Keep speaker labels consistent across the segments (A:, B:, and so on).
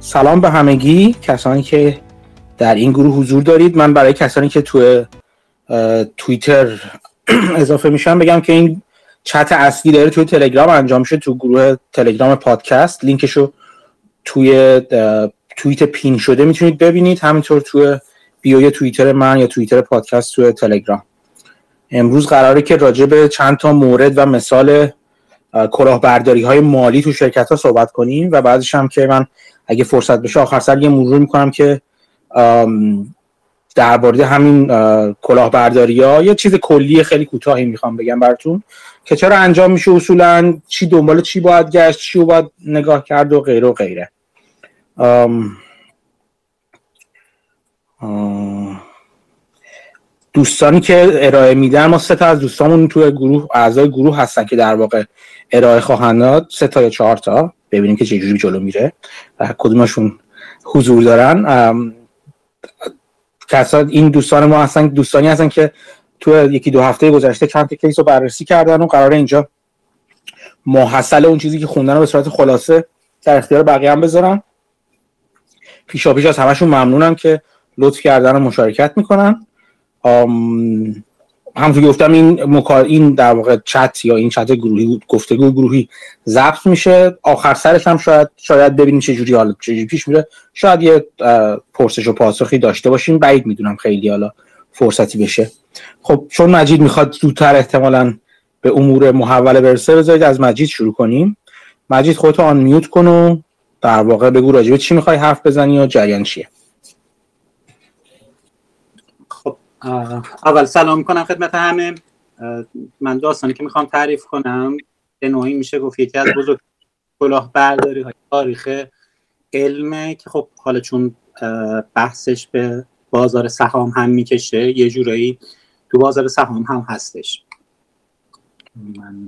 A: سلام به همگی. کسانی که در این گروه حضور دارید من برای کسانی که تو توییتر اضافه میشم بگم که این چت اصلی داره توی تلگرام انجام میشه تو گروه تلگرام پادکست. لینکشو توی توییت پین شده می‌تونید ببینید. همینطور توی بیوی توییتر من یا توییتر پادکست توی تلگرام. امروز قراره که راجع به چند تا مورد و مثال کلاهبرداری های مالی تو شرکت ها صحبت کنیم و بعدش هم که من اگه فرصت بشه آخر سر یه مرور می‌کنم که درباره همین کلاهبرداری ها یه چیز کلی خیلی کوتاهی می‌خوام بگم براتون که چرا انجام میشه اصولا چی دنبال چی باید گشت چی باید نگاه کرد و غیره و غیره. دوستانی که ارائه میدن ما سه تا از دوستامون توی گروه اعضای گروه هستن که در واقع ارائه خواهند داد. سه تا یا چهار تا. ببینیم که چجوری جلو میره و کدومشون حضور دارن. کسا این دوستان ما هستن دوستانی هستن که تو یکی دو هفته گذشته چند تا کیس رو بررسی کردن و قرار اینجا محصل اون چیزی که خوندن رو به صورت خلاصه در اختیار بقیه هم بذارن. پیشا پیش از همشون ممنونم که لطف کردن و مشارکت می‌کنن. همونطور گفتم این مکار این در واقع چت یا این چت گروهی گفتگو گروهی ضبط میشه. آخر سرش هم شاید شاید ببینیم چه جوری حالا چه پیش میره. شاید یه پرسش و پاسخی داشته باشیم. بعید می‌دونم خیلی حالا فرصتی بشه. خب چون مجید می‌خواد زودتر احتمالا به امور محول برسه بذارید از مجید شروع کنیم. مجید خودت آن میوت کن و در واقع بگو راجبه چی می‌خوای حرف بزنی و جریان چیه.
B: اول سلام می‌کنم خدمت همه. من داستانی که می‌خوام تعریف کنم به نوعی میشه گفت یکی از بزرگ کلاه برداری های تاریخ علمه که خب حالا چون بحثش به بازار سهام هم می‌کشه یه جورایی تو بازار سهام هم هستش. من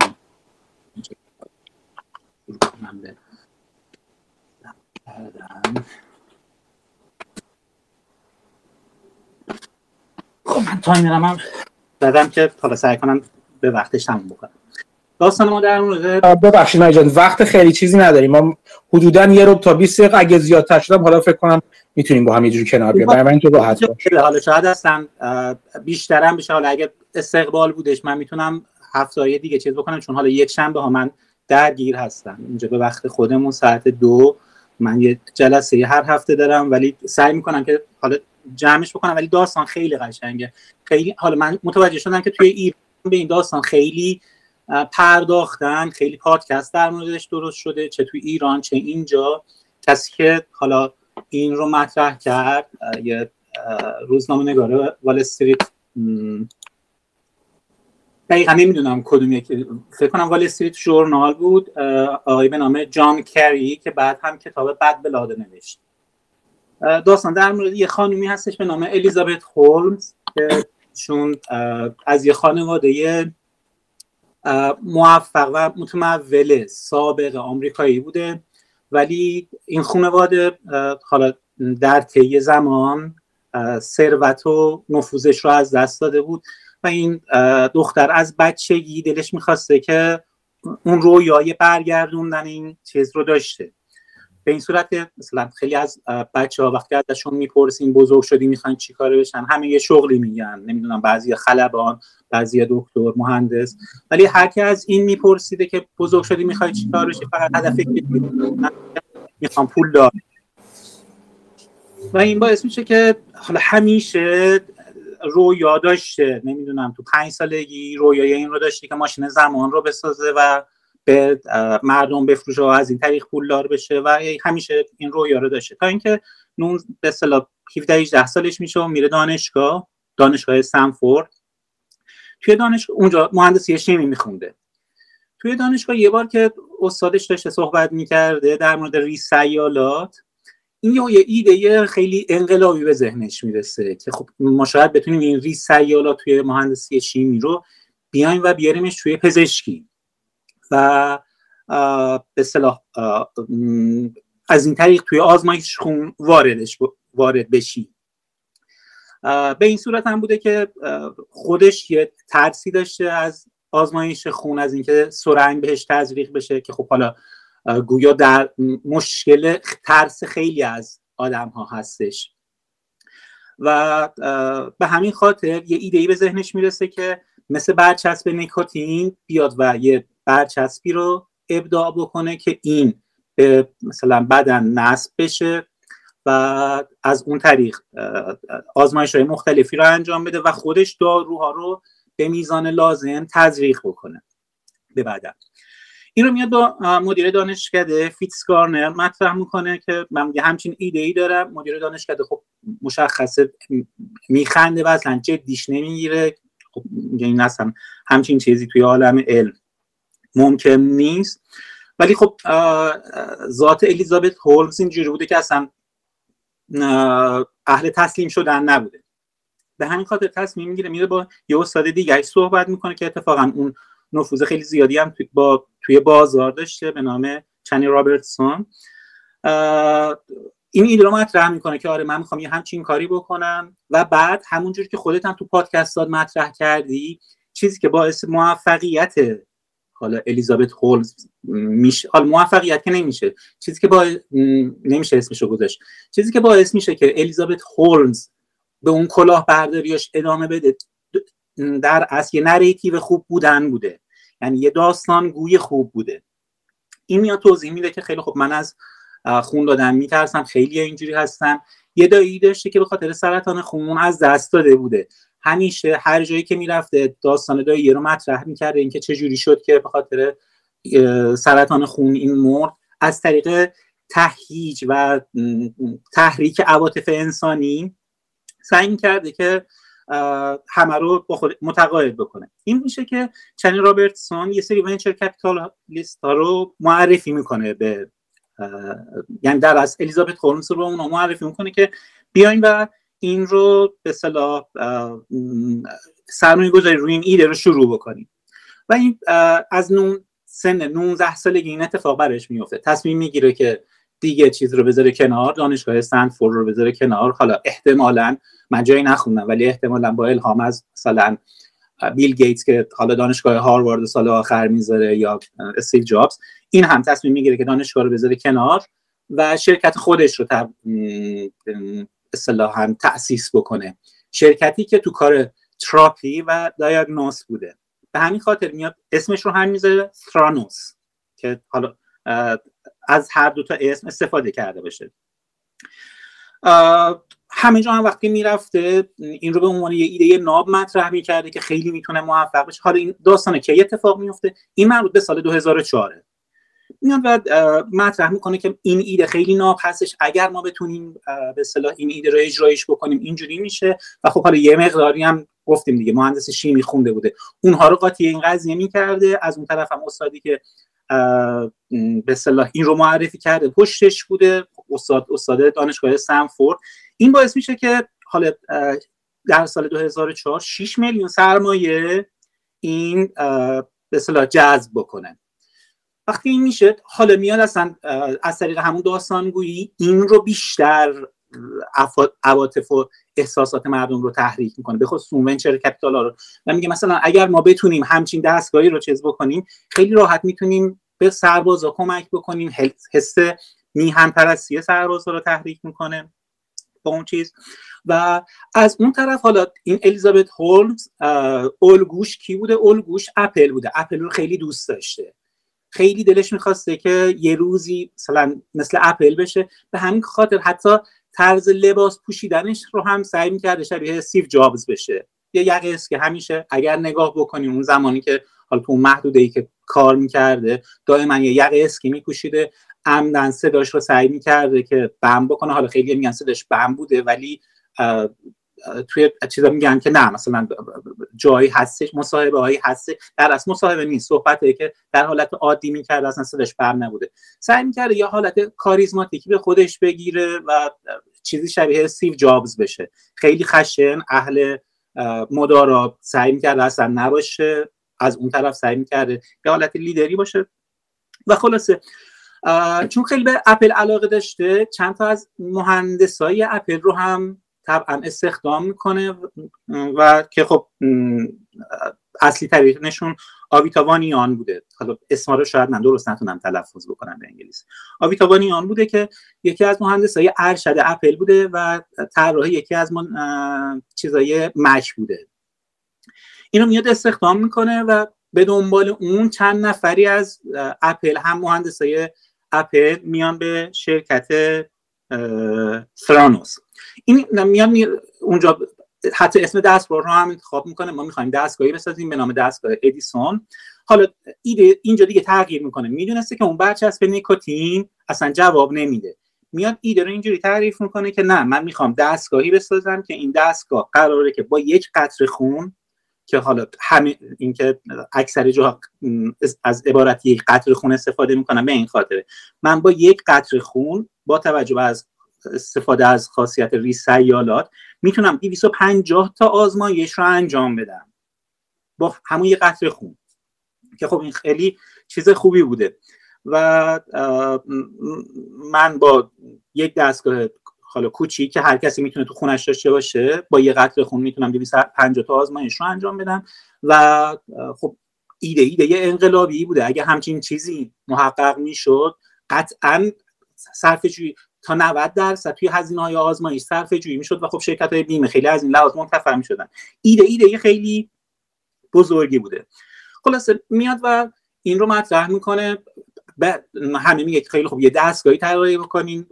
B: من تایمرم هم دادم که حالا سعی کنم به وقتش تموم بکنم. داستان ما در مورد
A: ببخشید من وقت خیلی چیزی نداریم. ما حدودا یه رو تا 20 دقیقه اگه زیادتر شدم حالا فکر کنم می‌تونیم با هم یه کنار بیایم. برای من تو راحت باش.
B: حالا شاید اصلا بیشترم بشه. حالا اگه استقبال بودش من می‌تونم هفته دیگه چیز بکنم چون حالا یک شنبه ها من درگیر هستم. اینجا به وقت خودمون ساعت دو من یه جلسه هر هفته دارم ولی سعی می‌کنم که حالا جمعش بکنم ولی داستان خیلی قشنگه. خیلی حالا من متوجه شدم که توی ایران به این داستان خیلی پرداختن خیلی پادکست در موردش درست شده چه توی ایران چه اینجا. کسی که حالا این رو مطرح کرد یه روزنامه نگاره وال استریت دقیقا نمی‌دونم کدوم یکی فکر کنم وال استریت ژورنال بود آقای به نام جان کری که بعد هم کتاب بد بلاده نوشت. داستان. در مورد یه خانومی هستش به نام الیزابت هولمز که چون از یه خانواده موفق و متمول سابق آمریکایی بوده. ولی این خانواده حالا در طی زمان ثروت و نفوذش رو از دست داده بود و این دختر از بچگی دلش می‌خواسته که اون رویای برگردوندن این چیز رو داشته. به این صورت مثلا خیلی از بچه ها وقتی ازشون می‌پرسیم بزرگ شدی می‌خواین چی کاره بشن همه یه شغلی میگن نمی‌دونم بعضی خلبان بعضی دکتر مهندس ولی هر کی از این میپرسیده که بزرگ شدی می‌خوای چی کار بشی فقط هدف می‌خوام پول دار و این باعث میشه که حالا همیشه رویا داشته نمی‌دونم تو پنج سالگی رویای این رو داشته که ماشین زمان رو بسازه و به مردم بفروشه و از این طریق پولدار بشه و همیشه این رویا رو داشته. تا اینکه نون به اصطلاح 17 18 سالش میشه و میره دانشگاه دانشگاه سنفورد توی دانشگاه اونجا مهندسی شیمی میخونده توی دانشگاه یه بار که استادش داشته صحبت می‌کرده در مورد ریسیالات این یه ایده خیلی انقلابی به ذهنش می‌رسه که خب ما شاید بتونیم این ریسیالات توی مهندسی شیمی رو بیایم و بیاریمش توی پزشکی. و به صلاح از این طریق توی آزمایش خون واردش وارد بشی. به این صورت هم بوده که خودش یه ترسی داشته از آزمایش خون از اینکه سرنگ بهش تزریق بشه که خب حالا گویا در مشکل ترس خیلی از آدم ها هستش. و به همین خاطر یه ایده ای به ذهنش می‌رسه که مثل برچسب نیکوتین بیاد و یه برچسبی رو ابداع بکنه که این به مثلا بدن نصب بشه و از اون طریق آزمایش های مختلفی رو انجام بده و خودش داروها رو به میزان لازم تزریق بکنه به بدن. این رو میاد با مدیر دانشکده فیتس گارنر مطرح می‌کنه که من همچین ایده ای دارم. مدیر دانشکده خب مشخصه میخنده و اصلا جدیش نمی‌گیره. خب این اصلا همچین چیزی توی عالم علم ممکن نیست. ولی خب ذات الیزابت هولمز اینجوری بوده که اصلا اهل تسلیم شدن نبوده. به همین خاطر تصمیم می‌گیره میره با یه استاد دیگری صحبت می‌کنه که اتفاقا اون نفوذ خیلی زیادی هم توی, با توی بازار داشته به نام چنی رابرتسون. این ایده رو مطرح می‌کنه که آره من می‌خوام یه همچین کاری بکنم و بعد همونجور که خودت هم تو پادکستات مطرح کردی چیزی که باعث موفقیت حالا الیزابت هولز میشه حالا موفقیت که نمیشه. چیزی که با نمیشه اسمشو گذاشت. چیزی که باعث میشه که الیزابت هولز به اون کلاه برداریش ادامه بده در اصل یه نریتیو خوب بودن بوده. یعنی یه داستان گوی خوب بوده. این میاد توضیح میده که خیلی خوب من از خون دادن میترسم خیلی اینجوری هستن. یه دایی داشته که به خاطر سرطان خون از دست داده بوده. همیشه هر جایی که می‌رفته داستان دایی رو مطرح می‌کرده اینکه چه جوری شد که به خاطر سرطان خون این مرد از طریق تهیج و تحریک عواطف انسانی سعی کرده که همه رو با متقاعد بکنه. این میشه که چنین رابرتسون یه سری ونچر کپیتالیست ها رو معرفی می‌کنه به یعنی در از الیزابت هولمز رو اون معرفی می‌کنه که بیاین و این رو به صلاح سرمایه گذاری روی این ایده رو شروع بکنیم. و این از نون سن 19 سالگی این اتفاق برش میفته تصمیم می‌گیره که دیگه چیز رو بذاره کنار دانشگاه استنفورد رو بذاره کنار. حالا احتمالا من جایی نخوندم ولی احتمالا با الهام از مثلا بیل گیتس که حالا دانشگاه هاروارد سال آخر می‌ذاره یا استیو جابز این هم تصمیم می‌گیره که دانشگاه رو بذاره کنار و شرکت خودش رو اصطلاحا تأسیس بکنه. شرکتی که تو کار تراپی و دایگنوس بوده. به همین خاطر میاد اسمش رو هم می‌ذاره ثرانوس که حالا از هر دو تا اسم استفاده کرده باشه. همه جا هم وقتی می‌رفته این رو به عنوان یه ایده ناب مطرح می‌کرده که خیلی می‌تونه موفق بشه حالا این داستانه که اتفاق میفته این مربوط به سال 2004 میاد و مطرح می‌کنه که این ایده خیلی ناب هستش اگر ما بتونیم به صلاح این ایده رو اجرایش بکنیم اینجوری میشه. و خب حالا یه مقداری هم گفتیم دیگه مهندس شیمی خونده بوده. اونها رو قاطی این قضیه می‌کرده. از اون طرف هم استادی که به صلاح این رو معرفی کرده پشتش بوده. استاد استاد دانشگاه سنفورد این باعث میشه که حالا در سال 2004 6 میلیون سرمایه این به صلاح جذب بکنه. وقتی این میشه حالا میاد اصلا از طریق همون داستانگویی این رو بیشتر عواطف و احساسات مردم رو تحریک می‌کنه. به خصوص ونچر کپیتال ها رو. و میگه مثلا اگر ما بتونیم همچین دستگاهی رو چیز بکنیم خیلی راحت می‌تونیم به سربازا کمک بکنیم. حس میهن پرستی سربازا رو تحریک می‌کنه با اون چیز. و از اون طرف حالا این الیزابت هولمز الگوش کی بوده؟ الگوش اپل بوده. اپل رو خیلی دوست داشته. خیلی دلش می‌خواسته که یه روزی مثلا مثل اپل بشه. به همین خاطر حتی طرز لباس پوشیدنش رو هم سعی می‌کرده شبیه سیف جابز بشه. یه یقه است که همیشه اگر نگاه بکنیم اون زمانی که حالا تو اون محدوده ای که کار می‌کرده دائما یه یقه اسکی میپوشیده. عمدن صداش رو سعی می‌کرده که بم بکنه. حالا خیلی میگن صداش بم بوده ولی توی چیزا میگن که نه مثلا جایی هستش مصاحبه هایی هست در اصل مصاحبه نیست صحبته که در حالت عادی می‌کرده اصلا صداش بم نبوده. سعی می‌کرده یا حالت کاریزماتیکی به خودش بگیره و چیزی شبیه سیو جابز بشه. خیلی خشن اهل مدارا. سعی می‌کرده اصلا نباشه از اون طرف سعی می‌کرده یه حالت لیدری باشه. و خلاصه چون خیلی به اپل علاقه داشته چند تا از مهندسای اپل رو هم طبعا استخدام می‌کنه و که خب اصلی ترینشون آویتاوانیان بوده. حالا اسما رو شاید من درست نتونم تلفظ بکنم به انگلیسی. آویتاوانیان بوده که یکی از مهندسای ارشد اپل بوده و طراح یکی از من چیزای مک بوده. اینو میاد استخدام می‌کنه و به دنبال اون چند نفری از اپل هم مهندسای اپل میان به شرکت فرانوس این میان اونجا حتی اسم دستگاه رو هم انتخاب می‌کنه. ما می‌خوایم دستگاهی بسازیم به نام دستگاه ادیسون. حالا ایده اینجا دیگه تغییر می‌کنه. می‌دونسته که اون برچسب نیکوتین اصلا جواب نمیده. میاد ایده رو اینجوری تعریف می‌کنه که نه من می‌خوام دستگاهی بسازم که این دستگاه قراره که با یک قطر خون که حالا همه اینکه اکثر جاها از عبارت یک قطر خون استفاده می‌کنم به این خاطره. من با یک قطر خون با توجه از استفاده از خاصیت ریسیالات می‌تونم 250 تا آزمایش رو انجام بدم. با همون یه قطر خون. که خب این خیلی چیز خوبی بوده. و من با یک دستگاه حالا کوچیک که هر کسی می‌تونه تو خونش داشته باشه با یه قطر خون می‌تونم 250 تا آزمایش رو انجام بدم و خب ایده ایده یه انقلابی بوده. اگه همچین چیزی محقق می‌شد قطعا صرف تا 90 درصد توی هزینه های آزمایش صرف جویی می‌شد و خب شرکت های بیمه خیلی از این لحاظ منتفع می‌شدن. ایده ایده خیلی بزرگی بوده. خلاصه میاد و این رو مطرح می‌کنه. همه میگه خیلی خوب یه دستگاهی طراحی بکنین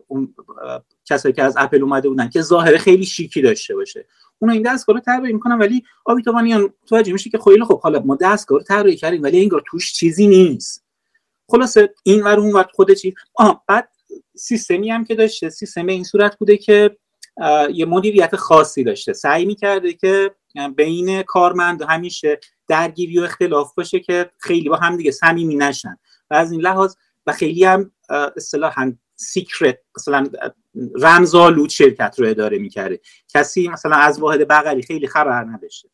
B: کسایی که از اپل اومده بودن که ظاهره خیلی شیکی داشته باشه. اون این دستگاه رو طراحی می‌کنن ولی آبیتوانیان توجه میشه که خیلی خوب. حالا ما دستگاه رو طراحی کردیم ولی انگار توش چیزی نیست. خلاصه این ور اون ور خود چیز آه بعد سیستمی هم که داشته سیستم این صورت بوده که یه مدیریت خاصی داشته. سعی می‌کرده که بین کارمند همیشه درگیری و اختلاف باشه که خیلی با هم دیگه صمیمی نشن. و از این لحاظ و خیلی هم اصطلاحا سیکرت مثلا رمزآلود شرکت رو اداره می‌کرده. کسی مثلا از واحد بغلی خیلی خبر نداشته.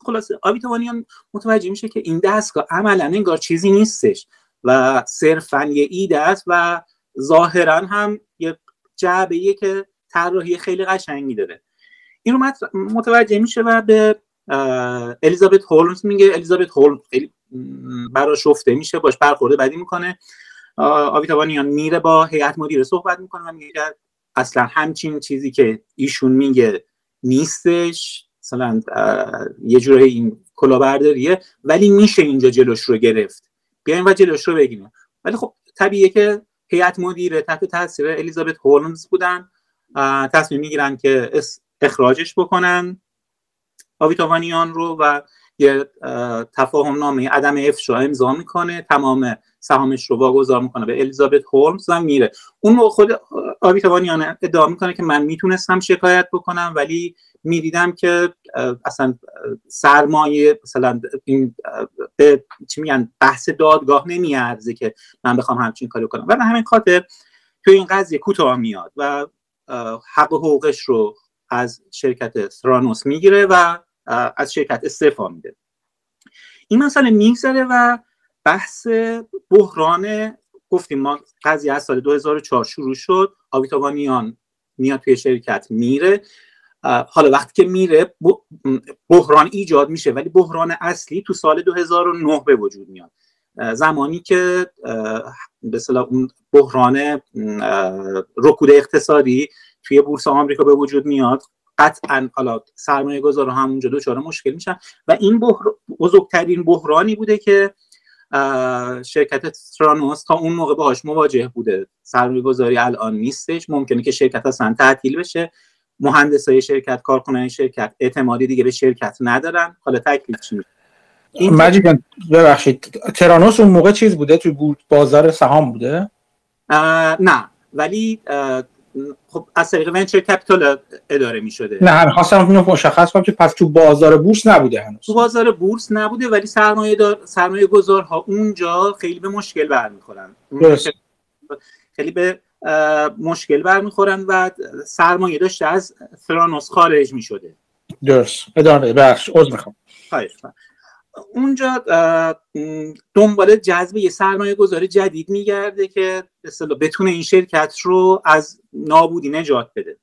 B: خلاصه آبیتوانیان متوجه میشه که این دستگاه عملا انگار چیزی نیستش و صرفا یه ایده است و ظاهرا هم یه جعبه که طراحی خیلی قشنگی داره. این رو متوجه میشه و به الیزابت هولمز میگه. الیزابت هولمز خیلی براش شفته میشه باش برخورده بدی می‌کنه. آویتابانیان میره با هیئت مدیره صحبت می‌کنه و میگه اصلا همچین چیزی که ایشون میگه نیستش مثلا یه جوره این کلاهبرداریه ولی میشه اینجا جلوش رو گرفت. بیایم و جلوش رو بگیریم. ولی خب طبیعیه که هیئت مدیره تحت تاثیر الیزابت هولمز بودن. تصمیم می‌گیرن که اخراجش بکنن. آویتاوانیان رو و یه تفاهم نامه عدم افشا امضا می‌کنه. تمام سهامش رو واگذار می‌کنه به الیزابت هولمز و میره. اون موقع خود آویتاوانیان ادعا می‌کنه که من می‌تونستم شکایت بکنم ولی می‌دیدم که اصلا سرمایه مثلا این به چی میگن بحث دادگاه نمیارزه که من بخوام همچین کاری کنم و به همین خاطر تو این قضیه کوتاه میاد و حق حقوقش رو از شرکت ثرانوس می‌گیره و از شرکت استعفا میده. این مسئله میگذره و بحث بحران گفتیم ما قضیه از سال 2004 شروع شد. آویتاوانیان میاد توی شرکت میره. حالا وقتی که میره بحران ایجاد میشه ولی بحران اصلی تو سال 2009 به وجود میاد. زمانی که به اون بحران رکود اقتصادی توی بورس آمریکا به وجود میاد قطعا حالا سرمایه گذار همونجا دچار مشکل میشن. و این بزرگترین بحرانی بوده که شرکت ترانوس تا اون موقع باهاش مواجه بوده. سرمایه گذاری الان نیستش. ممکنه که شرکت اصلا تعطیل بشه. مهندسای شرکت کارکنان شرکت اعتمادی دیگه به شرکت ندارن. حالا تکلیف چی
A: مجید ببخشید. ترانوس اون موقع چیز بوده؟ توی بازار سهام بوده؟
B: نه. ولی خب از طریق ونچر کپیتال اداره می شده
A: نه خواستم اینو مشخص کنم که پس تو بازار بورس نبوده هنوز.
B: تو بازار بورس نبوده ولی سرمایه دار سرمایه گذارها اونجا خیلی به مشکل برمیخورن. خیلی به مشکل برمیخورن و سرمایه داشته از فرانوس خارج می شده
A: درست. ادامه بخش عذر می‌خوام.
B: اونجا دنبال جذب یه سرمایه گذاری جدید میگرده که بتونه این شرکت رو از نابودی نجات بده.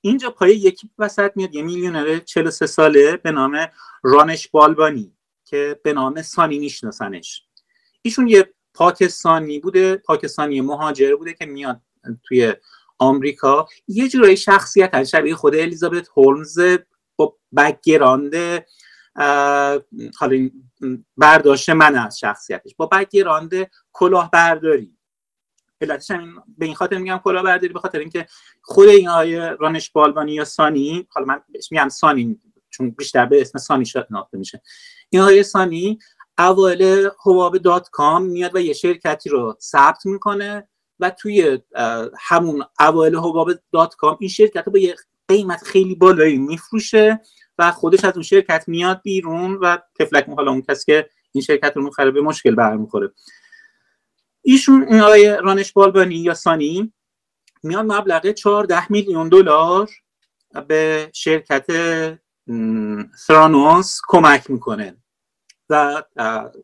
B: اینجا پای یکی وسط میاد یه میلیونر 43 ساله به نام رانش بالبانی که به نام سانی میشناسنش. ایشون یه پاکستانی بوده پاکستانی مهاجر بوده که میاد توی آمریکا. یه جورایی شخصیت شبیه خود الیزابت هولمز با background حالا برداشت من از شخصیتش. با background کلاهبرداری. علتش همین به این خاطر میگم کلاهبرداری به خاطر اینکه خود این آقای رامش بالوانی یا سانی حالا من بهش میگم سانی چون بیشتر به اسم سانی شناخته میشه. این آقای سانی اوایل حباب dot com میاد و یه شرکتی رو ثبت می‌کنه و توی همون اوایل حباب dot com این شرکت رو با یه قیمت خیلی بالایی میفروشه. و خودش از اون شرکت میاد بیرون و تفلک حالا اون کسی که این شرکت رو می‌خره به مشکل برمیخوره. ایشون آقای رامش بالوانی یا سانی میاد مبلغ 14 میلیون دلار به شرکت ثرانوس کمک می‌کنه. و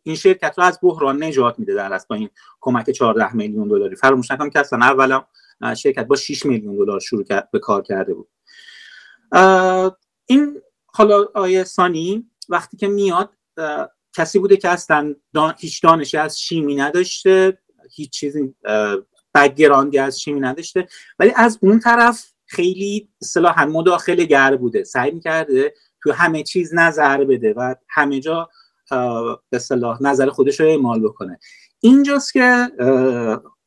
B: این شرکت رو از بحران نجات میده در با این کمک 14 میلیون دلاری. فراموش نکنم که اصلا اولا شرکت با 6 میلیون دلار شروع به کار کرده بود. این حالا آیه سانی وقتی که میاد کسی بوده که اصلا هیچ دانشی از شیمی نداشته هیچ چیزی بگراندی از شیمی نداشته. ولی از اون طرف خیلی اصطلاحا مداخله گر بوده. سعی می‌کرده تو همه چیز نظر بده و همه جا به صلاح نظر خودش رو اعمال بکنه. اینجاست که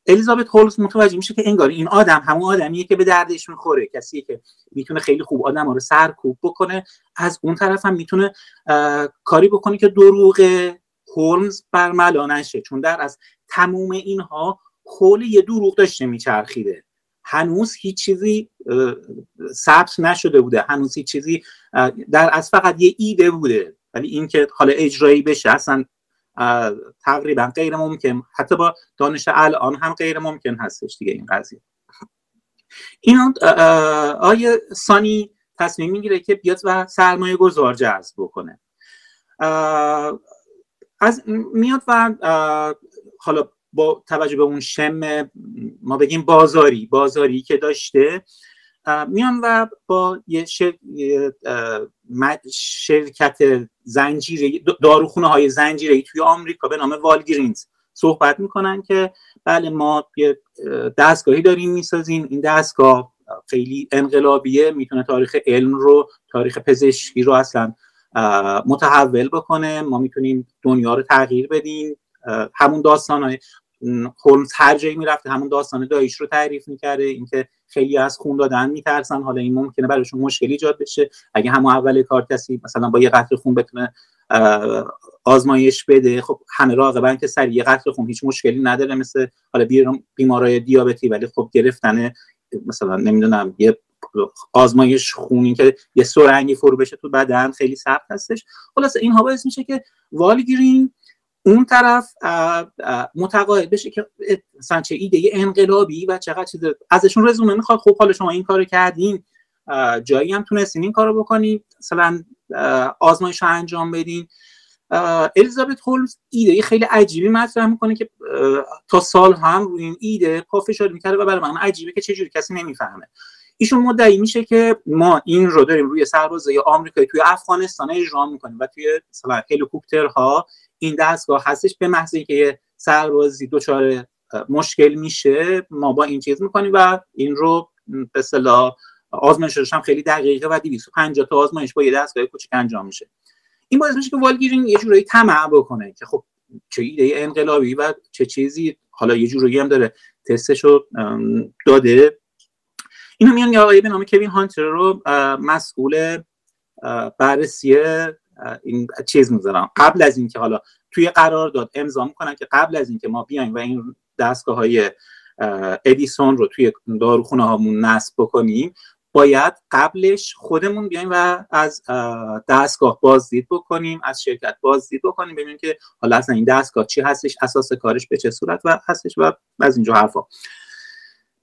B: الیزابت هولز متوجه میشه که انگار این آدم همون آدمیه که به دردش می‌خوره کسی که می‌تونه خیلی خوب آدم رو سرکوب بکنه. از اون طرف هم می‌تونه کاری بکنه که دروغ هولمز برملا نشه چون در از تموم اینها حول یه دروغ داشته میچرخیده. هنوز هیچ چیزی ثبت نشده بوده. هنوز هیچ چیزی در از فقط یه ایده بوده. ولی اینکه حالا اجرایی بشه اصلا تقریبا غیر ممکن. حتی با دانش الان هم غیر ممکن هستش دیگه این قضیه. این آیه سانی تصمیم می‌گیره که بیاد و سرمایه گذار جذب بکنه. از میاد و حالا با توجه به اون شم ما بگیم بازاری بازاری که داشته میان و با یه شرکت زنجیره داروخونه های زنجیره توی آمریکا به نام والگرینز صحبت می‌کنن که بله ما یه دستگاهی داریم می‌سازیم. این دستگاه خیلی انقلابیه. می‌تونه تاریخ علم رو تاریخ پزشکی رو اصلا متحول بکنه. ما می‌تونیم دنیا رو تغییر بدیم. همون داستان های هولمز هر جایی می‌رفته همون داستان دایش رو تعریف می‌کرده اینکه خیلی از خون دادن میترسن. حالا این ممکنه برایشون مشکلی ایجاد بشه. اگه همون اول کار کسی مثلا با یه قطره خون بتونه آزمایش بده خب همه راقبن که سریع یه قطره خون هیچ مشکلی نداره مثل حالا بیمارای دیابتی ولی خب گرفتن مثلا نمی‌دونم یه آزمایش خونی که یه سرنگی فرو بشه تو بدن خیلی سخت هستش. خلاص اینها باعث میشه که والگرین اون طرف متقاعد بشه که مثلا چه ایده انقلابی و چقدر چیز ازشون رزومه می‌خواد. خب حالا شما این کارو کردین جایی هم تونستین این کارو بکنین مثلا آزمایش رو انجام بدین. الیزابت هولمز ایده خیلی عجیبی مطرح می‌کنه که تا سال هم روی این ایده پافشاری می‌کرده و برای من عجیبه که چجوری کسی نمی‌فهمه. ایشون مدعی میشه که ما این رو داریم روی سربازای آمریکایی توی افغانستان اجرا می‌کنیم و توی مثلا هلیکوپترها این دستگاه هستش به محض اینکه یه سربازی دچار مشکل میشه ما با این چیز می‌کنیم و این رو به اصطلاح آزمایشش هم خیلی دقیقه و 250 تا آزمایش با یه دستگاه کوچیک انجام میشه. این باعث میشه که والگیرین یه جورایی طمع بکنه که خب چه ایده انقلابی و چه چیزی حالا یه جورایی هم داره تستشو داده. اینو میان یه آقای به نام کوین هانتر رو مسئول بررسی این چیز می‌ذارم. قبل از اینکه حالا توی قرارداد امضا می‌کنن که قبل از اینکه ما بیایم و این دستگاه های ادیسون رو توی داروخونه هامون نصب بکنیم باید قبلش خودمون بیایم و از دستگاه بازدید بکنیم از شرکت بازدید بکنیم ببینیم که حالا اصلا این دستگاه چی هستش اساس کارش به چه صورت و هستش و از اینجا حرفا.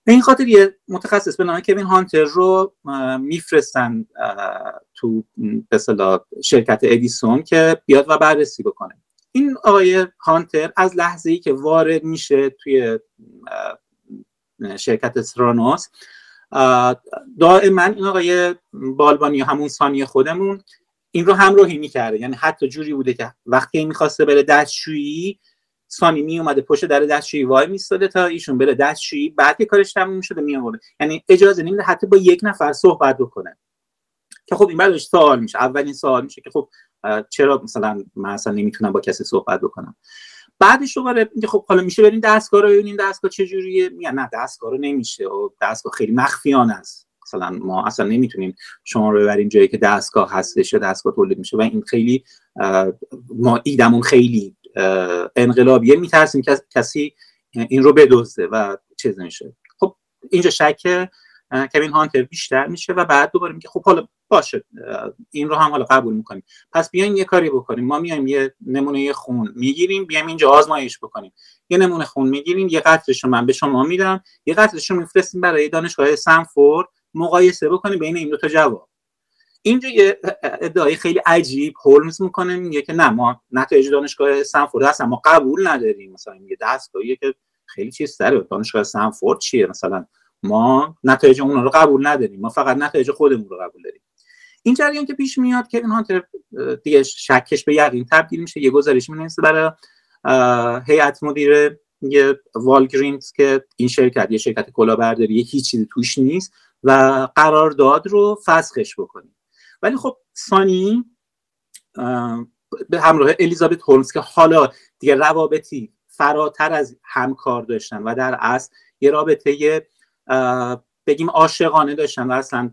B: به این خاطر یه متخصص به نام کوین هانتر رو میفرستن تو به شرکت ادیسون که بیاد و بررسی بکنه. این آقای هانتر از لحظه ای که وارد میشه توی شرکت سرانوس دائما این آقای بالبانی همون ثانیه خودمون این رو همراهی می‌کرده. یعنی حتی جوری بوده که وقتی می‌خواسته بره دستشویی سانی می اومده پشت در دستشویی وای میستاده تا ایشون بره دستشویی بعد که کارش تموم شده می آورده. یعنی اجازه نمیده حتی با یک نفر صحبت بکنه. که خب این بعدش سوال میشه. اولین سوال میشه که خب چرا مثلا من اصلا نمی‌تونم با کسی صحبت بکنم؟ بعدش دوباره میگه خب حالا میشه بریم دستگاه رو ببینیم دستگاه چجوریه میگه نه دستگاه رو نمیشه. و دستگاه خیلی مخفیانه است. مثلا ما اصلا نمی‌تونیم شما رو ببریم جایی که دستگاه هستش یا دستگاه تولید میشه. و این خیلی ما ایدمون خیلی انقلابیه میترسیم که کسی این رو بدزده و چیز میشه خب اینجا شک کوین هانتر بیشتر میشه و بعد دوباره میگه خب حالا باشه این رو هم حالا قبول می‌کنیم. پس بیاین یه کاری بکنیم. ما میایم یه نمونه خون می‌گیریم بیایم اینجا آزمایش بکنیم. یه نمونه خون می‌گیریم یه قطرش رو من به شما میدم یه قطرش رو میفرستیم برای دانشگاه سنفورد مقایسه بکنیم بین این دو تا جواب. اینجا یه ادعای خیلی عجیب هولمز می‌کنه میگه که نه ما نتایج دانشگاه سنفورد هستن ما قبول نداریم. مثلا میگه دستگاهیه که خیلی چیز داره دانشگاه سنفورد چیه؟ مثلا ما نتایج اون رو قبول نداریم. ما فقط نتایج خودمون رو قبول داریم. این جریان که پیش میاد که این هانتر دیگه شکش به یقین تبدیل میشه یه گزارش می‌نویسه برای هیئت مدیر یه والگرینز که این شرکت یه شرکت کلاهبرداری هیچ چیزی توش نیست و قرارداد رو فسخش بکنیم. ولی خب سانی به همراه الیزابت هولمز که حالا دیگه روابطی فراتر از همکار داشتن و در اصل یه رابطه بگیم عاشقانه داشتن و اصلا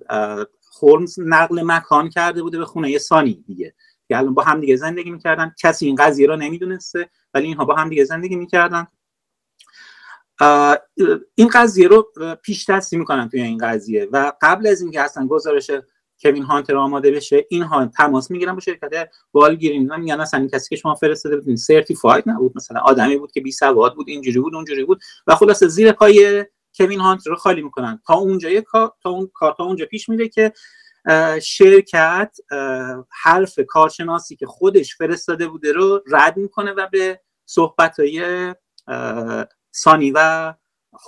B: هولمز نقل مکان کرده بوده به خونه سانی دیگه. که الان با هم دیگه زندگی می‌کردن. کسی این قضیه رو نمی‌دونسته ولی اینها با هم دیگه زندگی می‌کردن. این قضیه رو پیش دستی می‌کنن توی این قضیه و قبل از اینکه اصلا گزارش کوین هانتر آماده بشه اینها تماس می‌گیرن با شرکت والگرین میگن اصلا این کسی که شما فرستاده بودین سرتیفاید نبود. مثلا آدمی بود که بی سواد بود اینجوری بود اونجوری بود. و خلاصه زیر پای کوین هانتر رو خالی می‌کنن. تا اونجا تا اون کار تا اونجا پیش میره که شرکت حرف کارشناسی که خودش فرستاده بوده رو رد می‌کنه و به صحبت های سانی و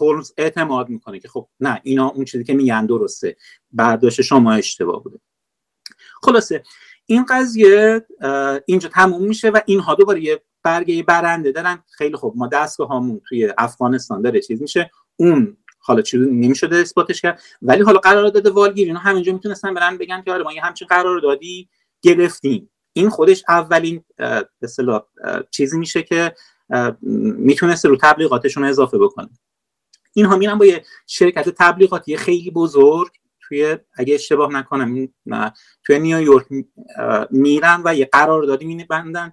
B: هولمز اعتماد می‌کنه که خب نه اینا اون چیزی که میگن درسته. برداشت شما اشتباه بوده. خلاصه این قضیه اینجا تموم میشه و اینها دوباره یه برگه برنده دارن. خیلی خوب ما دستگاه هامون توی افغانستان داره چیز میشه. اون حالا چیزی نمی‌شده اثباتش کرد. ولی حالا قرارداد والگیر اینا همینجا می‌تونستن برن بگن که آره ما یه همچین قراردادی گرفتیم. این خودش اولین به چیزی میشه که می‌تونسته رو تبلیغاتشون اضافه بکنه. اینها میرن با یه شرکت تبلیغاتی خیلی بزرگ توی اگه اشتباه نکنم توی نیویورک میرن و یه قراردادی میبندن.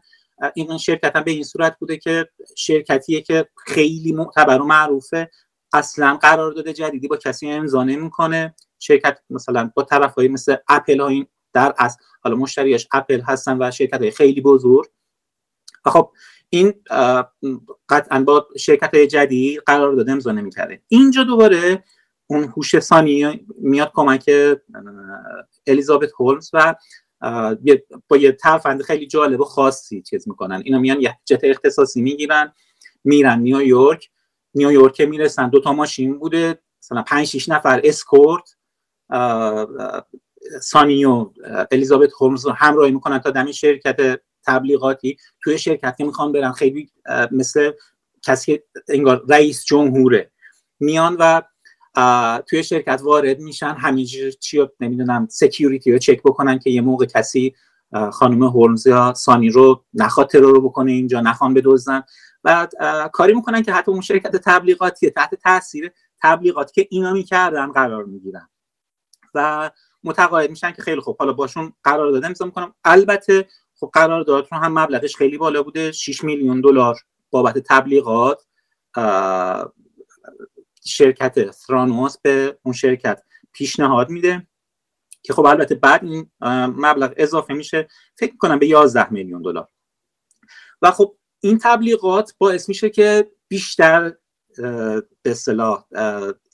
B: این شرکت هم به این صورت بوده که شرکتیه که خیلی معتبر و معروفه. اصلا قرارداد جدیدی با کسی امضا نمی‌کنه. شرکت مثلا با طرفایی مثل اپل ها این در از حالا مشتریاش اپل هستن و شرکت های خیلی بزرگ. و خب این قطعا با شرکت جدید قرار داده امضا نمی‌کرده. اینجا دوباره اون هوش ثانی میاد کمک الیزابت هولمز و با یه ترفند خیلی جالب و خاصی چیز می‌کنن. اینا میان یه جت اختصاصی می‌گیرن میرن نیویورک نیویورک می‌رسن دو تا ماشین بوده مثلا 5 6 نفر اسکورت سانی و الیزابت هولمز رو همراهی می‌کنن تا دم شرکت تبلیغاتی توی شرکت که می‌خوان برن. خیلی مثل کسی انگار رئیس جمهوره. میان و توی شرکت وارد میشن. همینجور چی نمی‌دونم سکیوریتی رو چک بکنن که یه موقع کسی خانم هولمز یا سانی رو نخواد ترور رو بکنه اینجا نخوان بدوزن و کاری می‌کنن که حتی اون شرکت تبلیغاتی تحت تاثیر تبلیغاتی که اینا می‌کردن قرار می‌گیرن. و متقاعد میشن که خیلی خوب. حالا باشون قرار داده. امضا می‌کنم البته خب قراردادشون هم مبلغش خیلی بالا بوده 6 میلیون دلار بابت تبلیغات شرکت ثرانوس به اون شرکت پیشنهاد میده که خب البته بعد این مبلغ اضافه میشه فکر کنم به 11 میلیون دلار. و خب این تبلیغات باعث میشه که بیشتر به اصطلاح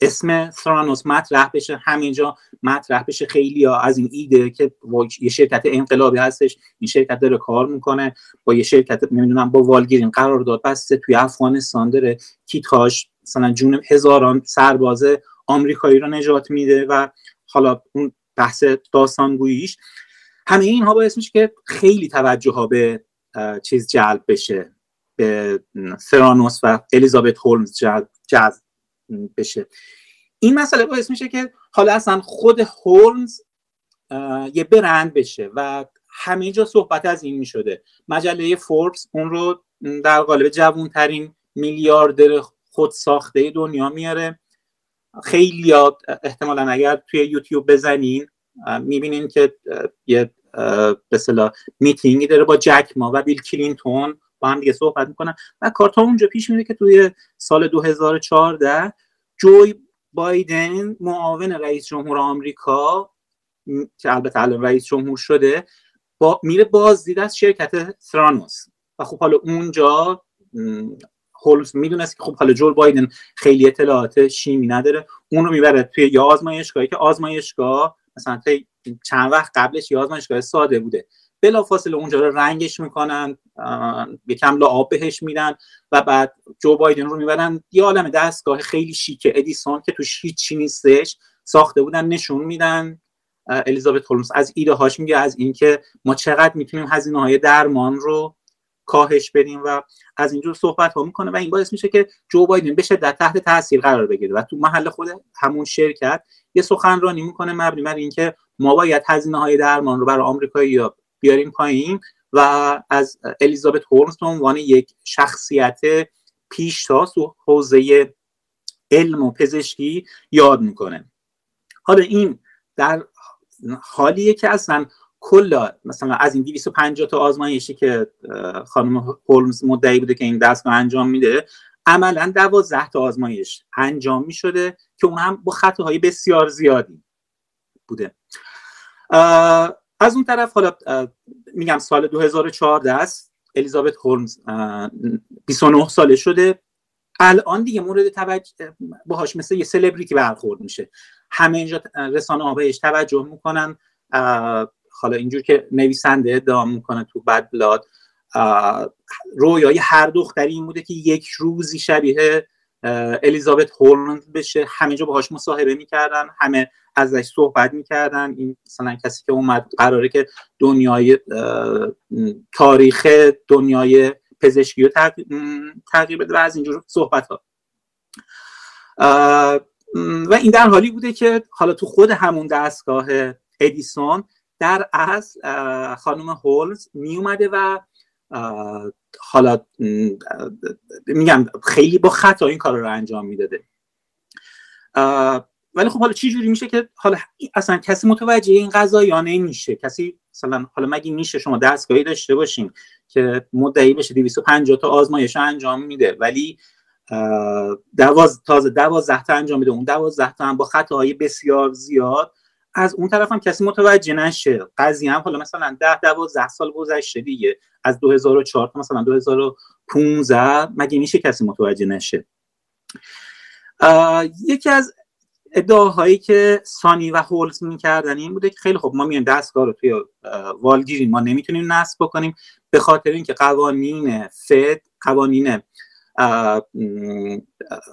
B: اسم ثرانوس مطرح بشه. همینجا مطرح بشه. خیلی ها از این ایده که یه شرکت انقلابی هستش این شرکت داره کار می‌کنه. با یه شرکت نمی‌دونم با والگیرین قرار داد بسته توی افغانستان داره. کیتاش مثلا جون هزاران سرباز آمریکایی رو نجات میده و حالا اون بحث داستانگوییش. همه اینها باعث میشه که خیلی توجه ها به چیز جلب بشه. به فرانوس و الیزابت هولمز جلب بشه. این مسئله باعث میشه که حالا اصلا خود هولمز یه برند بشه و همه جا صحبت از این می‌شده. مجله فوربس اون رو در قالب جوانترین میلیاردر خود ساخته دنیا میاره. خیلی احتمالا اگر توی یوتیوب بزنین می‌بینین که یه به میتینگی داره با جک ما و بیل کلینتون با هم دیگه صحبت می‌کنن. و کارتا اونجا پیش میره که توی سال 2014 جوی بایدن معاون رئیس جمهور آمریکا که البته الان رئیس جمهور شده با میره بازدید از شرکت ثرانوس و خب حالا اونجا هولمز می‌دونست که خب حالا جول بایدن خیلی اطلاعات شیمی نداره. اون رو می‌بره توی یا آزمایشگاهی که آزمایشگاه مثلا چند وقت قبلش یه آزمایشگاه ساده بوده. بلافاصله اونجا رو رنگش می‌کنن یکم آب بهش میدن و بعد جو بایدن رو می‌برن. یه عالم دستگاه خیلی شیک ادیسون که توش هیچی نیستش ساخته بودن نشون میدن. الیزابت هولمز از ایده هاش میگه از اینکه ما چقدر می‌تونیم هزینه های درمان رو کاهش بدیم و از اینجور صحبت ها می‌کنه و این باعث میشه که جو بایدن بشه در تحت تاثیر قرار بگیره. و تو محل خود همون شرکت یه سخنرانی می‌کنه مبنی بر اینکه ما باید هزینه های درمان رو برای آمریکایی بیاریم پایین و از الیزابت هولمز به عنوان یک شخصیت پیشتاز تو حوزه علم و پزشکی یاد می‌کنه. حالا این در حالیه که اصلا کل مثلا از این 250 تا آزمایشی که خانم هولمز مدعی بوده که این دستگاه انجام میده عملا 12 تا آزمایش انجام می شده که اون هم با خطاهای بسیار زیادی بوده. از اون طرف حالا میگم سال 2014 است. الیزابت هولمز 29 ساله شده. الان دیگه مورد توجه باهاش مثل یه سلبریتی برخورد میشه. همه اینجا رسانه بهش توجه می‌کنن. حالا اینجور که نویسنده ادعا می‌کنه تو بد بلاد رویای هر دختری این بوده که یک روزی شبیه الیزابت هولند بشه. همه جا باهاش مصاحبه می‌کردن. همه ازش صحبت می‌کردن. این مثلا کسی که اومد قراره که دنیای تاریخ دنیای پزشکی رو تغییر بده و از اینجور صحبت ها و این در حالی بوده که حالا تو خود همون دستگاه ادیسون در از خانم هولز می اومده و حالا میگم خیلی با خطا این کار رو انجام می‌داده. ولی خب حالا چی جوری میشه که حالا اصلا کسی متوجه این قضایانه میشه کسی مثلا حالا مگه میشه شما دستگاهی داشته باشین که مدعی بشه 250 تا آزمایش انجام میده ولی دواز تازه دوازده تا انجام میده اون دوازده تا هم با خطاهای بسیار زیاد از اون طرف هم کسی متوجه نشه. قضیه هم حالا مثلا 10 12 سال گذشته دیگه. از 2004 تا مثلا 2015 مگه میشه کسی متوجه نشه؟ یکی از ادعاهایی که سانی و هولز می‌کردن این بوده که خیلی خب ما میایم دستگاه رو توی والگیری ما نمی‌تونیم نصب بکنیم. به خاطر اینکه قوانین فد قوانین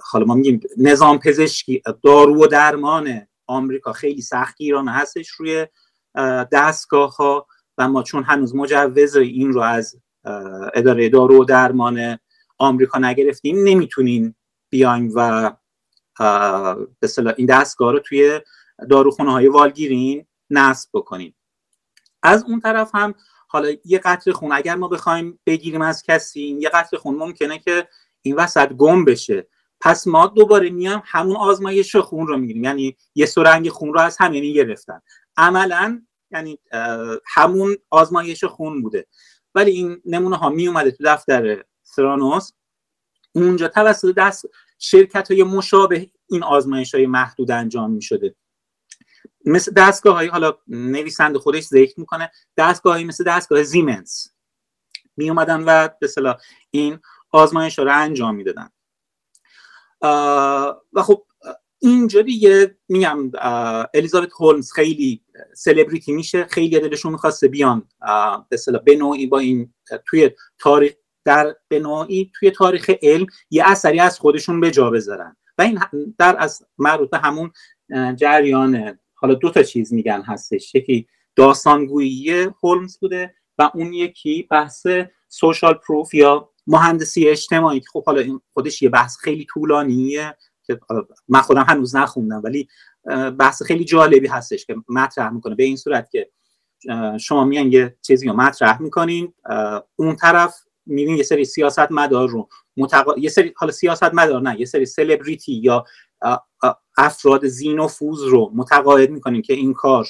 B: حالا ما میگیم نظام پزشکی دارو و درمان آمریکا خیلی سختگیرانه هستش روی دستگاه ها و ما چون هنوز مجوز این رو از اداره دارو و درمان آمریکا نگرفتیم نمی‌تونیم بیایم و به این دستگاه رو توی داروخونه های والگیرین نصب بکنیم از اون طرف هم حالا یه قطر خون اگر ما بخوایم بگیریم از کسی یه قطر خون ممکنه که این وسط گم بشه. پس ما دوباره میام همون آزمایش خون رو می‌گیریم. یعنی یه سرنگ خون رو از همه گرفتن. عملا یعنی همون آزمایش خون بوده. ولی این نمونه ها می اومده تو دفتر سرانوس. اونجا توسط دست شرکت های مشابه این آزمایش های محدود انجام می شده مثل دستگاه های حالا نویسنده خودش ذکر می‌کنه دستگاه های مثل دستگاه زیمنس می اومدن و به این آزمایش رو انجام می‌دادن. و خب اینجا دیگه میگم الیزابت هولمز خیلی سلبریتی میشه. خیلی دلشون می‌خواسته بیان به اصطلاح به نوعی با این توی تاریخ در به نوعی توی تاریخ علم یه اثری از خودشون به جا بذارن. و این در از مربوط همون جریان حالا دو تا چیز میگن هستش. یکی داستانگویی هولمز بوده و اون یکی بحث سوشال پروف یا مهندسی اجتماعی که خب حالا این خودش یه بحث خیلی طولانیه که من خودم هنوز نخوندم ولی بحث خیلی جالبی هستش که مطرح می‌کنه. به این صورت که شما میان یه چیزی رو مطرح می‌کنین اون طرف میبین یه سری سیاست مدار رو متقا... یه سری حالا سیاست مدار نه یه سری سلبریتی یا افراد زینوفوز رو متقاعد می‌کنین که این کار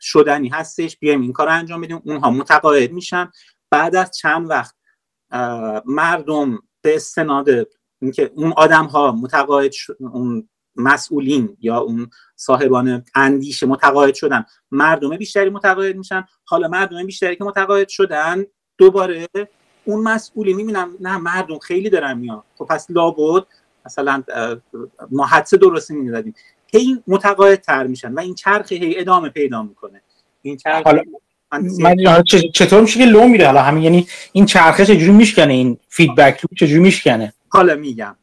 B: شدنی هستش بیایم این کار رو انجام بدیم اونها متقاعد میشن. بعد از چند وقت مردم به استناد اینکه اون آدم ها متقاعد اون مسئولین یا اون صاحبان اندیشه متقاعد شدن. مردم بیشتری متقاعد میشن. حالا مردم بیشتری که متقاعد شدن دوباره اون مسئولی می‌بینم نه مردم خیلی دارن میان. خب پس لابد مثلا ما حدس درستی می‌زدیم. هی متقاعد تر میشن و این چرخ هی ادامه پیدا می‌کنه. این چرخ
A: حالا من چطور میشه که لو میره؟ حالا همین یعنی این چرخه چجوری میشکنه؟ این feedback loop چجوری میشکنه؟
B: حالا میگم.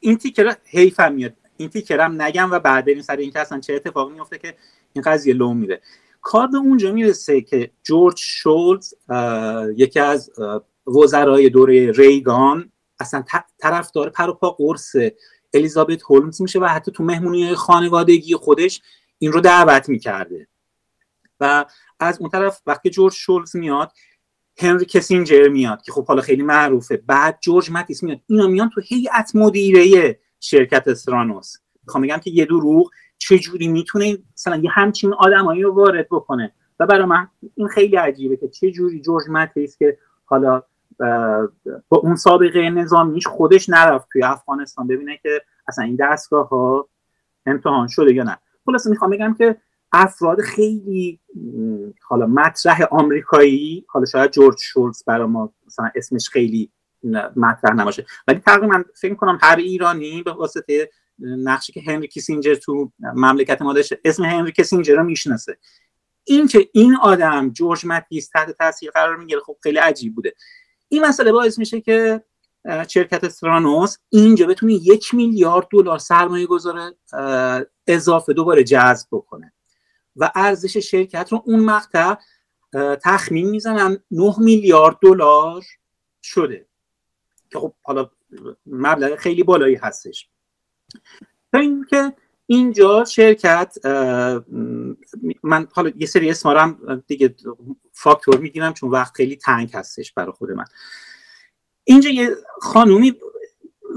B: این تیکه رو حیفم میاد. این تیکه رم نگم و بعد بریم سر اینکه اصلا چه اتفاقی میفته که این قضیه لو میره. کار به اونجا می‌رسه که جورج شولز یکی از وزرای دوره ریگان اصلا طرفدار پر و پا قرص الیزابت هولمز میشه و حتی تو مهمونی خانوادگی خودش این رو دعوت می‌کرده. از اون طرف وقتی جورج شولز میاد هنری کسینجر میاد که خب حالا خیلی معروفه. بعد جورج ماتیس میاد. اینا میان تو هیئت مدیره شرکت استرانوس می‌خوام بگم که یه دروغ چجوری می‌تونه مثلا یه همچین آدمایی رو وارد بکنه. و برای من این خیلی عجیبه که چه جوری جورج ماتیس که حالا با اون سابقه نظامیش خودش نرفت توی افغانستان ببینه که اصلا این دستگاه ها امتحان شده یا نه. خلاصه می‌خوام بگم که افراد خیلی حالا مطرح آمریکایی حالا شاید جورج شولز برای ما مثلا اسمش خیلی مطرح نباشه. ولی تقریبا فکر کنم هر ایرانی به واسطه نقشی که هنری کیسینجر تو مملکت ما داشته اسم هنری کیسینجر رو می‌شناسه. این که این آدم جورج متیس تحت تاثیر قرار می‌گیره خب خیلی عجیب بوده. این مسئله باعث میشه که شرکت استرانوس اینجا بتونه یک میلیارد دلار سرمایه گذاره اضافه دوباره جذب بکنه. و ارزش شرکت رو اون مقطع تخمین می‌زنن. 9 میلیارد دلار شده. که خب حالا مبلغ خیلی بالایی هستش. تا اینکه اینجا شرکت من حالا یه سری اسمارم دیگه فاکتور می‌گیرم چون وقت خیلی تنگ هستش برای خود من. اینجا یه خانومی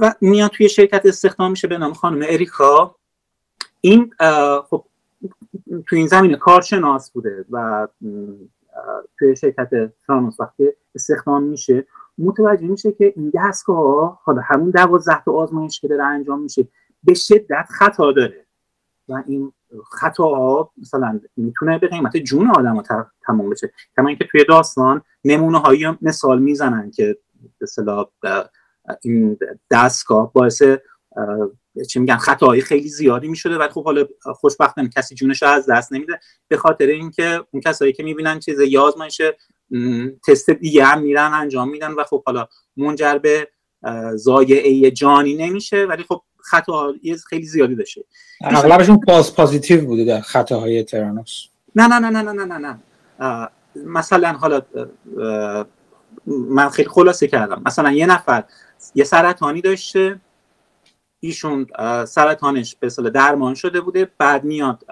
B: و میاد توی شرکت استخدام میشه به نام خانم اریکا. این خب تو این زمینه کارشناس بوده و توی شرکت فرانوس وقتی استخدام میشه متوجه میشه که این دستگاه حالا همون دوازده تا آزمایش که داره انجام میشه به شدت خطا داره. و این خطاها مثلا می‌تونه به قیمت جون آدم ها تمام بشه. کما اینکه توی داستان نمونه هایی مثال می‌زنن که به این دستگاه باعث چی میگن خطاهای خیلی زیادی می‌شده ولی خب حالا خوشبختانه کسی جونش رو از دست نمیده. به خاطر اینکه اون کسایی که می‌بینن چیز یا آزمایش تست دیگه هم میرن انجام میدن و خب حالا منجر به زایعه جانی نمیشه ولی خب خطا خیلی زیادی داشته.
A: اغلبشون پاس پازیتیو بوده در خطاهای ترانوس.
B: نه نه نه نه نه نه نه. مثلا حالا من خیلی خلاصه کردم. مثلا یه نفر یه سرطانی داشته. ایشون سرطانش به اصطلاح درمان شده بوده بعد میاد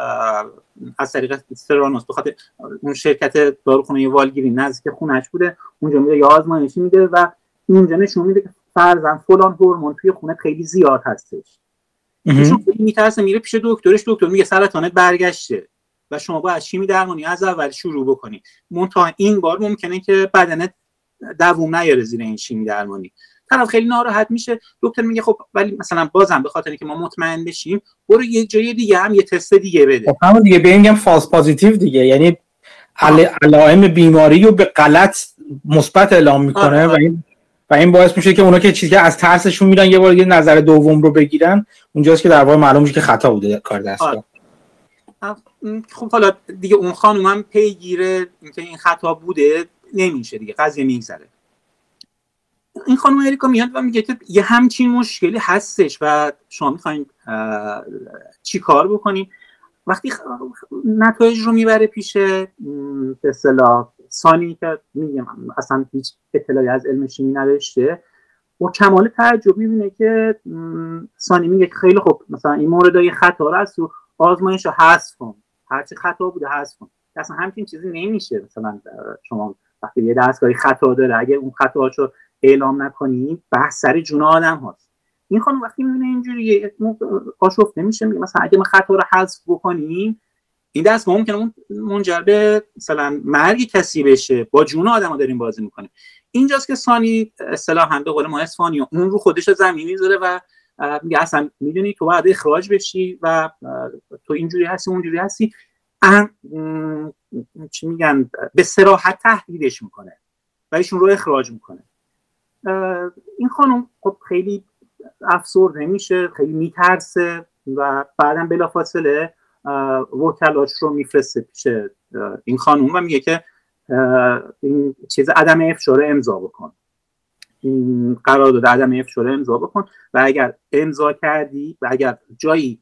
B: از طریق استرانوس بخاطر اون شرکت داروخونه والگیری نزدیک خونش بوده اونجا میره یا آزمایشی میده و اینجا نشون میده که فرضا فلان هورمون توی خونت خیلی زیاد هستش. ایشون میترسه میره پیش دکترش دکتر میگه سرطانت برگشته و شما باید شیمی درمانی از اول شروع بکنی. منتها این بار ممکنه که بدنت دووم نیاره زیر این شیمی درمانی. طرف خیلی ناراحت میشه. دکتر میگه خب ولی مثلا بازم به خاطر که ما مطمئن بشیم برو یه جای دیگه هم یه تست دیگه بده.
A: خب همون دیگه به میگم false positive دیگه. یعنی علائم بیماری رو به غلط مثبت اعلام می‌کنه و این و این باعث میشه که اونا که چیزی از ترسشون میرن یه بار یه نظر دوم رو بگیرن. اونجاست که در واقع معلوم میشه که خطا بوده کار دستگاه.
B: خب حالا دیگه اون خانوم هم پیگیره اینکه این خطا بوده نمیشه دیگه قضیه میگذره. این خانم اریکا میاد و میگه که یه همچین مشکلی هستش و شما می‌خواین چی کار بکنیم وقتی نتایج رو می‌بره پیش به اصطلاح سانی که میگم اصلا هیچ اطلاعی از علم شیمی نداشته با کمال تعجب می‌بینه که سانی میگه خیلی خوب مثلا این موردای خطا رو از تو آزمایش رو حذف کن. هرچی خطا بوده حذف کن. اصلا همچین چیزی نمیشه مثلا شما وقتی یه دستگاهی خطا داره اگه اون خطاهاشو اعلام نکنی بحث سر جون آدم هاست. این خانم وقتی می‌بینه اینجوری آشفته میشه میگه مثلا اگه ما خطا رو حذف بکنیم این دست ممکنه منجر به مثلا مرگ کسی بشه. با جون آدم داریم بازی می‌کنیم. اینجاست که سانی اصطلاحا به قول ما اسفانی اون رو خودش زمین می‌ذاره و میگه اصلا می‌دونی تو باید اخراج بشی و تو اینجوری هستی اونجوری هستی. چی میگن؟ به سراحت تهدیدش می‌کنه و ایشون رو اخراج می‌کنه. این خانم خب خیلی افسرده میشه خیلی میترسه و بعدا بلافاصله وکلاش رو میفرسته پیش این خانوم و میگه که این چیز عدم افشاره امضا بکن. این قرارداد عدم افشاره امضا بکن و اگر امضا کردی و اگر جایی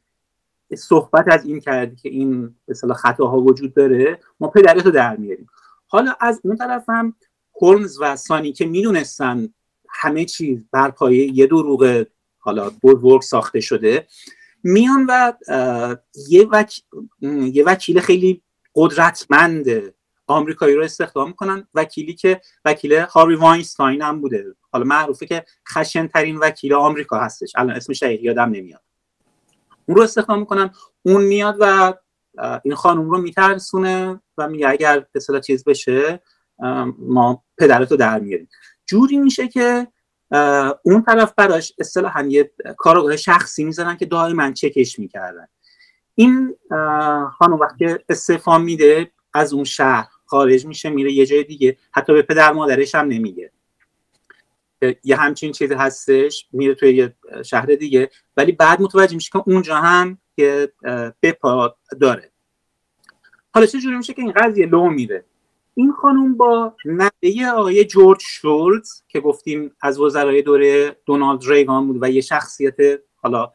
B: صحبت از این کردی که این مثلا خطاها وجود داره ما پدرتو در میاریم. حالا از اون طرف هم هولمز و سانی که می‌دونستن همه چیز بر پایه یه دروغ حالا بزرگ ساخته شده. میان و یه, یه وکیل خیلی قدرتمند آمریکایی رو استخدام می‌کنن وکیلی که وکیل هاری واینستاین هم بوده. حالا معروفه که خشن ترین وکیل آمریکا هستش. الان اسمش دقیق یادم نمیاد. اون رو استخدام می‌کنن. اون میاد و این خانم رو میترسونه و میگه اگر به چیز بشه ما پدرتو در میاریم. جوری میشه که اون طرف براش اصطلاحا یه کارگاه شخصی می‌زنن که دائما چکش می‌کردن. این خانم وقتی استعفا میده از اون شهر خارج میشه میره یه جای دیگه. حتی به پدر مادرش هم نمیگه. یه همچین چیزی هستش میره توی یه شهر دیگه. ولی بعد متوجه میشه که اونجا هم که بپا داره. حالا چه جوری میشه که این قضیه لو میره؟ این خانوم با نوه آقای جورج شولز که گفتیم از وزرای دوره دونالد ریگان بود و یه شخصیت حالا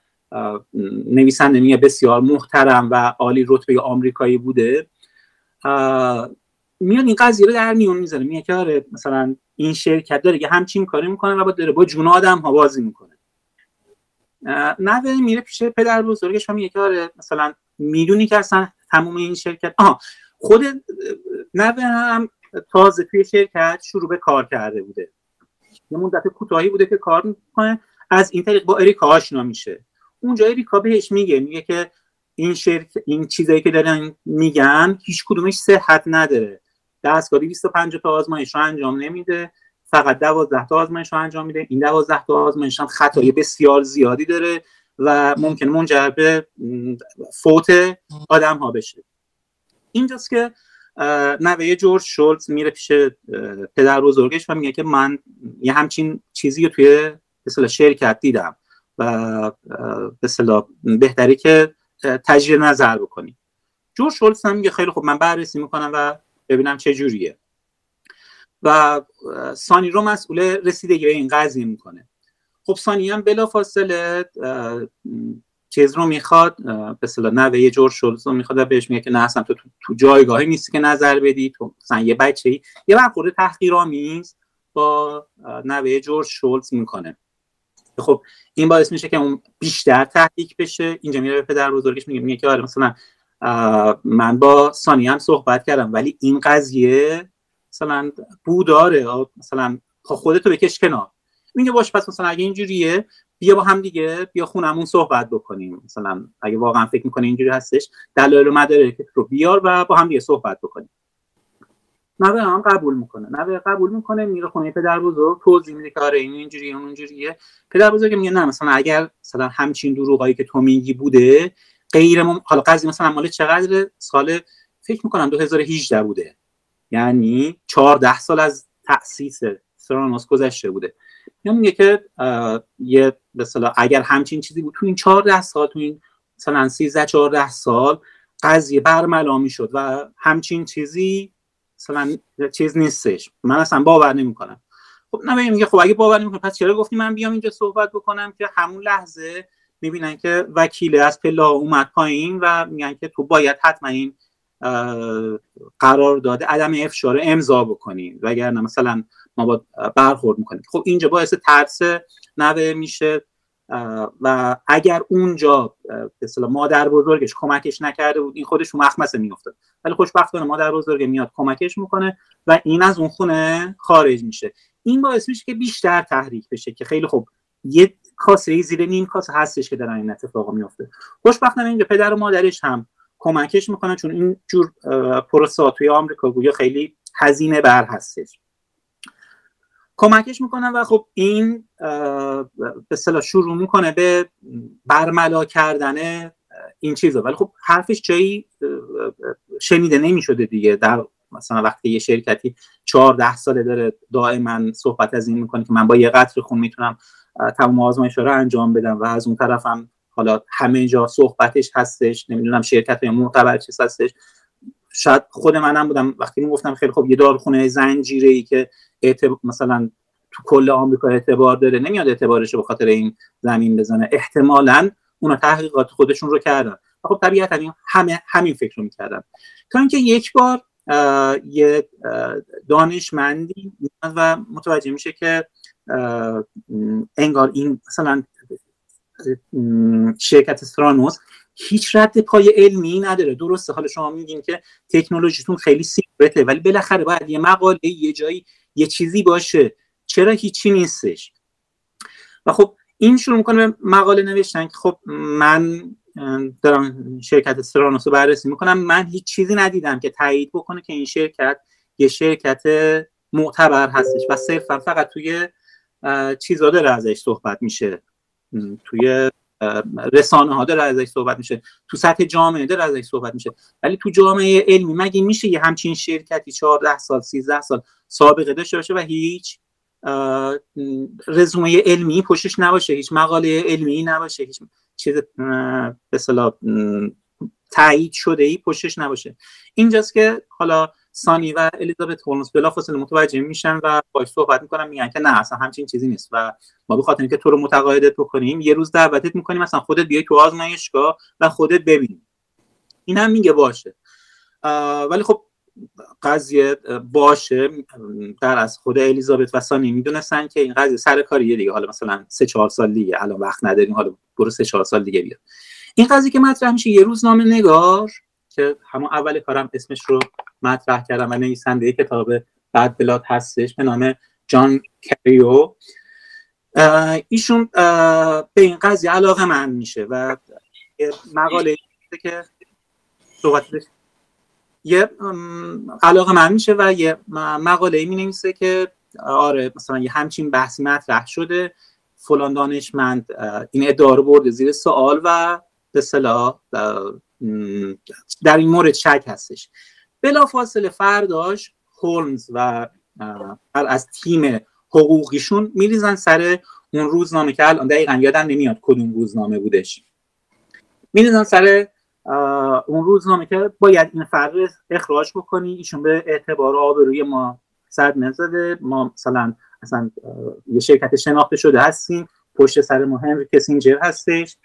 B: نویسنده بسیار محترم و عالی رتبه آمریکایی بوده. میاد این قضیه رو در میون می‌ذاره میگه که آره مثلا این شرکت داره که همچین کاری می‌کنه و با داره با جون آدم ها بازی می‌کنه. نوه میره پیش پدر بزرگش و میگه که آره مثلا می‌دونی که اصلا تموم این شرکت آها خود نوه هم تازه توی شرکت شروع به کار کرده بوده. یه مدت کوتاهی بوده که کار می‌کنه. از این طریق با اریکا آشنا میشه. اونجا اریکا بهش میگه میگه که این شرک این چیزایی که دارن میگن هیچ کدومش صحت نداره. دستگاه 250 تا آزمایش رو انجام نمیده. فقط 12 تا آزمایش رو انجام میده. این 12 تا آزمایش هم خطای بسیار زیادی داره و ممکن منجر به فوت آدم ها بشه. اینجاست که نوه جورج شولز میره پیش پدر بزرگش و میگه که من یه همچین چیزی رو توی مثلا شرکت دیدم و به بهتری که تجدید نظر بکنی. جورج شولز هم میگه خیلی خوب من بررسی می‌کنم و ببینم چه جوریه. و سانی رو مسئول رسیدگی این قضیه می‌کنه. خب سانی هم بلا فاصله چیز رو می‌خواد به صلاح نوه جورج شولز رو می‌خواد و بهش میگه که نه اصلا تو تو جایگاهی نیستی که نظر بدی تو مثلا یه بچه ای یه برخورد تحقیرآمیز با نوه جورج شولز می‌کنه. خب این باعث میشه که اون بیشتر تحقیق بشه. اینجا میره به پدر بزرگش میگه میگه که آره مثلا من با سانی هم صحبت کردم ولی این قضیه مثلا بو داره. مثلا خب خودتو بکش کنار. میگه باش پس مثلا اگه اینجوریه بیا با هم دیگه بیا خونمون صحبت بکنیم. مثلا اگه واقعا فکر می‌کنه اینجوری هستش دلایل و مدارک رو بیار و با هم دیگه صحبت بکنیم. نوه هم قبول می‌کنه. نوه قبول می‌کنه میره خونه پدر بزرگ توضیح میده که آره این اینجوریه اون اینجوریه. پدر بزرگ میگه نه مثلا اگر مثلا همچین دروغایی که تو میگی بوده غیر مم... حالا قضیه مثلا مال چقدر سال فکر می‌کنم 2018 بوده. یعنی 14 سال از تأسیس سرانوس گذشته بوده. یا میگه که یه مثلا اگر همچین چیزی بود تو این 14 سال تو این مثلا 13 14 سال قضیه برملا می‌شد و همچین چیزی مثلا چیز نیستش. من اصلا باور نمی‌کنم. خب نه میگه خب اگه باور نمی‌کنه پس چرا گفتی من بیام اینجا صحبت بکنم که همون لحظه می‌بینن که وکیل از پله اومد پایین و میگن که تو باید حتما این قرار داده عدم افشار امضا بکنیم وگرنه مثلا ما با برخورد می‌کنیم. خب اینجا باعث ترس نوه میشه و اگر اونجا به مادر بزرگش کمکش نکرده بود این خودش مخمسه میافتاد. ولی خوشبختانه مادر بزرگ میاد کمکش می‌کنه و این از اون خونه خارج میشه. این باعث میشه که بیشتر تحریک بشه که خیلی خوب یه کاسه زیر نیم کاسه هستش که در این اتفاق میفته خوشبختانه اینجا پدر و مادرش هم کمکش می‌کنن چون این جور پروسا توی آمریکا گویا خیلی هزینه بر هستش. کمکش می‌کنن و خب این به صلاح شروع می‌کنه به برملا کردن این چیزا. ولی خب حرفش جایی شنیده نمی‌شده دیگه. در مثلا وقتی یه شرکتی ده ساله داره دائما صحبت از این می‌کنه که من با یه قطر خون می‌تونم تمام آزمایش رو انجام بدم و از اون طرفم حالا همه جا صحبتش هستش. نمی‌دونم شرکت های معتبر چیز هستش. شاید خود منم بودم وقتی می‌گفتم خیلی خوب یه داروخونه زنجیره ای که مثلا تو کل آمریکا اعتبار داره نمیاد اعتبارش به خاطر این زمین بزنه. احتمالا اونا تحقیقات خودشون رو کردن. خب طبیعتا همه همین فکر رو می‌کردن. تا اینکه یک بار یه دانشمندی و متوجه میشه که انگار این مثلا شرکت استرانوس هیچ رد پای علمی نداره. درسته حالا شما میگین که تکنولوژیتون خیلی سیکرته ولی بالاخره باید یه مقاله یه جایی یه چیزی باشه. چرا هیچی نیستش؟ و خب این شروع می‌کنه به مقاله نوشتن که خب من دارم شرکت استرانوس رو بررسی می‌کنم. من هیچ چیزی ندیدم که تایید بکنه که این شرکت یه شرکت معتبر هستش. و صرفا فقط توی چیزا داره ازش صحبت میشه. توی رسانه ها داره ازش صحبت میشه تو سطح جامعه داره ازش صحبت میشه. ولی تو جامعه علمی مگه میشه یه همچین شرکتی 14 سال 13 سال سابقه داشته باشه و هیچ رزومه علمی پشتش نباشه هیچ مقاله علمی نباشه هیچ چیز به تایید شده ای پشتش نباشه. اینجاست که حالا سانی و الیزابت هولمز بلافاصله متوجه میشن و باش صحبت می‌کنن میگن که نه اصلا همچین چیزی نیست و ما به خاطر اینکه تو رو متقاعدت بکنیم یه روز دعوتت می‌کنیم مثلا خودت بیای تو آزمایشگاه و خودت ببین این هم میگه باشه. ولی خب قضیه باشه. در از خود الیزابت و سانی می‌دونستن که این قضیه سر کاریه دیگه. حالا مثلا سه چهار سال دیگه الان وقت نداریم حالا برو سه چهار سال دیگه بیاد. این قضیه که مطرح میشه یه روزنامه نگار که همون اول کارم اسمش رو مطرح کردم و نویسنده کتاب بعد بلاد هستش به نام جان کریو. ایشون به این قضیه علاقه من میشه و مقاله که صحبتش یه علاقه من میشه و یه مقاله می نویسه که آره مثلا یه همچین بحثی مطرح شده. فلان دانشمند این ادعا رو برده زیر سوال و به صلاح در این مورد شک هستش. بلا فاصله فرداش هولمز و از تیم حقوقیشون میریزن سر اون روزنامه که الان دقیقا یادم نمیاد کدوم روزنامه بودش. میریزن سر اون روزنامه که باید این فرد اخراج بکنی ایشون به اعتبار آبروی ما صد نزده. ما مثلا اصلا یه شرکت شناخته شده هستیم. پشت سر ما هنری کسینجر هستش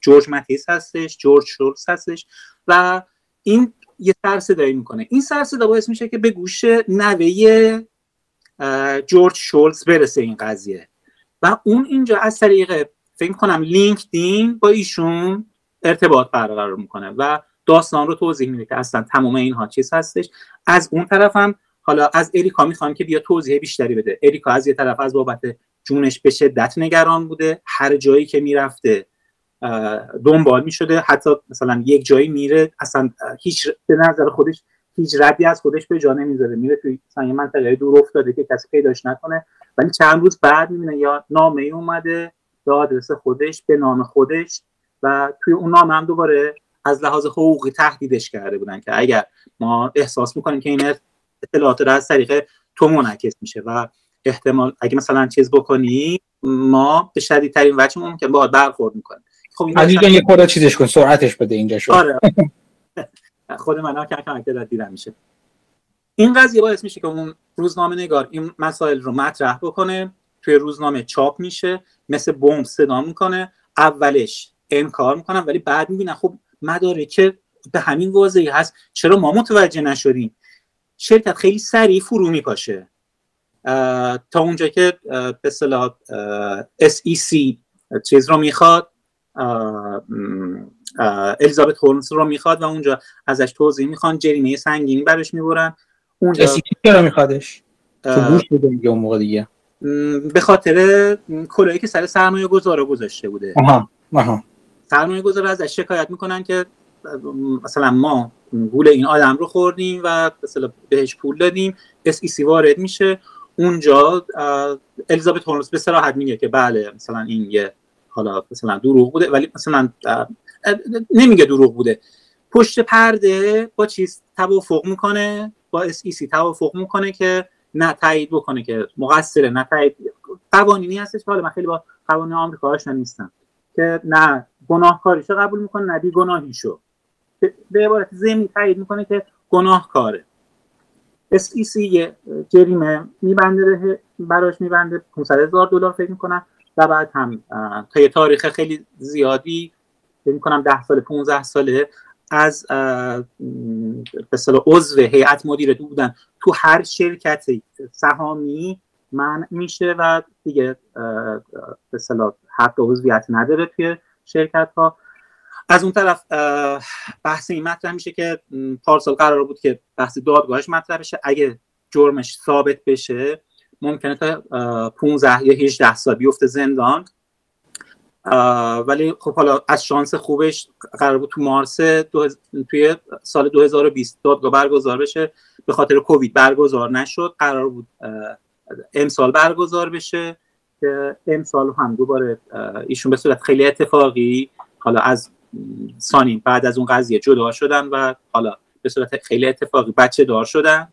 B: جورج متیس هستش جورج شولز هستش و این یه سر صدایی می‌کنه. این سر صدا باعث میشه که به گوش نوه جورج شولز برسه این قضیه. و اون اینجا از طریق فکر کنم لینکدین با ایشون ارتباط برقرار می‌کنه و داستان رو توضیح میده که اصلا تمام اینها چیز هستش. از اون طرف هم حالا از اریکا می‌خوام که بیا توضیح بیشتری بده. اریکا از یه طرف از بابت جونش به شدت نگران بوده. هر جایی که می‌رفته دنبال می‌شده. حتی مثلا یک جایی میره اصلا هیچ به نظر خودش هیچ ردی از خودش به جا نمی‌ذاره. میره توی مثلا یه منطقه دور افتاده که کسی پیداش نکنه. ولی چند روز بعد می‌بینه یا نامه اومده به آدرس خودش به نام خودش و توی اون نامه هم دوباره از لحاظ حقوقی تهدیدش کرده بودن که اگر ما احساس می‌کنیم که این اطلاعات رو از طریق تو منعکس میشه و احتمال اگه مثلا چیز بکنی ما به شدیدترین وجه ممکن با برخورد می‌کنیم.
A: خب این یه خورده چیزش کن سرعتش بده اینجا شد.
B: آره. خود من ها که دیدن میشه. این قضیه باعث میشه که اون روزنامه نگار این مسائل رو مطرح بکنه. توی روزنامه چاپ میشه مثل بمب صدا می‌کنه. اولش انکار می‌کنن ولی بعد می‌بینن خب که به همین واضحی هست. چرا ما متوجه نشدیم؟ شرکت خیلی سریع فرو میپاشه. تا اونجا که به صلاح SEC چیز رو می‌خواد. الیزابت هولمز رو می‌خواد و اونجا ازش توضیح می‌خوان. جریمه سنگینی برش می‌برن.
A: اونجا چرا میخوادش؟ تو گوش بده اون موقع دیگه.
B: به خاطر کلایی که سر سرمایه گذاره گذاشته بوده.
A: آها آها.
B: سرمایه گذار ازش شکایت می‌کنن که مثلا ما گول این آدم رو خوردیم و مثلا بهش پول دادیم اس وارد میشه. اونجا الیزابت هولمز به صراحت میگه که بله مثلا این یه حالا مثلا دروغ بوده ولی مثلا نمیگه دروغ بوده. پشت پرده با چیز توافق می‌کنه با SEC توافق می‌کنه که نه تایید بکنه که مقصره نه تایید. قوانینی هستش حالا من خیلی با قوانین آمریکا آشنا نیستم. که نه گناهکاریشو قبول می‌کنه؟ نه گناهیشو به عبارت زمین تایید می‌کنه که گناهکاره. اس ای سی جریمه میبنده براش میبنده 500 هزار دلار فکر می‌کنم. بعد هم تا یه تاریخ خیلی زیادی فکر می‌کنم 10 سال 15 ساله از به عضو هیئت مدیره بودن. تو هر شرکت سهامی من میشه و دیگه به صلاح حق عضویت نداره توی شرکت ها از اون طرف بحث این مطرح میشه که پارسال قرار بود که بحث دادگاهش مطرح بشه. اگه جرمش ثابت بشه ممکنه تا 15 یا 18 سال بیفته زندان. ولی خب حالا از شانس خوبش قرار بود تو مارس توی سال 2020 دادگاه برگزار بشه. به خاطر کووید برگزار نشد. قرار بود امسال برگزار بشه که امسال هم دوباره ایشون به صورت خیلی اتفاقی حالا از سانی بعد از اون قضیه جدا شدن و حالا به صورت خیلی اتفاقی بچه دار شدن.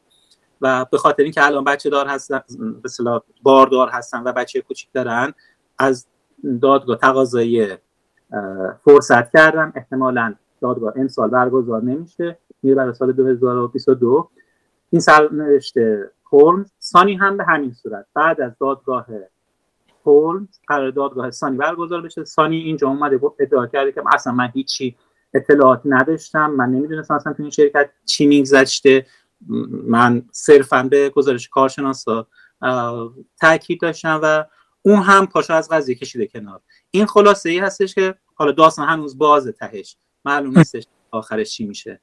B: و به خاطر اینکه الان بچه دار هستن به باردار هستن و بچه کوچیک دارن از دادگاه تقاضای فرصت کردم احتمالا دادگاه امسال برگزار نمیشه میره برای سال 2022 این سرنوشت هولمز سانی هم به همین صورت. بعد از دادگاه هولمز قرار دادگاه سانی برگزار بشه. سانی اینجا اومده ادعا کرده که اصلا من هیچی اطلاعات نداشتم. من نمی‌دونستم اصلا تو این شرکت چی میگذشته. من صرفا به گزارش کارشناسا تاکید داشتم و اون هم پاشا از قضیه کشیده کنار. این خلاصه ای هستش که حالا داستان هنوز بازه تهش. معلوم نیستش آخرش چی میشه.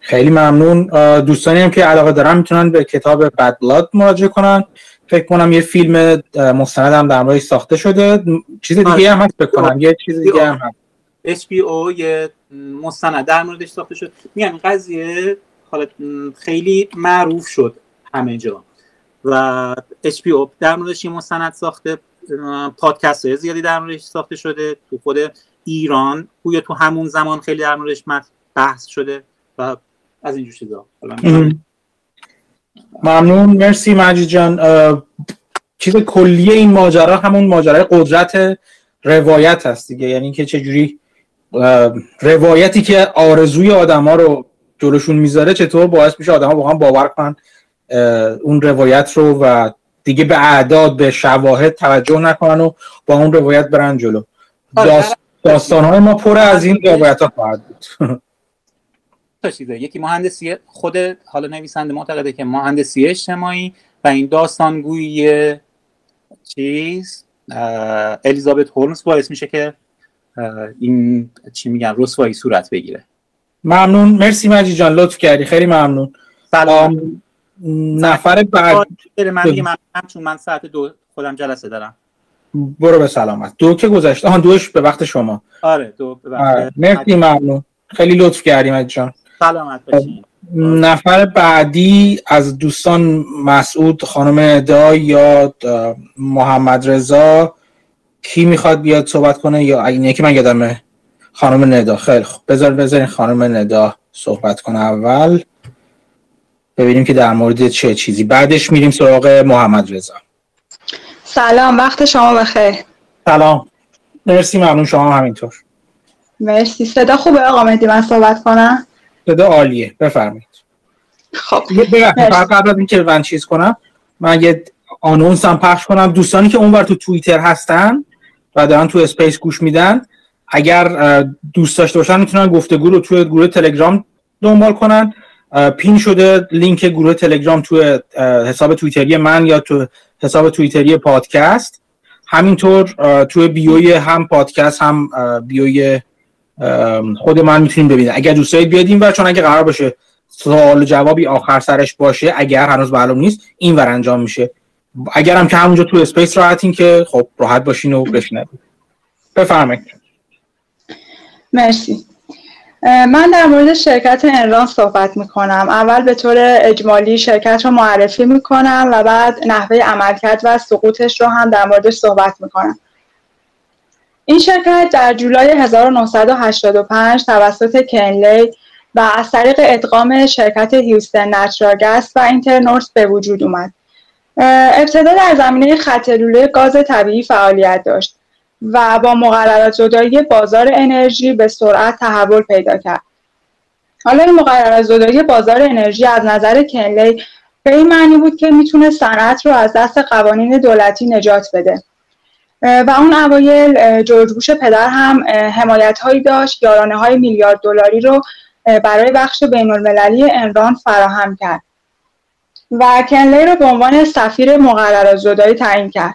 A: خیلی ممنون. دوستانی هم که علاقه دارن می‌تونن به کتاب بد بلاد مراجعه کنن. فکر کنم یه فیلم مستند هم در ساخته شده. چیز دیگه آره. هم هست بکنم یه چیز دیگه هم
B: هست. HBO یه مستند در موردش ساخته شد. میگم قضیه حالا خیلی معروف شد همه جا. و HBO در موردش یه مستند ساخته پادکست های زیادی در موردش ساخته شده. تو خود ایران گویا تو همون زمان خیلی در موردش بحث شده و از اینجور چیزا.
A: ممنون. مرسی مجید جان. چیز کلی این ماجرا همون ماجرای قدرت روایت هست دیگه. یعنی که چجوری روایتی که آرزوی آدما رو جلوشون می‌ذاره چطور باعث میشه آدم ها واقعا باور کنن اون روایت رو و دیگه به اعداد به شواهد توجه نکنن و با اون روایت برن جلو. آره، داستان های ما پر از این روایت ها خواهد بود.
B: یکی مهندسی خود حالا نویسنده معتقده که مهندسی اجتماعی و این داستانگویی چیز الیزابت هولمز باعث میشه که این چی میگن رسوایی صورت بگیره.
A: ممنون. مرسی مجید جان. لطف کردی. خیلی ممنون. سلام. نفر بعد.
B: من دیگه من چون من ساعت دو خودم جلسه دارم.
A: برو به سلامت. دو که گذشته آها دوش به وقت شما.
B: آره دو به وقت.
A: آره. مرسی ممنون. خیلی لطف کردی مجید جان.
B: سلامت باشین.
A: نفر بعدی از دوستان مسعود خانم ادا یا محمد رضا کی می‌خواد بیاد صحبت کنه یا اینه که من یادمه؟ خانم ندا. خیلی خوب. بذار بذارین خانم ندا صحبت کنه اول. ببینیم که در مورد چه چیزی. بعدش میریم سراغ محمد رضا.
C: سلام. وقت شما بخیر.
A: سلام. مرسی ممنون. شما همینطور.
C: مرسی. صدا خوبه آقا مهدی؟ من صحبت کنم.
A: صدا عالیه. بفرمایید.
C: خب.
A: قبل از اینکه من چیز کنم من یه آنونس هم پخش کنم. دوستانی که اونور تو توییتر هستن و دارن تو space گوش میدن اگر دوست داشته باشن می‌تونن گفتگو رو توی گروه تلگرام دنبال کنن. pin شده لینک گروه تلگرام تو حساب توییتری من یا تو حساب توییتری پادکست. همینطور توی bio ی هم پادکست هم bio ی خود من می‌تونیم ببینید. اگر دوست دارید بیاید و چون اگه قرار باشه سوال جوابی آخر سرش باشه اگر هنوز معلوم نیست این ور انجام میشه. اگر هم که همونجا تو space راحتین که خب راحت باشین و بشنوید بفرمایید.
C: مرسی. من در مورد شرکت Enron صحبت می کنم اول به طور اجمالی شرکت رو معرفی می کنم و بعد نحوه عملکرد و سقوطش رو هم در موردش صحبت می کنم این شرکت در جولای 1985 توسط کن لی و از طریق ادغام شرکت Houston Natural Gas و InterNorth به وجود اومد. ابتدا در زمینه خط لوله گاز طبیعی فعالیت داشت. و با مقررات زدایی بازار انرژی به سرعت تحول پیدا کرد. حالا این مقررات زدایی بازار انرژی از نظر کنلی به این معنی بود که می‌تونه صنعت رو از دست قوانین دولتی نجات بده. و اون اوایل جورج بوش پدر هم حمایت هایی داشت یارانه های میلیارد دلاری رو برای بخش بین المللی انران فراهم کرد و کن لی رو به عنوان سفیر مقررات زدایی تعیین کرد.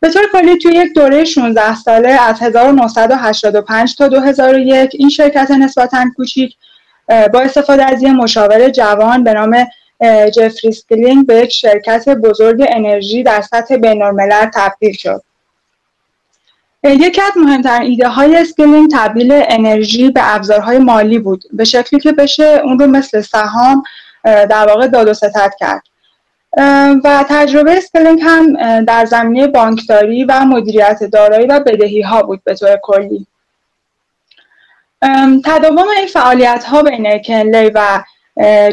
C: به طور کلی توی یک دوره 16 ساله از 1985 تا 2001 این شرکت نسبتا کوچیک با استفاده از یک مشاور جوان به نام جفری اسکیلینگ به یک شرکت بزرگ انرژی در سطح بین‌الملل تبدیل شد. یکی از مهمترین ایده های اسکیلینگ تبدیل انرژی به ابزارهای مالی بود به شکلی که بشه اون رو مثل سهام در واقع داد و ستد کرد و تجربه اسکیلینگ هم در زمینه بانکداری و مدیریت دارایی و بدهی ها بود به طور کلی. تداوم این فعالیت ها بین کن لی و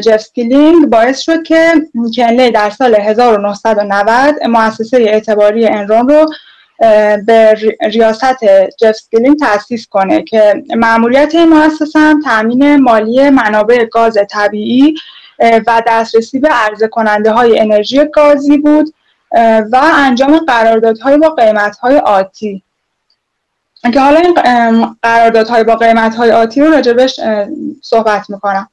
C: جف اسکیلینگ باعث شد که کن لی در سال 1990 مؤسسه اعتباری Enron رو به ریاست جف اسکیلینگ تأسیس کنه که ماموریت این مؤسسه هم تامین مالی منابع گاز طبیعی و دسترسی به عرضه کننده های انرژی گازی بود و انجام قراردادهای با قیمتهای آتی. که حالا این قراردادهای با قیمتهای آتی رو راجبش صحبت می‌کنم.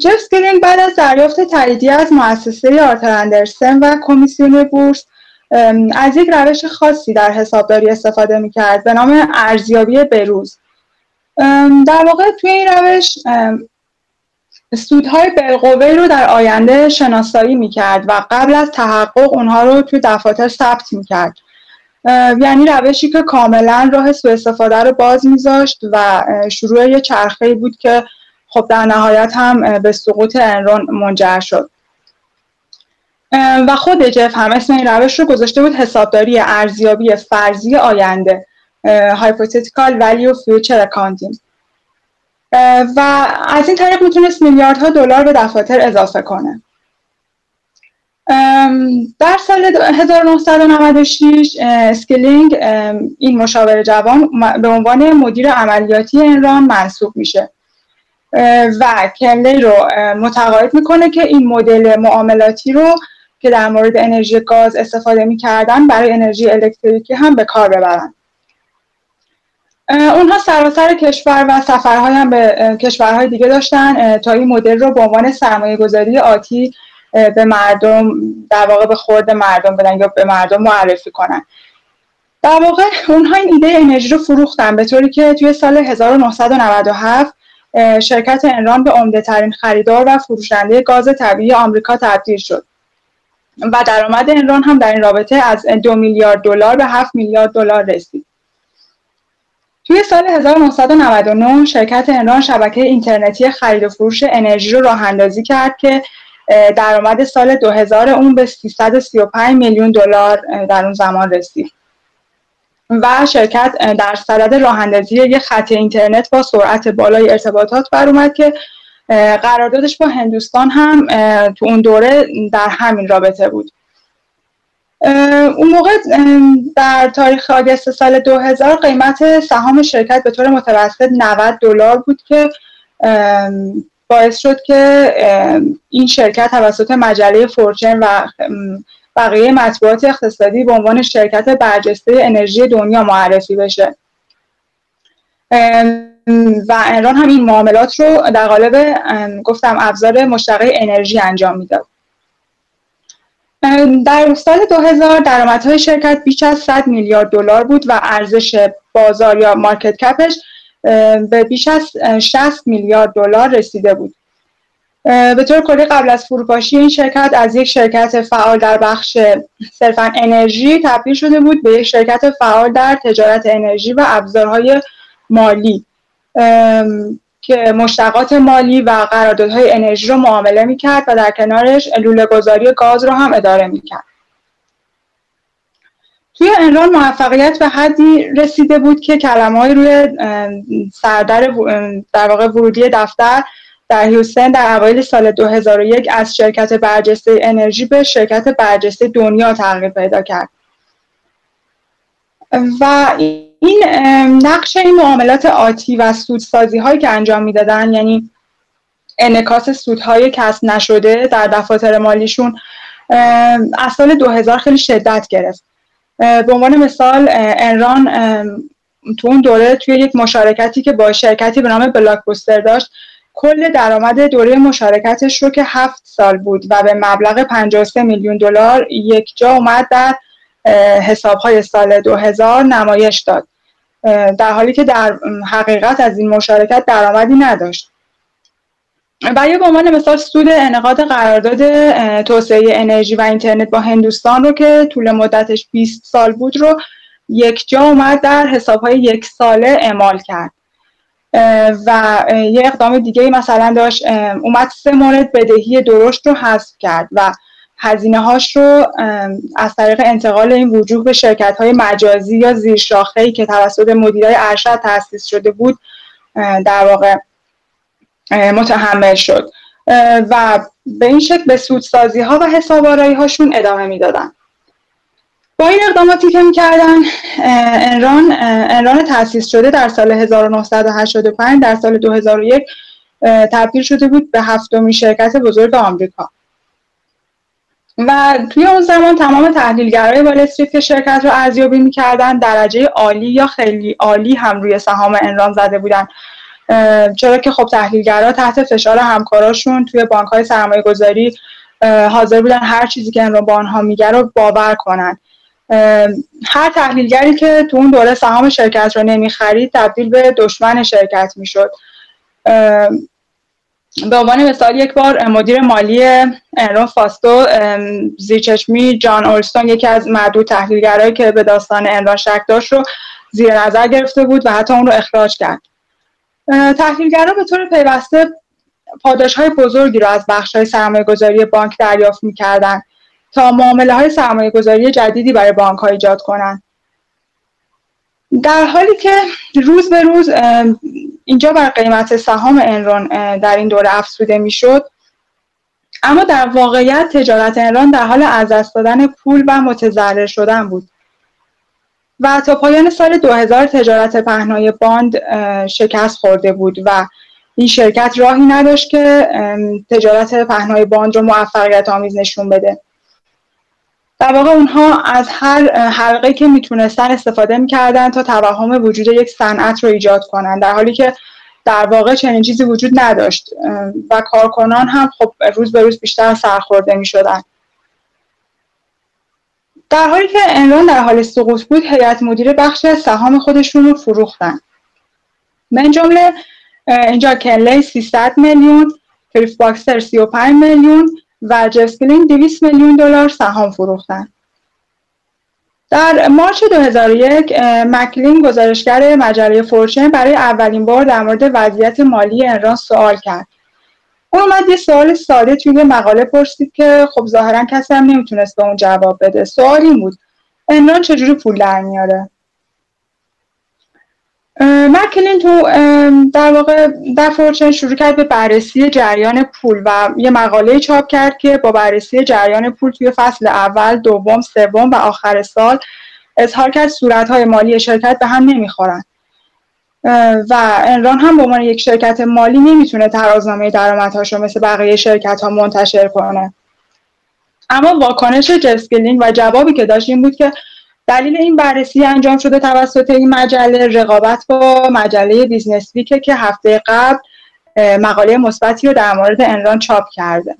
C: جف اسکیلینگ بعد از دریافت تاییدیه از مؤسسه Arthur Andersen و کمیسیون بورس از یک روش خاصی در حسابداری استفاده می‌کرد به نام ارزیابی به روز در واقع توی این روش سودهای بالقوه رو در آینده شناسایی می‌کرد و قبل از تحقق اونها رو توی دفاتر ثبت می‌کرد. یعنی روشی که کاملا راه سوء استفاده رو باز میذاشت و شروع یه چرخه بود که خب در نهایت هم به سقوط انرون منجر شد. و خود جف هم اسم این روش رو گذاشته بود حسابداری ارزیابی فرضی آینده. Hypothetical Value Future Accounting. و از این طریق می‌تونست میلیاردها دلار به دفاتر اضافه کنه. در سال 1996 اسکلینگ این مشاور جوان به عنوان مدیر عملیاتی انران منصوب میشه. و کنلی رو متقاعد می‌کنه که این مدل معاملاتی رو که در مورد انرژی گاز استفاده می‌کردن برای انرژی الکتریکی هم به کار ببرن. اونها سراسر کشور و سفرهای هم به کشورهای دیگه داشتن. تا این مدل رو به عنوان سرمایه گذاری آتی به مردم در واقع به خورد مردم بدن یا به مردم معرفی کنن. در واقع اونها این ایده انرژی رو فروختن به طوری که توی سال 1997 شرکت انران به عمده ترین خریدار و فروشنده گاز طبیعی آمریکا تبدیل شد. و درآمد انران هم در این رابطه از دو میلیارد دلار به 7 میلیارد دلار رسید. توی سال 1999 شرکت انران شبکه اینترنتی خرید و فروش انرژی رو راه اندازی کرد که درآمد سال 2000 اون به 335 میلیون دلار در اون زمان رسید. و شرکت در صدد راه اندازی یک خط اینترنت با سرعت بالای ارتباطات بر اومد که قراردادش با هندوستان هم تو اون دوره در همین رابطه بود. اون موقع در تاریخ آگست سال 2000 قیمت سهام شرکت به طور متوسط 90 دلار بود که باعث شد که این شرکت توسط مجله فورچن و بقیه مطبوعات اقتصادی به عنوان شرکت برجسته انرژی دنیا معرفی بشه. و انران هم این معاملات رو در قالب گفتم ابزار مشتقه انرژی انجام می‌داد. در سال 2000 درآمدهای شرکت بیش از 100 میلیارد دلار بود و ارزش بازار یا مارکت کپش به بیش از 60 میلیارد دلار رسیده بود. به طور کلی قبل از فروپاشی این شرکت از یک شرکت فعال در بخش صرفا انرژی تبدیل شده بود به یک شرکت فعال در تجارت انرژی و ابزارهای مالی. مشتقات مالی و قراردادهای انرژی رو معامله می‌کرد و در کنارش لوله گذاری گاز رو هم اداره می‌کرد. توی انران موفقیت به حدی رسیده بود که کلمه روی سردر در واقع ورودی دفتر در هیوستن در اوایل سال 2001 از شرکت برجسته انرژی به شرکت برجسته دنیا تغییر پیدا کرد. و این نقش این معاملات آتی و سودسازی هایی که انجام می‌دادن یعنی انکاس سودهای کسب نشده در دفاتر مالیشون از سال 2000 خیلی شدت گرفت. به عنوان مثال انران تو اون دوره توی یک مشارکتی که با شرکتی به نام بلاکبوستر داشت کل درآمد دوره مشارکتش رو که هفت سال بود و به مبلغ 53 میلیون دلار یک جا اومد در حسابهای سال 2000 نمایش داد. در حالی که در حقیقت از این مشارکت درآمدی نداشت. و به عنوان مثال سود انعقاد قرارداد توسعه انرژی و اینترنت با هندوستان رو که طول مدتش 20 سال بود رو یک جا اومد در حسابهای یک ساله اعمال کرد. و یه اقدام دیگه مثلا داشت اومد سه مورد بدهی درشت رو حذف کرد و هزینه هاش رو از طریق انتقال این وجوه به شرکت های مجازی یا زیرشاخه که توسط مدیرای ارشد تأسیس شده بود در واقع متحمل شد. و به این شکل به سودسازی ها و حساب هاشون ادامه می‌دادن. با این اقداماتی که می‌کردن انران انران تأسیس شده در سال 1985 در سال 2001 تبدیل شده بود به هفتمین شرکت بزرگ آمریکا. و توی اون زمان تمام تحلیلگرای وال استریت که شرکت رو ارزیابی می‌کردن درجه عالی یا خیلی عالی هم روی سهام انران زده بودن. چرا که خب تحلیلگرا تحت فشار همکاراشون توی بانک های سرمایه گذاری حاضر بودن هر چیزی که انران با آنها میگه رو باور کنن. هر تحلیلگری که تو اون دوره سهام شرکت رو نمی‌خرید تبدیل به دشمن شرکت می‌شد. به عنوان مثال یک بار مدیر مالی انرون فاستو زیرچشمی جان اولستون یکی از معدود تحلیلگرایی که به داستان انرون شک داشت رو زیر نظر گرفته بود و حتی اون رو اخراج کرد. تحلیلگرا به طور پیوسته پاداش های بزرگی رو از بخش های سرمایه گذاری بانک دریافت می‌کردن تا معامله های سرمایه گذاری جدیدی برای بانک ها ایجاد کنند در حالی که روز به روز اینجا بر قیمت سهام انران در این دوره افزوده می‌شد. اما در واقعیت تجارت انران در حال از دست دادن پول و متضرر شدن بود. و تا پایان سال 2000 تجارت پهنای باند شکست خورده بود و این شرکت راهی نداشت که تجارت پهنای باند رو موفقیت آمیز نشون بده. در واقع اونها از هر حلقه که می‌تونستن استفاده می‌کردن تا توهم وجود یک صنعت رو ایجاد کنن در حالی که در واقع چنین چیزی وجود نداشت. و کارکنان هم خب روز به روز بیشتر سرخورده می‌شدن. در حالی که Enron در حال سقوط بود هیئت مدیره بخش سهام خودشون رو فروختن. من جمله اینجا کن لی 300 میلیون کلیف باکستر 35 میلیون و جسکلین 200 میلیون دلار سهام فروختن. در مارچ 2001 مکلین گزارشگر مجله Fortune برای اولین بار در مورد وضعیت مالی Enron سوال کرد. اون اومد یه سوال ساده توی مقاله پرسید که خب ظاهرا کسی هم نمی‌تونست به اون جواب بده. سوال این بود انران چجوری پول در میاره؟ مکلین تو در واقع در فورچن شروع کرد به بررسی جریان پول و یه مقاله چاپ کرد که با بررسی جریان پول توی فصل اول، دوم، سوم و آخر سال اظهار کرد صورتهای مالی شرکت به هم نمی‌خورن. و انران هم به عنوان یک شرکت مالی نمی‌تونه ترازنامه درآمدهاش رو مثل بقیه شرکت ها منتشر کنه. اما واکنش جف اسکیلینگ و جوابی که داشت این بود که دلیل این بررسی انجام شده توسط این مجله رقابت با مجله BusinessWeek ه که هفته قبل مقاله مثبتی رو در مورد Enron چاپ کرده.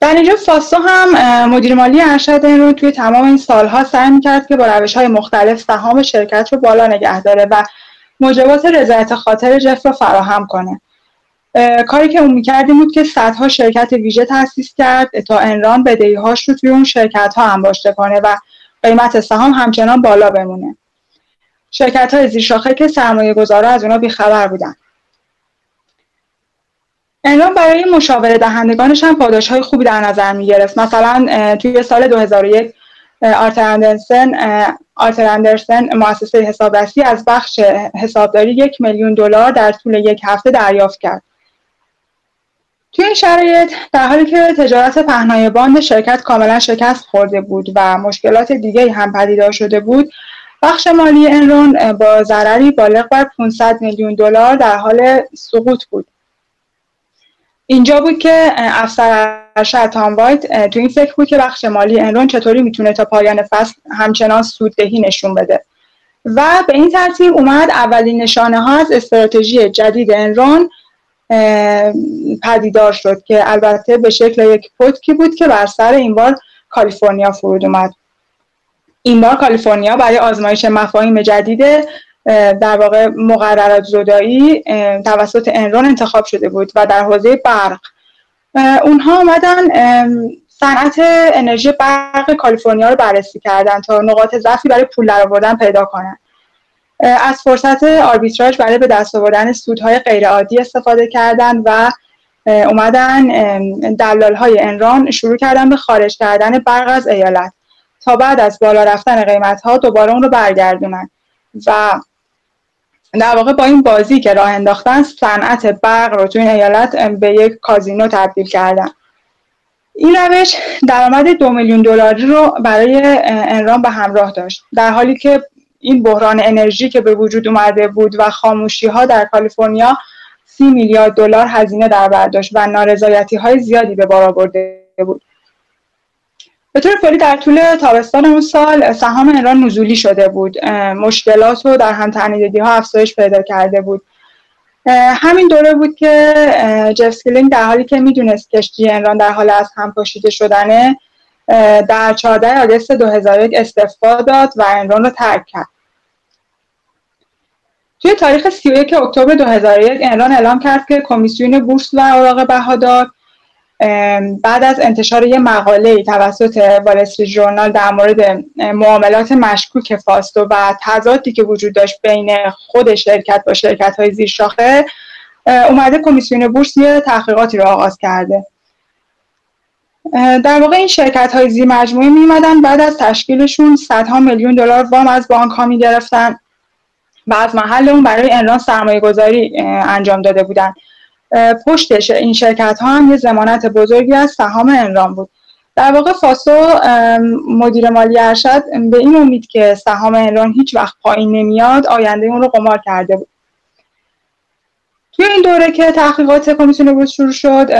C: در اینجا فاستو هم مدیر مالی ارشد این رو توی تمام این سالها سعی می‌کرد که با روش های مختلف سهام شرکت رو بالا نگه داره و موجبات رضایت خاطر جف رو فراهم کنه. کاری که اون می‌کرد این بود که صدها شرکت ویژه تاسیس کرد تا انران بدهیهاش رو توی اون شرکت ها انباشته کنه و قیمت سهام همچنان بالا بمونه. شرکت های زیرشاخه که سرمایه گذارا از اونا بیخبر بودن. انران برای مشاوره دهندگانش هم پاداش های خوبی در نظر می گرفت مثلا توی سال 2001 آرتر اندرسن آرتر اندرسن مؤسسه حسابرسی از بخش حسابداری یک میلیون دلار در طول یک هفته دریافت کرد. توی این شرایط در حالی که تجارت پهنای باند شرکت کاملا شکست خورده بود و مشکلات دیگه هم پدیدار شده بود بخش مالی انرون با ضرری بالغ بر 500 میلیون دلار در حال سقوط بود. اینجا بود که افسر ارشد تام وایت تو این فکر بود که بخش مالی انرون چطوری می‌تونه تا پایان فصل همچنان سوددهی نشون بده. و به این ترتیب اومد اولین نشانه ها از استراتژی جدید انرون پدیدار شد که البته به شکل یک پتکی بود که بر سر این بار کالیفرنیا فرود اومد. این بار کالیفرنیا برای آزمایش مفاهیم جدید در واقع مقررات زدایی توسط انرون انتخاب شده بود و در حوزه برق. اونها آمدن صنعت انرژی برق کالیفرنیا رو بررسی کردن تا نقاط ضعفی برای پول درآوردن پیدا کنن. از فرصت آربیتراژ برای به دست آوردن سودهای غیرعادی استفاده کردن و اومدن دلال های انران شروع کردن به خارج کردن برق از ایالت. تا بعد از بالا رفتن قیمت ها دوباره اون رو برگردونن. و در واقع با این بازی که راه انداختن صنعت برق رو تو این ایالت به یک کازینو تبدیل کردن. این روش درآمد دو میلیون دلاری رو برای انران به همراه داشت. در حالی که این بحران انرژی که به وجود اومده بود و خاموشی ها در کالیفرنیا سی میلیارد دلار هزینه در برداشت و نارضایتی های زیادی به بار آورده بود. به طور کلی در طول تابستان اون سال سهام ایران نزولی شده بود. مشکلات و در هم ها افزایش پیدا کرده بود. همین دوره بود که جف اسکیلینگ در حالی که می‌دونست کشتی Enron در حال از هم پاشیده شدنه در 14 آگست 2001 استعفا داد و Enron رو ترک کرد. توی تاریخ 31 اکتبر 2001 Enron اعلام کرد که کمیسیون بورس و اوراق بهادار بعد از انتشار یه مقاله توسط Wall Journal در مورد معاملات مشکوک فاستو و تضادی که وجود داشت بین خود شرکت با شرکت های زیر شاخه اومده کمیسیون بورس یه تحقیقاتی رو آغاز کرده. در واقع این شرکت های زیر مجموعه می بعد از تشکیلشون صدها میلیون دلار وام از بانک ها می گرفتن و از محل اون برای انران سرمایه گذاری انجام داده بودن. پشتش این شرکت ها هم یه زمانت بزرگی از سهام انران بود. در واقع فاسو مدیر مالی ارشد به این امید که سهام انران هیچ وقت پایین نمیاد آینده اون رو قمار کرده بود. توی این دوره که تحقیقات کمیسیون بود شروع شد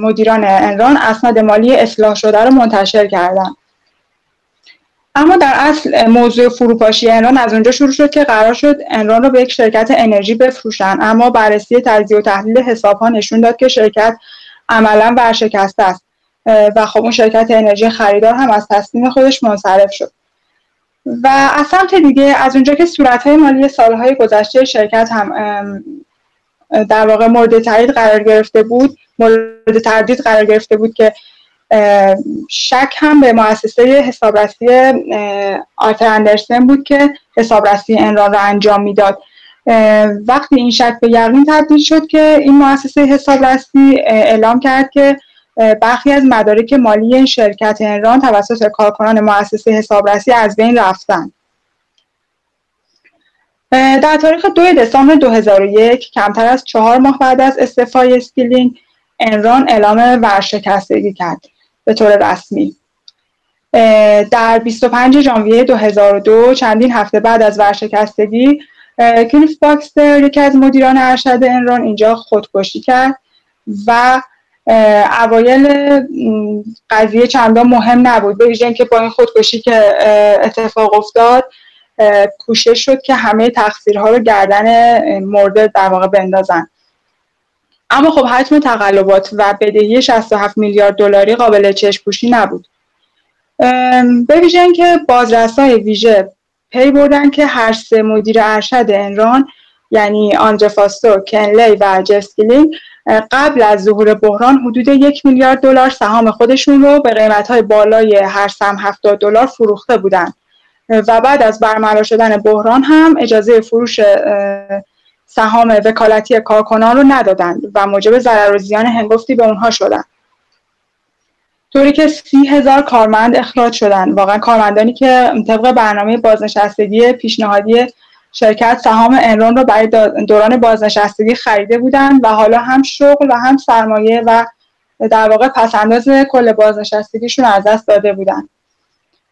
C: مدیران انران اسناد مالی اصلاح شده رو منتشر کردن. اما در اصل موضوع فروپاشی انران از اونجا شروع شد که قرار شد انران رو به یک شرکت انرژی بفروشن. اما بررسی تجزیه و تحلیل حساب ها نشون داد که شرکت عملا ورشکسته است و خب اون شرکت انرژی خریدار هم از تصمیم خودش منصرف شد. و از سمت دیگه از اونجا که صورت های مالی سالهای گذشته شرکت هم در واقع مورد تایید قرار گرفته بود مورد تردید قرار گرفته بود که شک هم به مؤسسه حسابرسی آرتر اندرسن بود که حسابرسی انران را انجام می‌داد. وقتی این شک به یقین تبدیل شد که این مؤسسه حسابرسی اعلام کرد که برخی از مدارک مالی شرکت انران توسط کارکنان مؤسسه حسابرسی از بین رفتن. در تاریخ 2 دسامبر 2001 کمتر از چهار ماه بعد از استعفای اسکیلینگ Enron اعلام ورشکستگی کرد به طور رسمی. در 25 ژانویه 2002 چندین هفته بعد از ورشکستگی کلیف باکستر یکی از مدیران ارشد Enron اینجا خودکشی کرد و اوایل قضیه چندان مهم نبود. به ویژه که با این خودکشی که اتفاق افتاد کوشش شد که همه تقصیرها رو گردن مرده در واقع بندازن. اما خب حجم تقلبات و بدهی 67 میلیارد دلاری قابل چشم نبود. به ویژه اینکه بازرسای ویژه پی بردن که هر سه مدیر ارشد Enron یعنی آندره فاستو، کن لی و جف اسکیلینگ قبل از ظهور بحران حدود یک میلیارد دلار سهام خودشون رو به قیمت های بالای هر سهم 70 دلار فروخته بودند و بعد از برملا شدن بحران هم اجازه فروش سهام وکالتی کارکنان رو ندادند و موجب ضرر و زیان هنگفتی به اونها شدند طوری که سی هزار کارمند اخراج شدن. واقعا کارمندانی که طبق برنامه بازنشستگی پیشنهادی شرکت سهام انرون رو برای دوران بازنشستگی خریده بودند و حالا هم شغل و هم سرمایه و در واقع پسنداز کل بازنشستگیشون از دست داده بودند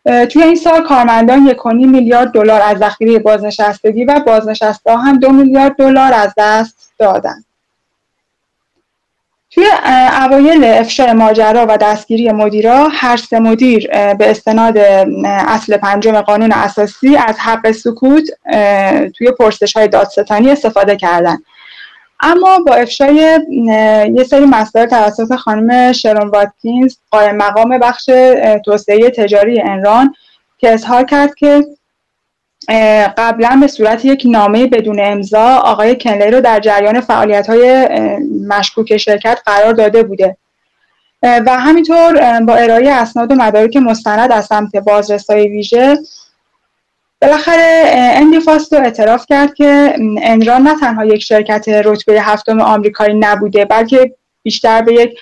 C: توی این سال کارمندان یک میلیارد دلار از ذخیره بازنشستگی و بازنشسته هم دو میلیارد دلار از دست دادند توی اوایل افشای ماجرا و دستگیری مدیرا هر سه مدیر به استناد اصل پنجم قانون اساسی از حق سکوت توی پرسش های دادستانی استفاده کردن. اما با افشای یه سری مسائل توسط خانم شرون واتکینز قایم مقام بخش توسعه تجاری انران که اظهار کرد که قبلا به صورت یک نامه بدون امضا آقای کنلی رو در جریان فعالیت های مشکوک شرکت قرار داده بوده. و همینطور با ارائه اسناد و مدارک مستند از سمت بازرسای ویژه بالاخره اندی فاستو اعتراف کرد که انران نه تنها یک شرکت رتبه هفتم آمریکایی نبوده بلکه بیشتر به یک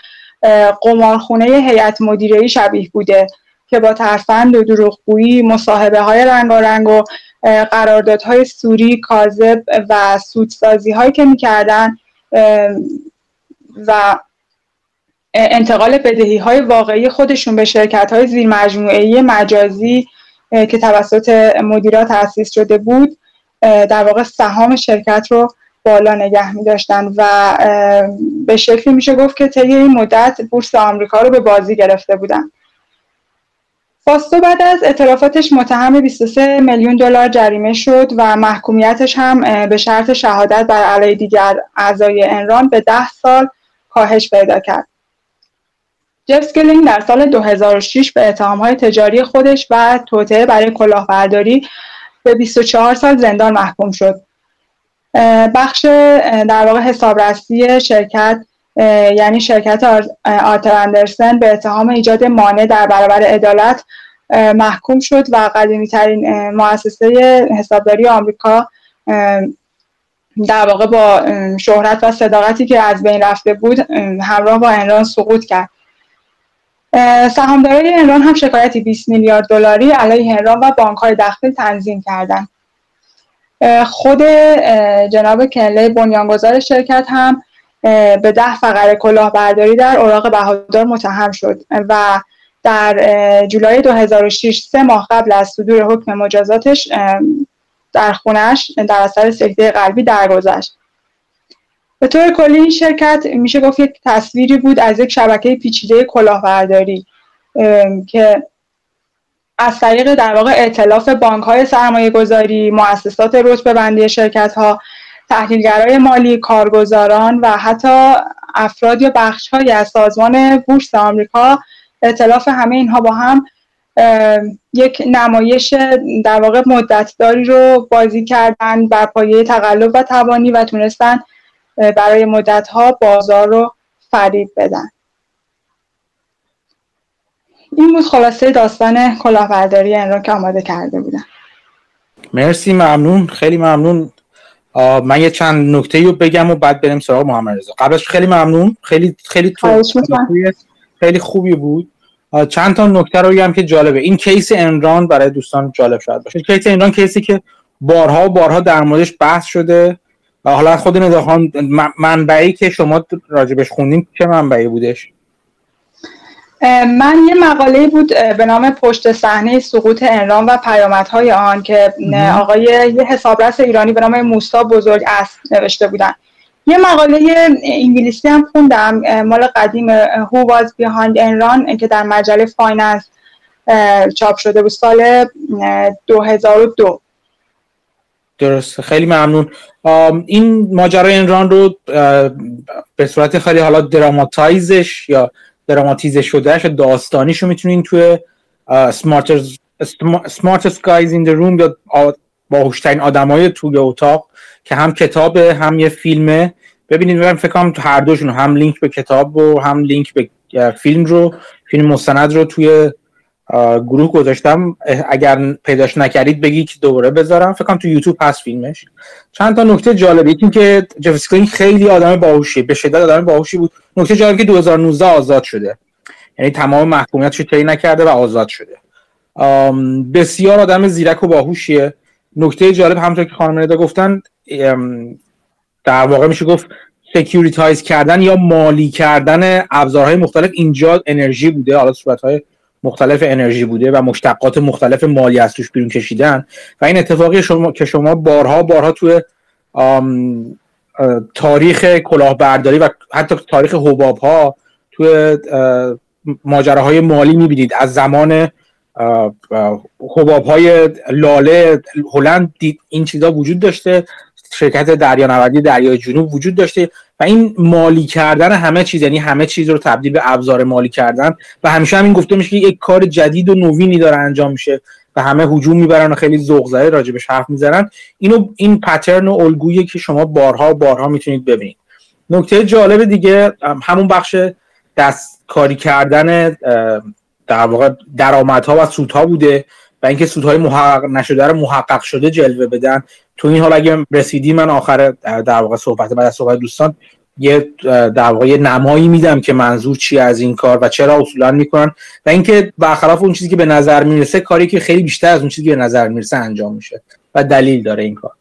C: قمارخونه هیئت مدیره شبیه بوده که با ترفند و دروغگویی مصاحبه های رنگارنگ و قراردادهای سوری کاذب و سودسازی هایی که می‌کردن و انتقال بدهی های واقعی خودشون به شرکت های زیر مجازی که توسط مدیرات تأسیس شده بود در واقع سهام شرکت رو بالا نگه می داشتن و به شکلی میشه گفت که طی این مدت بورس آمریکا رو به بازی گرفته بودن فاستو بعد از اعترافاتش متهم 23 میلیون دلار جریمه شد و محکومیتش هم به شرط شهادت بر علیه دیگر اعضای انران به 10 سال کاهش پیدا کرد. جف گلینگ در سال 2006 به های تجاری خودش و توطعه برای کلاهبرداری به 24 سال زندان محکوم شد. بخش در واقع حسابرسی شرکت یعنی شرکت آرتر اندرسن به اتهام ایجاد مانع در برابر عدالت محکوم شد و قدیمی ترین مؤسسه حسابداری آمریکا در واقع با شهرت و صداقتی که از بین رفته بود همراه با انران سقوط کرد سهامدارای انران هم شکایتی 20 میلیارد دلاری علیه انران و بانک های داخل تنظیم کردند خود جناب کنلی بنیانگذار شرکت هم به ده فقره کلاهبرداری در اوراق بهادار متهم شد و در جولای 2006 سه ماه قبل از صدور حکم مجازاتش در خونش در اثر سکته قلبی درگذشت. به طور کلی این شرکت میشه گفت یک تصویری بود از یک شبکه پیچیده کلاهبرداری که از طریق در واقع اعتلاف بانک های سرمایه گذاری، مؤسسات رتبه بندی شرکت ها، تحلیلگرای مالی، کارگزاران و حتی افراد یا بخش های از سازمان بورس آمریکا اعتلاف همه اینها با هم یک نمایش در واقع مدتداری رو بازی کردن بر پایه تقلب و توانی و تونستن برای مدتها بازار رو فریب بدن. این بود خلاصه داستان کلاهبرداری این که آماده کرده بودن
A: مرسی ممنون. خیلی ممنون. من یه چند نکته رو بگم و بعد بریم سراغ محمد رضا. قبلش خیلی ممنون. خیلی خیلی خیلی خوبی بود. چند تا نکته رو بگم که جالبه. این کیس انران برای دوستان جالب شاید باشه. کیس انران کیسی که بارها و بارها در موردش بحث شده. حالا خب ندا خانم منبعی که شما راجبش خوندیم چه منبعی بودش؟
C: من یه مقاله بود به نام پشت صحنه سقوط Enron و پیامدهای آن که آقای یه حسابرس ایرانی به نام موسی بزرگ اصل نوشته بودن. یه مقاله انگلیسی هم خوندم مال قدیم Who was behind Enron که در مجله Finance چاپ شده بود سال 2002
A: درست خیلی ممنون. این ماجرای Enron رو به صورت خیلی حالا dramatize ش یا دراماتیزه شدهش داستانیش رو می‌تونین توی Smartest Guys in the Room یا باهوشترین آدمای توی اتاق که هم کتاب هم یه فیلمه. ببینید من فکر کنم تو هر دوشون هم لینک به کتاب و هم لینک به فیلم رو فیلم مستند رو توی گروه گذاشتم. اگر پیداش نکردید بگی که دوباره بذارم. فکر کنم تو یوتیوب هست فیلمش. چند تا نکته جالبی این که جف خیلی آدم باهوشی به شدت آدم باهوشی بود. نکته جالبی که 2019 آزاد شده. یعنی تمام محکومیتش طی نکرده و آزاد شده. بسیار آدم زیرک و باهوشیه. نکته جالب همونطور که خانم ندا گفتن در واقع میشه گفت securitize کردن یا مالی کردن ابزارهای مختلف اینجا انرژی بوده. حالا صورتهای مختلف انرژی بوده و مشتقات مختلف مالی از توش بیرون کشیدن و این اتفاقی شما که شما بارها بارها توی تاریخ کلاهبرداری و حتی تاریخ حباب ها توی ماجراهای مالی می‌بینید. از زمان حباب های لاله هلند این چیزا وجود داشته. شرکت دریا نوردی دریای جنوب وجود داشته و این مالی کردن همه چیز یعنی همه چیز رو تبدیل به ابزار مالی کردن و همیشه همین گفته میشه که یک کار جدید و نوینی داره انجام میشه و همه هجوم می‌برن و خیلی ذوق زده راجبش حرف می‌زنن. اینو این پترن و الگویی که شما بارها بارها می‌تونید ببینید. نکته جالب دیگه همون بخش دستکاری کردن در واقع درآمدها و سودها بوده و اینکه سودهای محقق نشده رو محقق شده جلوه بدن. تو این حال اگه رسیدی من آخر در واقع صحبت بعد از صحبت دوستان یه در واقع نمایی میدم که منظور چی از این کار و چرا اصولا می‌کنن و اینکه برخلاف اون چیزی که به نظر می‌رسه کاری که خیلی بیشتر از اون چیزی که به نظر می‌رسه انجام میشه و دلیل داره این کار.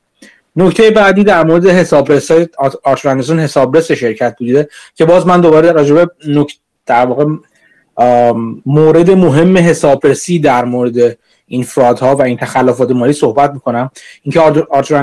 A: نکته بعدی در مورد حسابرس آرچراندسون حسابرس شرکت بوده که باز من دوباره راجبه در واقع مورد مهم حسابرسی در مورد این فرادها و این تخلفات مالی صحبت می‌کنم. اینکه آرتور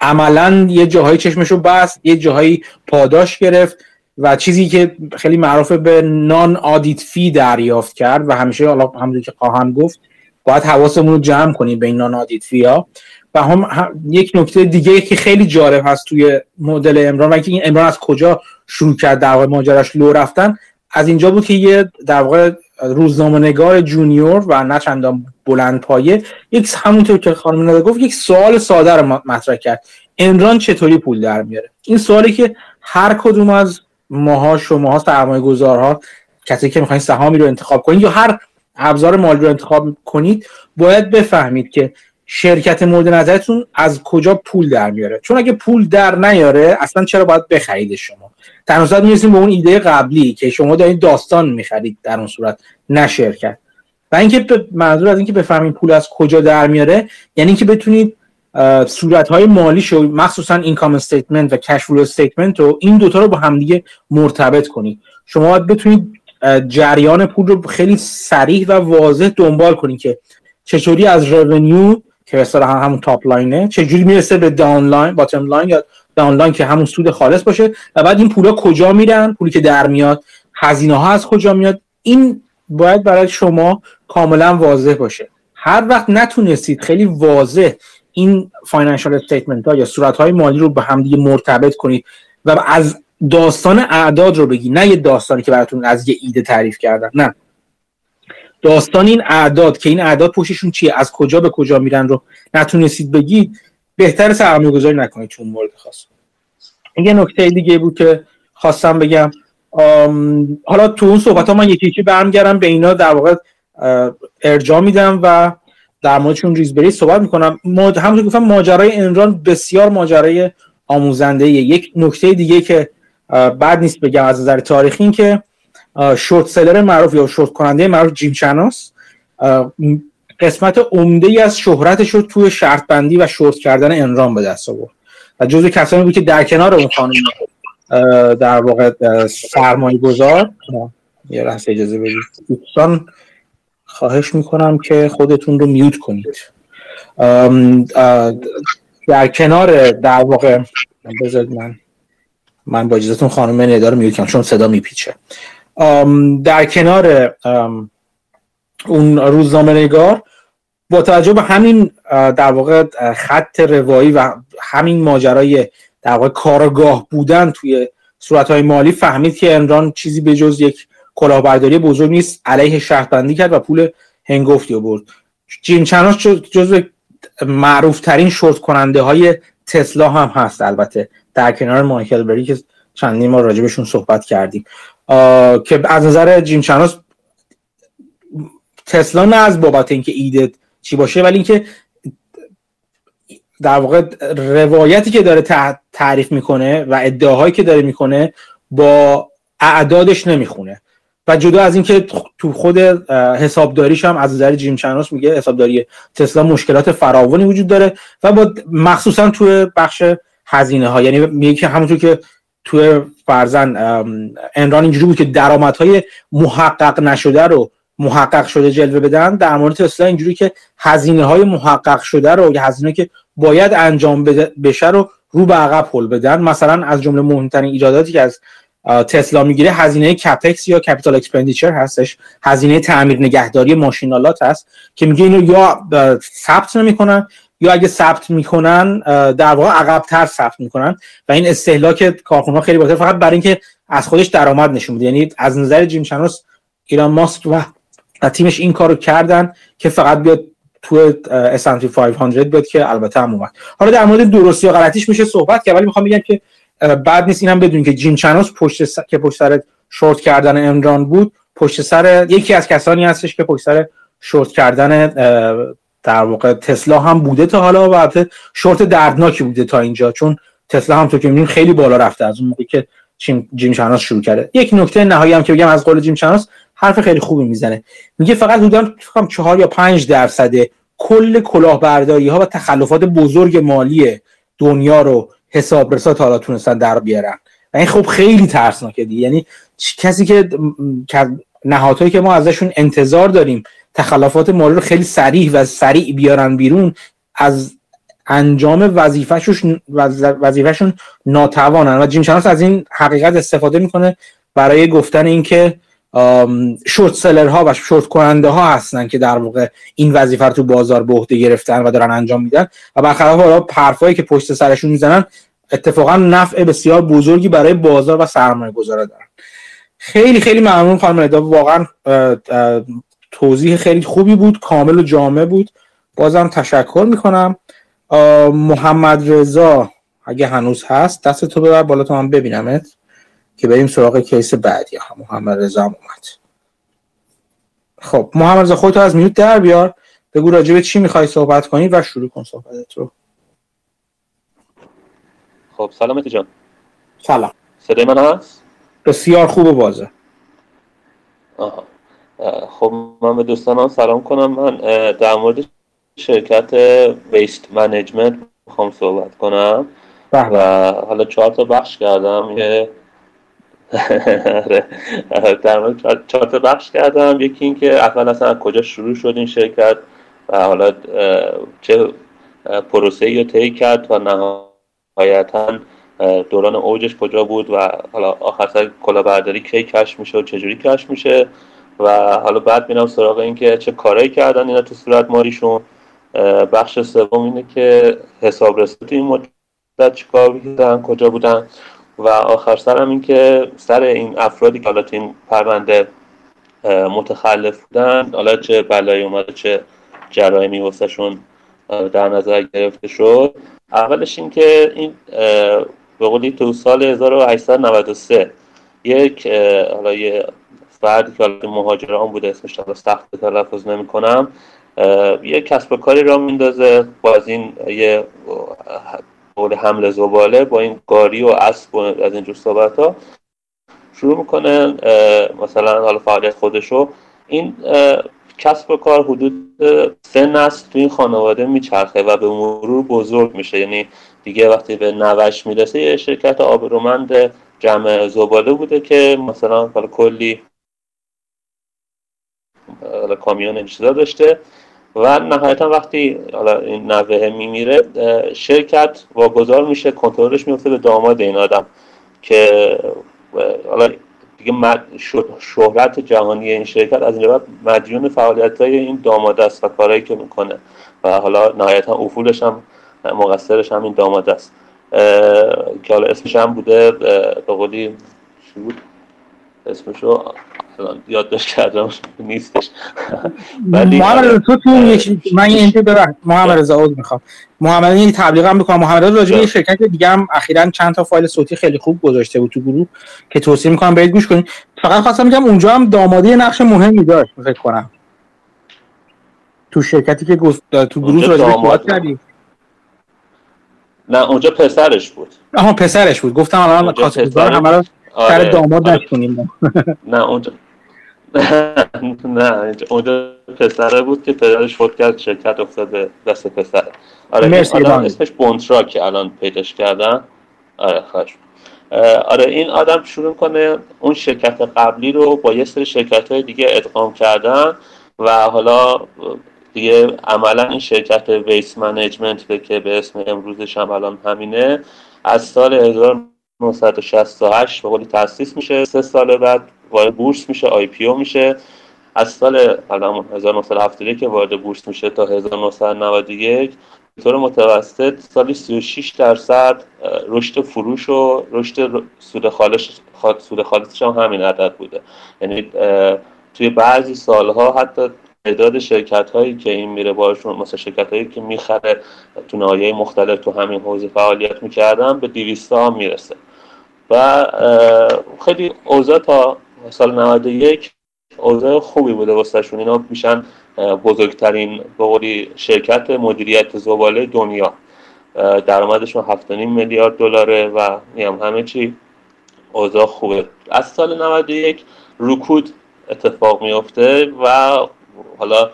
A: عملا یه جاهایی چشمشو بست یه جاهایی پاداش گرفت و چیزی که خیلی معروف به نان آدیت فی دریافت کرد و همیشه حالا همونجوری که خواهم گفت باید حواسمون رو جمع کنیم به این نان آدیت فی ها و هم, یک نکته دیگه که خیلی جالب هست توی مدل امران و اینکه این امران از کجا شروع کرد در واقع ماجراش لو رفتن از اینجا بود که یه در واقع روزنامه‌نگار جونیور و نه چندان بلند پایه یک همونطور که خانم ندا گفت یک سوال ساده رو مطرح کرد. امران چطوری پول در میاره؟ این سوالی که هر کدوم از ماها شماها سرمایه گذارها کسی که می‌خواین سهامی رو انتخاب کنید یا هر ابزار مالی رو انتخاب کنید باید بفهمید که شرکت مورد نظرتون از کجا پول در میاره. چون اگه پول در نیاره اصلا چرا باید بخرید شما؟ در صورت می‌رسیم به اون ایده قبلی که شما دارید داستان می‌خرید در اون صورت نه شرکت. و اینکه منظور از اینکه بفهمید پول از کجا در میاره یعنی اینکه بتونید صورت های مالی شو مخصوصا income statement و cash flow statement رو این دوتا رو با همدیگه مرتبط کنید. شما باید بتونید جریان پول رو خیلی سریع و واضح دنبال کنید که چطوری از revenue که اصطلاحا همون top line ه چجوری می‌رسه به down line bottom line یا down line که همون سود خالص باشه و بعد این پولا کجا میرن پولی که در میاد هزینه ها از کجا میاد. این باید برای شما کاملا واضح باشه. هر وقت نتونستید خیلی واضح این financial statement ها یا صورت های مالی رو به همدیگه مرتبط کنید و از داستان اعداد رو بگی نه یه داستانی که براتون از یه ایده تعریف کردن نه. داستان این اعداد که این اعداد پشتشون چیه از کجا به کجا میرن رو نتونستید بگید بهتر سرمایه گذاری نکنید چون مورد خاص. یه نکته دیگه بود که خواستم بگم حالا تو اون صحبت ها من یکی یکی برمیگردم به اینا در واقع ارجاع میدم و در موردشون ریزبری صحبت می‌کنم. همونطور گفتم ماجرای انران بسیار ماجرای آموزنده یک نکته دیگه که بعد نیست بگم از نظر تاریخی این که شورت سلر معروف یا شورت کننده معروف جیم چناس. قسمت عمده ای از شهرتش رو توی شرط بندی و شورت کردن انرام به دست آورد. و جزو کسانی بود که در کنار اون خانم در واقع سرمایه گذار یه لحظه اجازه بدید. دوستان خواهش می‌کنم که خودتون رو میوت کنید. در کنار در واقع بذارید من من با اجازهتون خانم ندا رو میوکم چون صدا میپیچه. در کنار اون روزنامه نگار با توجه به همین در واقع خط روایی و همین ماجرای در واقع کارگاه بودن توی صورتهای مالی فهمید که امران چیزی به جز یک کلاهبرداری بزرگ نیست علیه شهربندی کرد و پول هنگفتی برد. جیم چناس جزو معروف ترین شورت کننده های تسلا هم هست البته. در کنار مایکل بری که چندین ما راجبشون صحبت کردیم. که از نظر جیم چناس تسلا نه از بابت اینکه ایده چی باشه ولی اینکه در واقع روایتی که داره تعریف می‌کنه و ادعاهایی که داره می‌کنه با اعدادش نمی‌خونه. و جدا از اینکه تو خود حسابداریش هم از نظر جیم چنوس میگه حسابداری تسلا مشکلات فراوانی وجود داره و با مخصوصا توی بخش هزینه ها یعنی میگه که همونطور که توی فرضا Enron اینجوری بود که درآمدهای محقق نشده رو محقق شده جلوه بدن در مورد تسلا اینجوری که هزینه های محقق شده رو یا هزینه که باید انجام بشه رو رو به عقب هل بدن. مثلا از جمله مهمترین ایراداتی که از تسلا می‌گیره هزینه CapEx یا capital expenditure هستش. هزینه تعمیر نگهداری ماشین آلات هست که میگه اینو یا ثبت نمی‌کنن یا اگه ثبت می‌کنن در واقع عقبتر ثبت می‌کنن و این استهلاک کارخونه خیلی بالاتر فقط برای اینکه از خودش درآمد نشون بده. یعنی از نظر جیم چنوس ایران ماسک و تیمش این کارو کردن که فقط بیاد تو S&P 500 بیاد که البته هم اومد. حالا در مورد درستی و غلطیش میشه صحبت کرد ولی می‌خوام بگم که بعد نیست اینم بدون که جیم چنوس پشت س... که پشت سر شورت کردن امران بود پشت سر یکی از کسانی هستش که پشت سر شورت کردن در واقع تسلا هم بوده تا حالا و شورت دردناکی بوده تا اینجا چون تسلا هم تو که خیلی بالا رفته از اون موقعی که جیم چناس شروع کرده. یک نکته نهایی هم که بگم از قول جیم چناس حرف خیلی خوبی می‌زنه. میگه فقط حدودا فکر چهار یا پنج درصد کل کلاهبرداری ها و تخلفات بزرگ مالی دنیا رو حسابرسا تا حالا تونستن در بیارن. و این خب خیلی ترسناکه دی یعنی کسی که نهادهایی که ما ازشون انتظار داریم تخلفات مالی رو خیلی سریع و سریع بیارن بیرون از انجام وظیفهشون وظیفهشون ناتوانن. و جیم شناس از این حقیقت استفاده می‌کنه برای گفتن اینکه شورت سلر ها و شورت کننده ها هستن که در واقع این وظیفه رو تو بازار به عهده گرفتن و دارن انجام میدن و برخلاف حالا پرفایی که پشت سرشون می‌زنن اتفاقا نفع بسیار بزرگی برای بازار و سرمایه گذاره دارن. خیلی خیلی ممنون خانم ندا واقعا توضیح خیلی خوبی بود کامل و جامع بود. بازم تشکر می‌کنم. محمد رضا اگه هنوز هست دست تو ببر بالا تو هم ببینمت. که بریم سراغ کیس بعدی هم محمد رضا اومد. خب محمد رضا خودتو از میوت در بیار. بگو راجع به چی می‌خوای صحبت کنی و شروع کن صحبتت رو.
D: خب سلامتی جان.
A: سلام.
D: صدای من هست؟
A: بسیار خوب و بازه
D: آها. خب من به دوستانم سلام کنم. من در مورد شرکت ویست منیجمنت می‌خوام صحبت کنم. بله. و حالا چهار تا بخش کردم. که. در مورد چهار تا بخش کردم. یکی این که اول اصلا از کجا شروع شد این شرکت و حالا چه پروسه رو طی کرد و نهایتا دوران اوجش کجا بود و حالا آخر سر کلاهبرداری کی کش میشه و چجوری کش میشه و حالا بعد میرم سراغ این که چه کارایی کردن اینا تو صورت ماریشون بخش سوم اینه که حسابرسی تو این مدت چیکار کجا بودن. و آخر سرم این که سر این افرادی که حالا تو این پرونده متخلف بودن حالا چه بلایی اومده چه جرایمی واسهشون در نظر گرفته شد. اولش این که این به قولی تو سال 1893 یک حالا یه فردی که حالا مهاجران بوده اسمش حالا سخت تلفظ نمی کنم یه کسب کاری را میندازه. با از این یه قول حمل زباله با این گاری و اسب و از اینجور صحبت ها شروع می‌کنه مثلا حالا فعالیت خودشو این کسب و کار حدود سه نسل تو این خانواده میچرخه و به مرور بزرگ میشه. یعنی دیگه وقتی به نوش می‌رسه یه شرکت آبرومند جمع زباله بوده که مثلا کلی کامیون این داشته. و نهایتا وقتی حالا این نوه میمیره شرکت واگذار میشه کنترلش میفته به داماد این آدم که حالا دیگه شهرت جهانی این شرکت از این بعد مدیون فعالیت های این داماد است و کارهایی که می‌کنه. و حالا نهایتا افولش هم مقصرش هم این داماد است. که حالا اسمش هم بوده به قولی چی بود؟ اسمشو یادداشت کردم. نیستش.
A: ولی محمد تو تو من یه اینجا ببخش محمد رضا عذر می‌خوام. محمد این تبلیغ هم می‌کنم. محمد رضا راجع شرکت دیگه هم اخیرا چند تا فایل صوتی خیلی خوب گذاشته بود تو گروه که توصیه می‌کنم برید گوش کنید. فقط خواستم بگم اونجا هم دامادی نقش مهمی داشت فکر کنم. تو شرکتی که تو گروه راجع کردی
D: نه اونجا پسرش بود.
A: آها پسرش بود. گفتم الان کاتبزار همه رو سر آره. داماد آره. نکنیم
D: نه اونجا نه اونجا پسره بود که پدرش فوت کرد شرکت افتاده دست پسر آره مرسی آدم اسمش بونترا که الان پیداش کردن آره خوش آره این آدم شروع کنه اون شرکت قبلی رو با یه سری شرکت های دیگه ادغام کردن و حالا دیگه عملا این شرکت ویس منیجمنت که به اسم امروزش هم الان همینه از سال 1968 به قولی تاسیس میشه. سه سال بعد وارد بورس میشه آی پی او میشه. از سال 1971 که وارد بورس میشه تا 1991 به طور متوسط سالی 36 درصد رشد فروش و رشد سود خالص سود خالصش هم همین عدد بوده. یعنی توی بعضی سالها حتی تعداد شرکت هایی که این میره باشون مثلا شرکت هایی که می‌خره تو نهایه مختلف تو همین حوزه فعالیت می‌کردن به 200 ها می‌رسه. و خیلی اوضاع تا سال 91 اوضاع خوبی بوده واسهشون. اینا میشن بزرگترین بقولی شرکت مدیریت زباله دنیا. درآمدشون 7.5 میلیارد دلاره و میام همه چی. اوضاع خوبه. از سال 91 رکود اتفاق میفته و حالا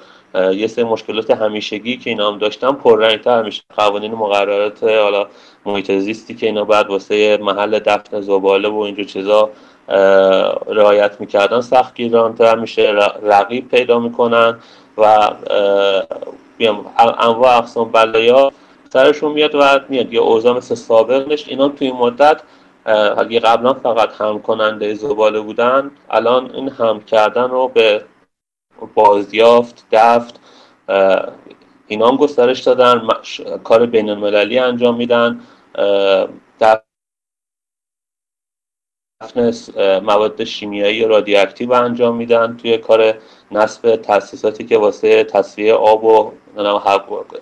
D: یه سری مشکلات همیشگی که اینا هم داشتن پررنگتر میشه. قوانین مقررات حالا محیط زیستی که اینا بعد واسه محل دفن زباله و اینجور چیزا رعایت می‌کردن سخت گیرانتر میشه رقیب پیدا می‌کنن و انواع اقسام بلایا سرشون میاد و میاد. یه اوضاع مثل سابق نشت اینا توی این مدت اگه قبلا فقط هم کننده زباله بودن الان این هم کردن رو به بازیافت دفت اینا هم گسترش دادن کار بین المللی انجام میدن دفن مواد شیمیایی رادیواکتیو انجام میدن توی کار نصب تاسیساتی که واسه تصفیه آب و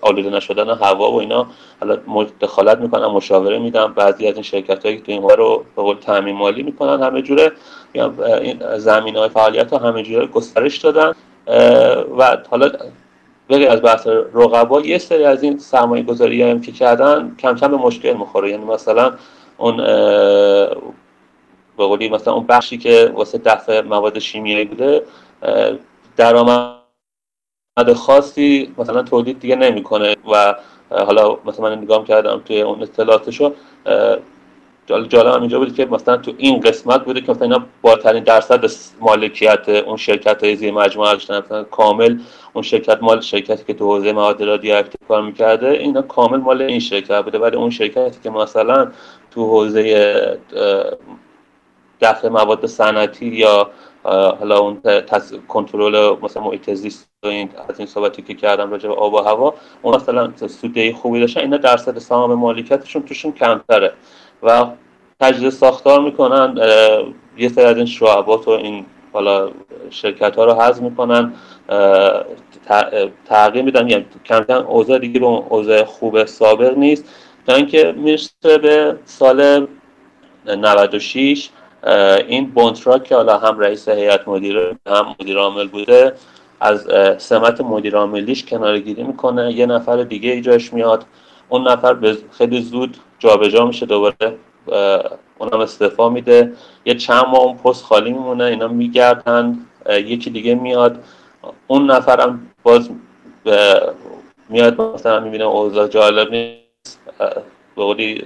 D: آلوده نشدن هوا و اینا. حالا دخالت می‌کنن مشاوره میدن. بعضی از این شرکت هایی که تو این رو به قول تامین مالی می‌کنن همه جوره این زمین های فعالیت ها همه جوره گسترش دادن. و حالا بغیر از بحث رقبا یه سری از این سرمایه گذاری هم که کردن کم کم به مشکل می‌خوره. یعنی مثلا اون به قولی مثلا اون بخشی که واسه دفع مواد شیمیایی بوده درآمد خاصی مثلا تولید دیگه نمی‌کنه و حالا مثلا من نگاه کردم توی اون اطلاعاتشو جالب هم اینجا بود که مثلا تو این قسمت بوده که مثلا اینا بالاترین درصد مالکیت اون شرکت های زیر مجموعه داشتن. مثلا کامل اون شرکت مال شرکتی که تو حوزه مواد رادیواکتیو کار می‌کرده اینا کامل مال این شرکت بوده. ولی اون شرکتی که مثلا تو حوزه دفع مواد صنعتی یا حالا اون کنترل مثلا محیط زیست این از این صحبتی که کردم راجع به آب و هوا اون مثلا سوده خوبی داشتن اینا درصد سهام مالکیتشون توشون کمتره. و تجدید ساختار می‌کنن یه سری از این شعبات و این حالا شرکت ها رو حذف می‌کنن تغییر میدن. یعنی کم کم اوضاع دیگه به اوضاع خوب سابق نیست. تا اینکه می‌رسه به سال 96 این بونترا که حالا هم رئیس هیئت مدیره هم مدیر عامل بوده از سمت مدیر عاملیش کنارگیری می‌کنه. یه نفر دیگه ایجاش میاد. اون نفر خیلی زود جابجا میشه دوباره اونم استعفا میده. یه چند ماه اون پست خالی میمونه اینا میگردن یکی دیگه میاد. اون نفرم باز میاد مثلا می‌بینه اوضاع جالب نیست به قولی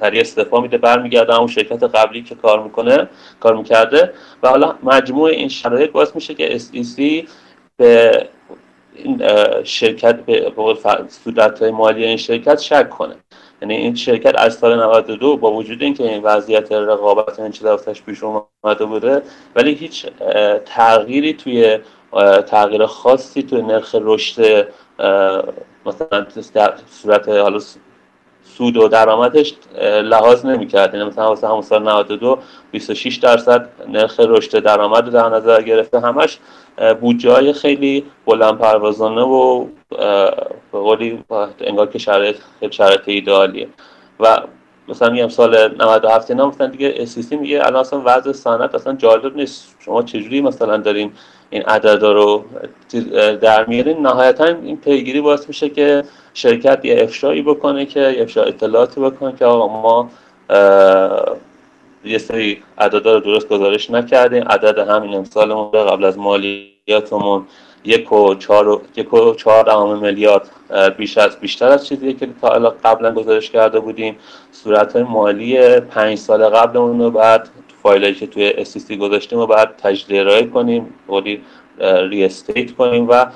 D: سریع استعفا میده برمیگرده اون شرکت قبلی که کار می‌کنه کار می‌کرده. و حالا مجموع این شرایط باعث میشه که SEC به این شرکت به صورت های مالی این شرکت شک کنه. یعنی این شرکت از سال 92 با وجود اینکه این وضعیت رقابت این چیز پیش اومده بوده ولی هیچ تغییری توی تغییر خاصی توی نرخ رشد مثلا صورت حالا سود و درآمدش لحاظ نمی‌کرد. یعنی مثلا واسه همون سال 92 26 درصد نرخ رشد درآمد در نظر گرفته. همش بودجه های خیلی بلند پروازانه و به قولی انگار که شرایط خیلی شرایط ایدئالیه. و مثلا میگم سال 97 اینا مثلا دیگه اسیسی میگه الان اصلا وضع صنعت اصلا جالب نیست. شما چجوری مثلا دارین این عددا رو در میارین؟ نهایتا این پیگیری باعث میشه که شرکت یه افشایی بکنه که افشا اطلاعاتی بکنه که آقا ما یه سری عددا رو درست گزارش نکردیم. عدد همین امسالمون قبل از مالیاتمون یک و چهار, یک و چهار میلیارد بیش از بیشتر از چیزی که تا قبلا گزارش کرده بودیم. صورت مالی پنج سال قبل اون رو بعد فایلایی که توی اسیستی گذاشتیم رو بعد تجدید ارائه کنیم ری استیت کنیم و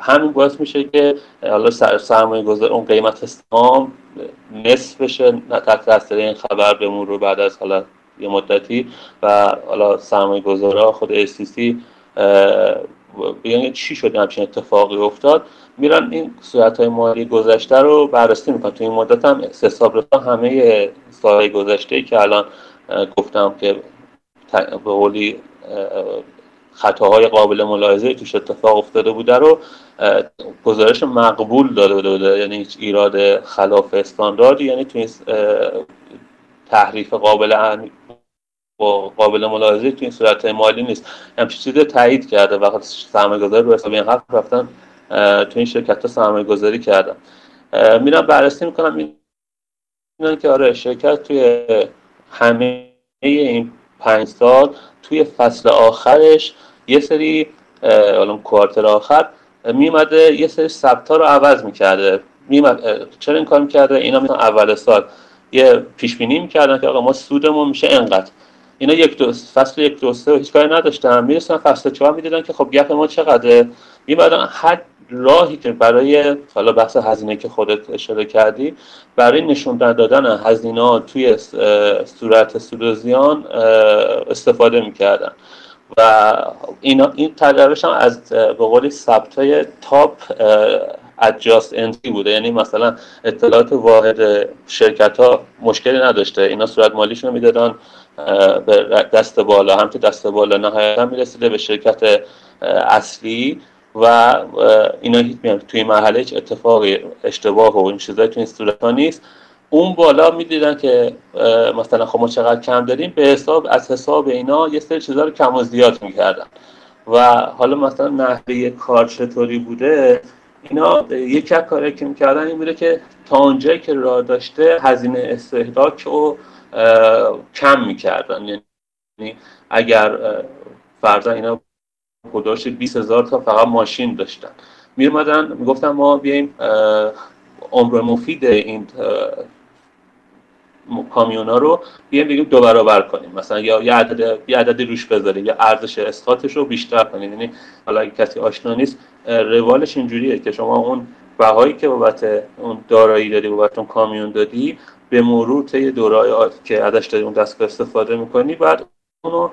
D: همین باعث میشه که حالا سرمایه گذار اون قیمت سهام نصف بشه تحت تاثیر این خبر بمون رو بعد از حالا یه مدتی. و حالا سرمایه گذارا خود اسیسی بیان چی شد همچین اتفاقی افتاد. میرن این صورت های مالی گذشته رو بررسی می‌کنن. تو این مدت هم حساب همه سال گذشته که الان گفتم که به قولی خطاهای قابل ملاحظه توش اتفاق افتاده بوده رو گزارش مقبول داده بوده یعنی هیچ ایراد خلاف استانداردی یعنی تو این تحریف قابل با قابل ملاحظه تو این صورت مالی نیست. همچین چیز تایید کرده و سرمایه گذاری رو حساب این حق رفتن تو این شرکت ها سرمایه گذاری کردن میرم بررسی می‌کنم می‌دونن که آره شرکت توی همه این پنج سال توی فصل آخرش یه سری حالا کوارتر آخر میمده یه سری ثبت رو عوض می‌کرده. چرا این کار می‌کرده؟ اینا می‌تونن اول سال یه پیش بینی می‌کردن که آقا ما سودمون میشه انقدر اینا یک دو فصل یک دو سه هیچ کاری نداشتن. می‌رسن فصل چهار می‌دیدن که خب گپ ما چقدره. میمدن هر راهی که برای حالا بحث هزینه که خودت اشاره کردی برای نشون دادن هزینه توی صورت سود استفاده می‌کردن. و اینا این تجربهش هم از به قولی ثبت های تاپ ادجاست انتری بوده. یعنی مثلا اطلاعات واحد شرکت ها مشکلی نداشته. اینا صورت مالیشون رو می‌دادن به دست بالا. هم که دست بالا نهایتا می‌رسیده به شرکت اصلی و اینا هیچ توی مرحله هیچ اتفاقی اشتباه و این چیزایی تو این صورت ها نیست. اون بالا می‌دیدن که مثلا خب ما چقدر کم داریم به حساب از حساب اینا یه سری چیزا رو کم و زیاد می‌کردن. و حالا مثلا نحوه کار چطوری بوده اینا یکی از کاری که می‌کردن این بوده که تا اونجایی که راه داشته هزینه استهلاک رو کم می‌کردن. یعنی اگر فرضا اینا خداش 20 هزار تا فقط ماشین داشتن. میرمدن می‌گفتن ما بیایم عمر مفید این کامیونا رو بیایم بگیم دو برابر کنیم. مثلا یا یه عدد یه عددی روش بذاریم. یا ارزش اسقاطش رو بیشتر کنیم. یعنی حالا اگه کسی آشنا نیست روالش اینجوریه که شما اون بهایی که بابت اون دارایی دادی بابت اون کامیون دادی به مرور طی دورای که ازش داری اون دستگاه استفاده می‌کنی بعد اونو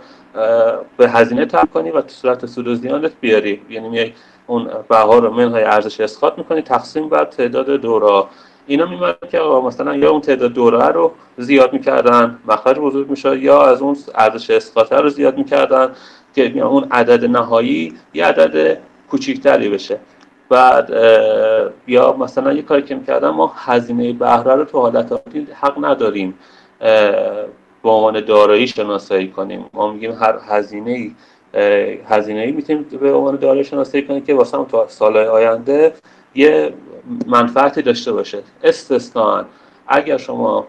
D: به هزینه تبدیل کنی و تو صورت سود و زیانت بیاری. یعنی میای اون بها رو منهای ارزش اسقاط می‌کنی تقسیم بر تعداد دورا اینا میمونه که مثلا یا اون تعداد دوره رو زیاد می‌کردن مخرج بزرگ میشه یا از اون ارزش اسقاط رو زیاد می‌کردن که اون عدد نهایی یه عدد کوچیکتری بشه. بعد یا مثلا یه کاری که می‌کردن ما هزینه بهره رو تو حالت حق نداریم به عنوان دارایی شناسایی کنیم. ما میگیم هر هزینه ای هزینه ای می‌تونیم به عنوان دارایی شناسایی کنیم که واسه تو سالهای آینده یه منفعتی داشته باشه. استثنا اگر شما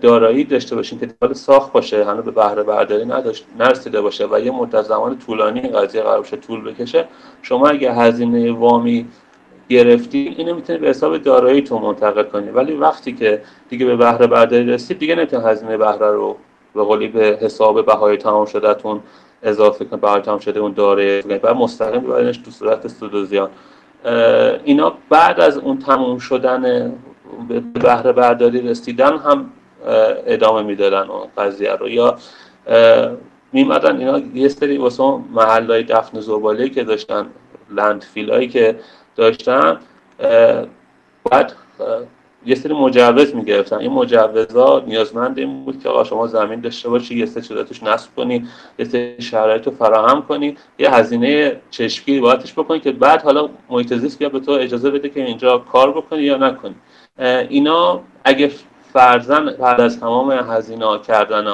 D: دارایی داشته باشین که دیوار ساخت باشه هنوز به بهره برداری نداشت نرسیده باشه و یه مدت زمان طولانی قضیه قرار باشه طول بکشه شما اگه هزینه وامی گرفتی اینو می‌تونی به حساب دارایی تو منتقل کنی ولی وقتی که دیگه به بهره برداری رسید دیگه نمی‌تونی هزینه بهره رو به قولی به حساب بهای تمام شدهتون اضافه کنی بهای تمام شده اون داره و مستقیم ببرینش تو صورت سود و زیان. اینا بعد از اون تموم شدن به بهره برداری رسیدن هم ادامه می‌دادن اون قضیه رو. یا میمدن اینا یه سری واسه محلای دفن زباله که داشتن لندفیل که داشتن بعد یه سری مجوز می‌گرفتن. این مجوزها نیازمند این بود که آقا شما زمین داشته باشی یه سری چیزا توش نصب کنی یه سری شرایط رو فراهم کنی یه هزینه چشمگیری باهاتش بکنی که بعد حالا محیط زیست به تو اجازه بده که اینجا کار بکنی یا نکنی. اینا اگه فرزن بعد از تمام هزینه کردن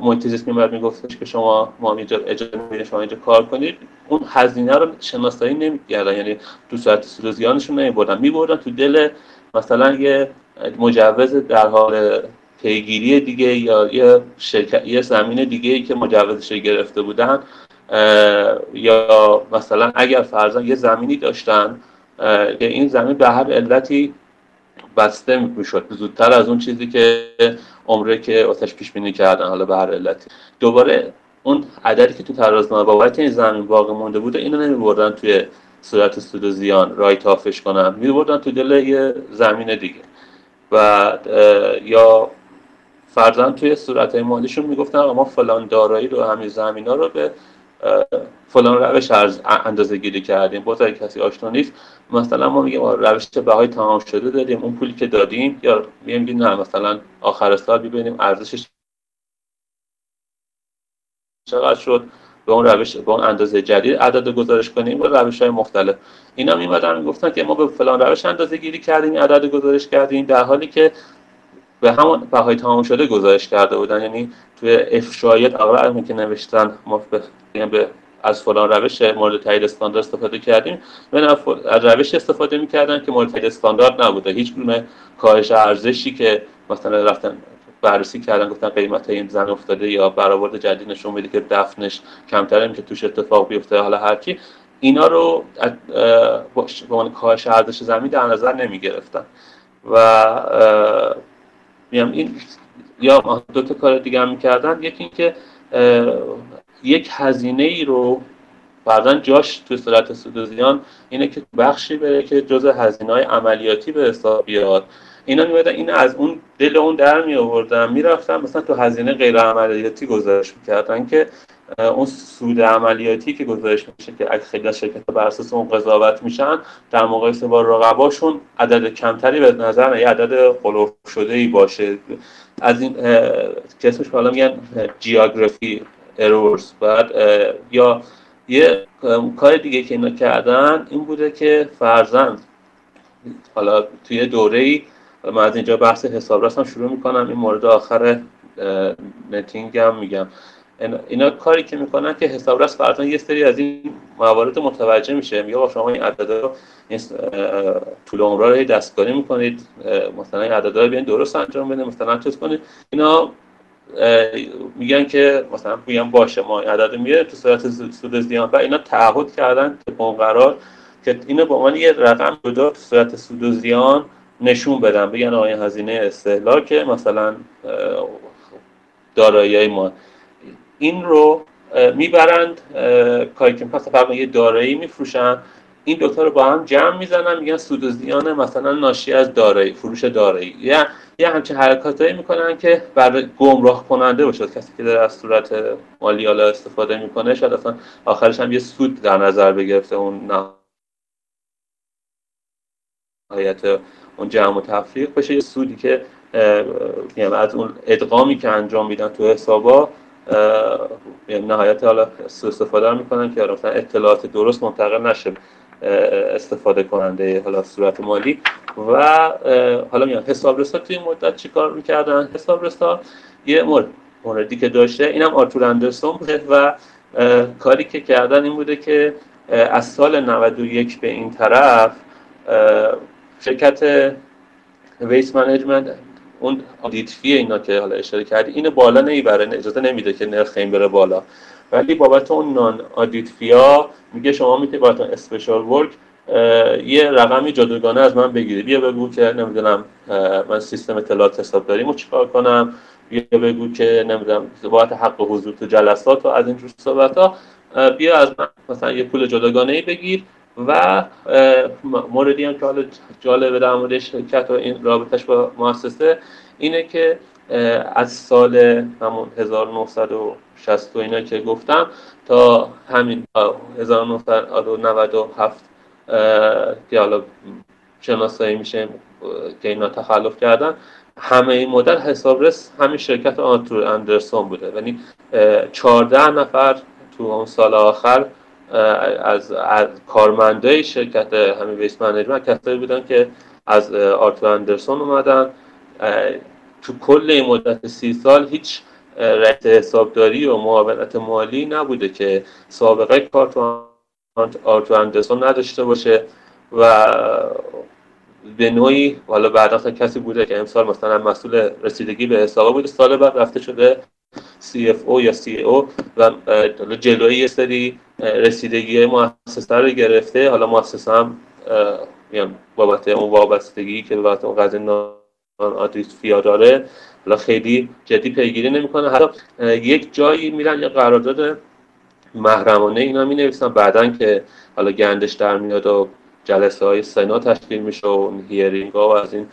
D: محیط زیست میمد میگفتش که شما ما اینجا اجازه می‌دید شما اینجا کار کنید اون هزینه رو شناسایی نمی‌کردن. یعنی تو ساعت سلوزیانشون نمیبردن. میبردن تو دل مثلا یه مجوز در حال پیگیری دیگه یا یه, شرکت، یه زمین دیگه ای که مجوزش گرفته بودن یا مثلا اگر فرضاً یه زمینی داشتن که این زمین به هر علتی بسته می‌شد زودتر از اون چیزی که عمره که آتش پیش بینی کردن حالا به هر علتی. دوباره اون عددی که تو ترازنامه بابت این زمین باقی مونده بوده اینو نمیبردن توی صورت سود و زیان رایت آفش کنن میبردن تو دل یه زمین دیگه. و یا فرزن توی صورت مالیشون می‌گفتن ما فلان دارایی رو همین زمین ها رو به فلان روش اندازه گیری کردیم. باز اگه کسی آشنا نیست. مثلا ما میگیم روش بهای تمام شده داریم اون پولی که دادیم یا میگیم نه مثلا آخر سال ببینیم ارزشش چقدر شد. به اون روش به اون اندازه جدید عدد گزارش کنیم با روش های مختلف. اینا میمدن گفتن که ما به فلان روش اندازه گیری کردیم عدد گزارش کردیم در حالی که به همون بهای تمام شده گزارش کرده بودن. یعنی توی افشای اول که نوشتن ما به از فلان روش مورد تایید استاندارد استفاده کردیم. من از روش استفاده می‌کردن که مورد تایید استاندارد نبوده. هیچ گونه کاهش ارزشی که مثلا رفتن بررسی کردن گفتن قیمت این زن افتاده یا برآورد جدید نشون میده که دفنش کمتره که توش اتفاق بیفته حالا هر کی. اینا رو به عنوان کاهش ارزش زمین در نظر نمی گرفتن و میام این یا دو تا کار دیگه هم می‌کردن. یکی اینکه یک هزینه ای رو بعدا جاش تو صورت سود زیان اینه که بخشی بره که جز هزینه های عملیاتی به حساب بیاد. اینا میمدن این از اون دل اون در می آوردن می‌رفتن مثلا تو هزینه غیر عملیاتی گزارش می‌کردن که اون سود عملیاتی که گزارش میشه که اگه خیلی از شرکت بر اساس اون قضاوت میشن در مقایسه با رقباشون عدد کمتری به نظر یه عدد قلوف شده ای باشه. از این که اسمش حالا میگن جیوگرافی ارورز بعد یا یه کار دیگه که اینا کردن این بوده که فرزند حالا توی دوره ای من از اینجا بحث حساب هم شروع می‌کنم. این مورد آخر نتینگ هم میگم. اینا کاری که می‌کنن که حسابرس فرضاً یه سری از این موارد متوجه میشه. میگه با شما این عدد رو طول عمره رو دستکاری می‌کنید. مثلا این عدد رو بیان درست انجام بده مثلا چیز کنید. اینا میگن که مثلا میگن باشه ما این عدد میره تو صورت سود زیان. و اینا تعهد کردن اون قرار که اینو به عنوان یه رقم جدا تو صورت سود و زیان نشون بدن بگن آقای هزینه استهلاک مثلا دارایی ما. این رو می‌برند کاری که پس فرق یه دارایی میفروشن. این دوتا رو با هم جمع می‌زنن میگن سود و زیان مثلا ناشی از دارایی فروش دارایی. یا یه همچین حرکاتایی می‌کنن که برای گمراه کننده باشه. کسی که در از صورت مالی استفاده می‌کنه شاید اصلا آخرش هم یه سود در نظر بگرفته. اون نهایت اون جمع و تفریق بشه. یه سودی که یعنی از اون ادغامی که انجام میدن تو حسابا یعنی نهایت حالا استفاده می‌کنن که مثلا اطلاعات درست منتقل نشه استفاده کننده حالا صورت مالی. و حالا میان حسابرسا توی مدت چیکار می‌کردن؟ حسابرسا یه مورد موردی که داشته اینم Arthur Andersen بوده و کاری که کردن این بوده که از سال 91 به این طرف شرکت Waste Management اون audit fee اینا که حالا اشاره کردی اینو بالا نمی‌بره اجازه نمیده که نرخ این بره بالا. ولی بابت اون non-audit fee ا میگه شما می‌تونید بابت special work یه رقمی جداگانه از من بگیری. بیا بگو که نمی‌دونم من سیستم اطلاعات حسابداری رو چیکار کنم؟ بیا بگو که نمی‌دونم بابت حق حضور تو جلسات و از این جور صحبت ها بیا از من مثلا یه پول جداگانه ای بگیر. و موردی هم که حالا جالبه در مورد شرکت و این رابطش با مؤسسه اینه که از سال همون 1960 اینا که گفتم تا همین 1997 که حالا شناسایی میشه که اینا تخلف کردن همه این مدت حسابرس همین شرکت Arthur Andersen بوده. یعنی 14 نفر تو اون سال آخر از, از کارمندای شرکت همین Waste Management کسایی بودن که از Arthur Andersen اومدن. تو کل این مدت سی سال هیچ رئیس حسابداری و معاونت مالی نبوده که سابقه کار تو آرتور اندرسون نداشته باشه و به نوعی حالا بعدا کسی بوده که امسال مثلا مسئول رسیدگی به حسابا بوده. سال بعد رفته شده CFO یا CEO و جلوی یه سری رسیدگی مؤسسه رو گرفته. حالا مؤسسه هم میان بابت اون وابستگی که بابت اون قضیه نان فیا داره حالا خیلی جدی پیگیری نمی‌کنه. حتی یک جایی میرن یا قرارداد محرمانه اینا می نویسن بعدا که حالا گندش در میاد و جلسه های سنا تشکیل میشه و هیرینگ ها و از این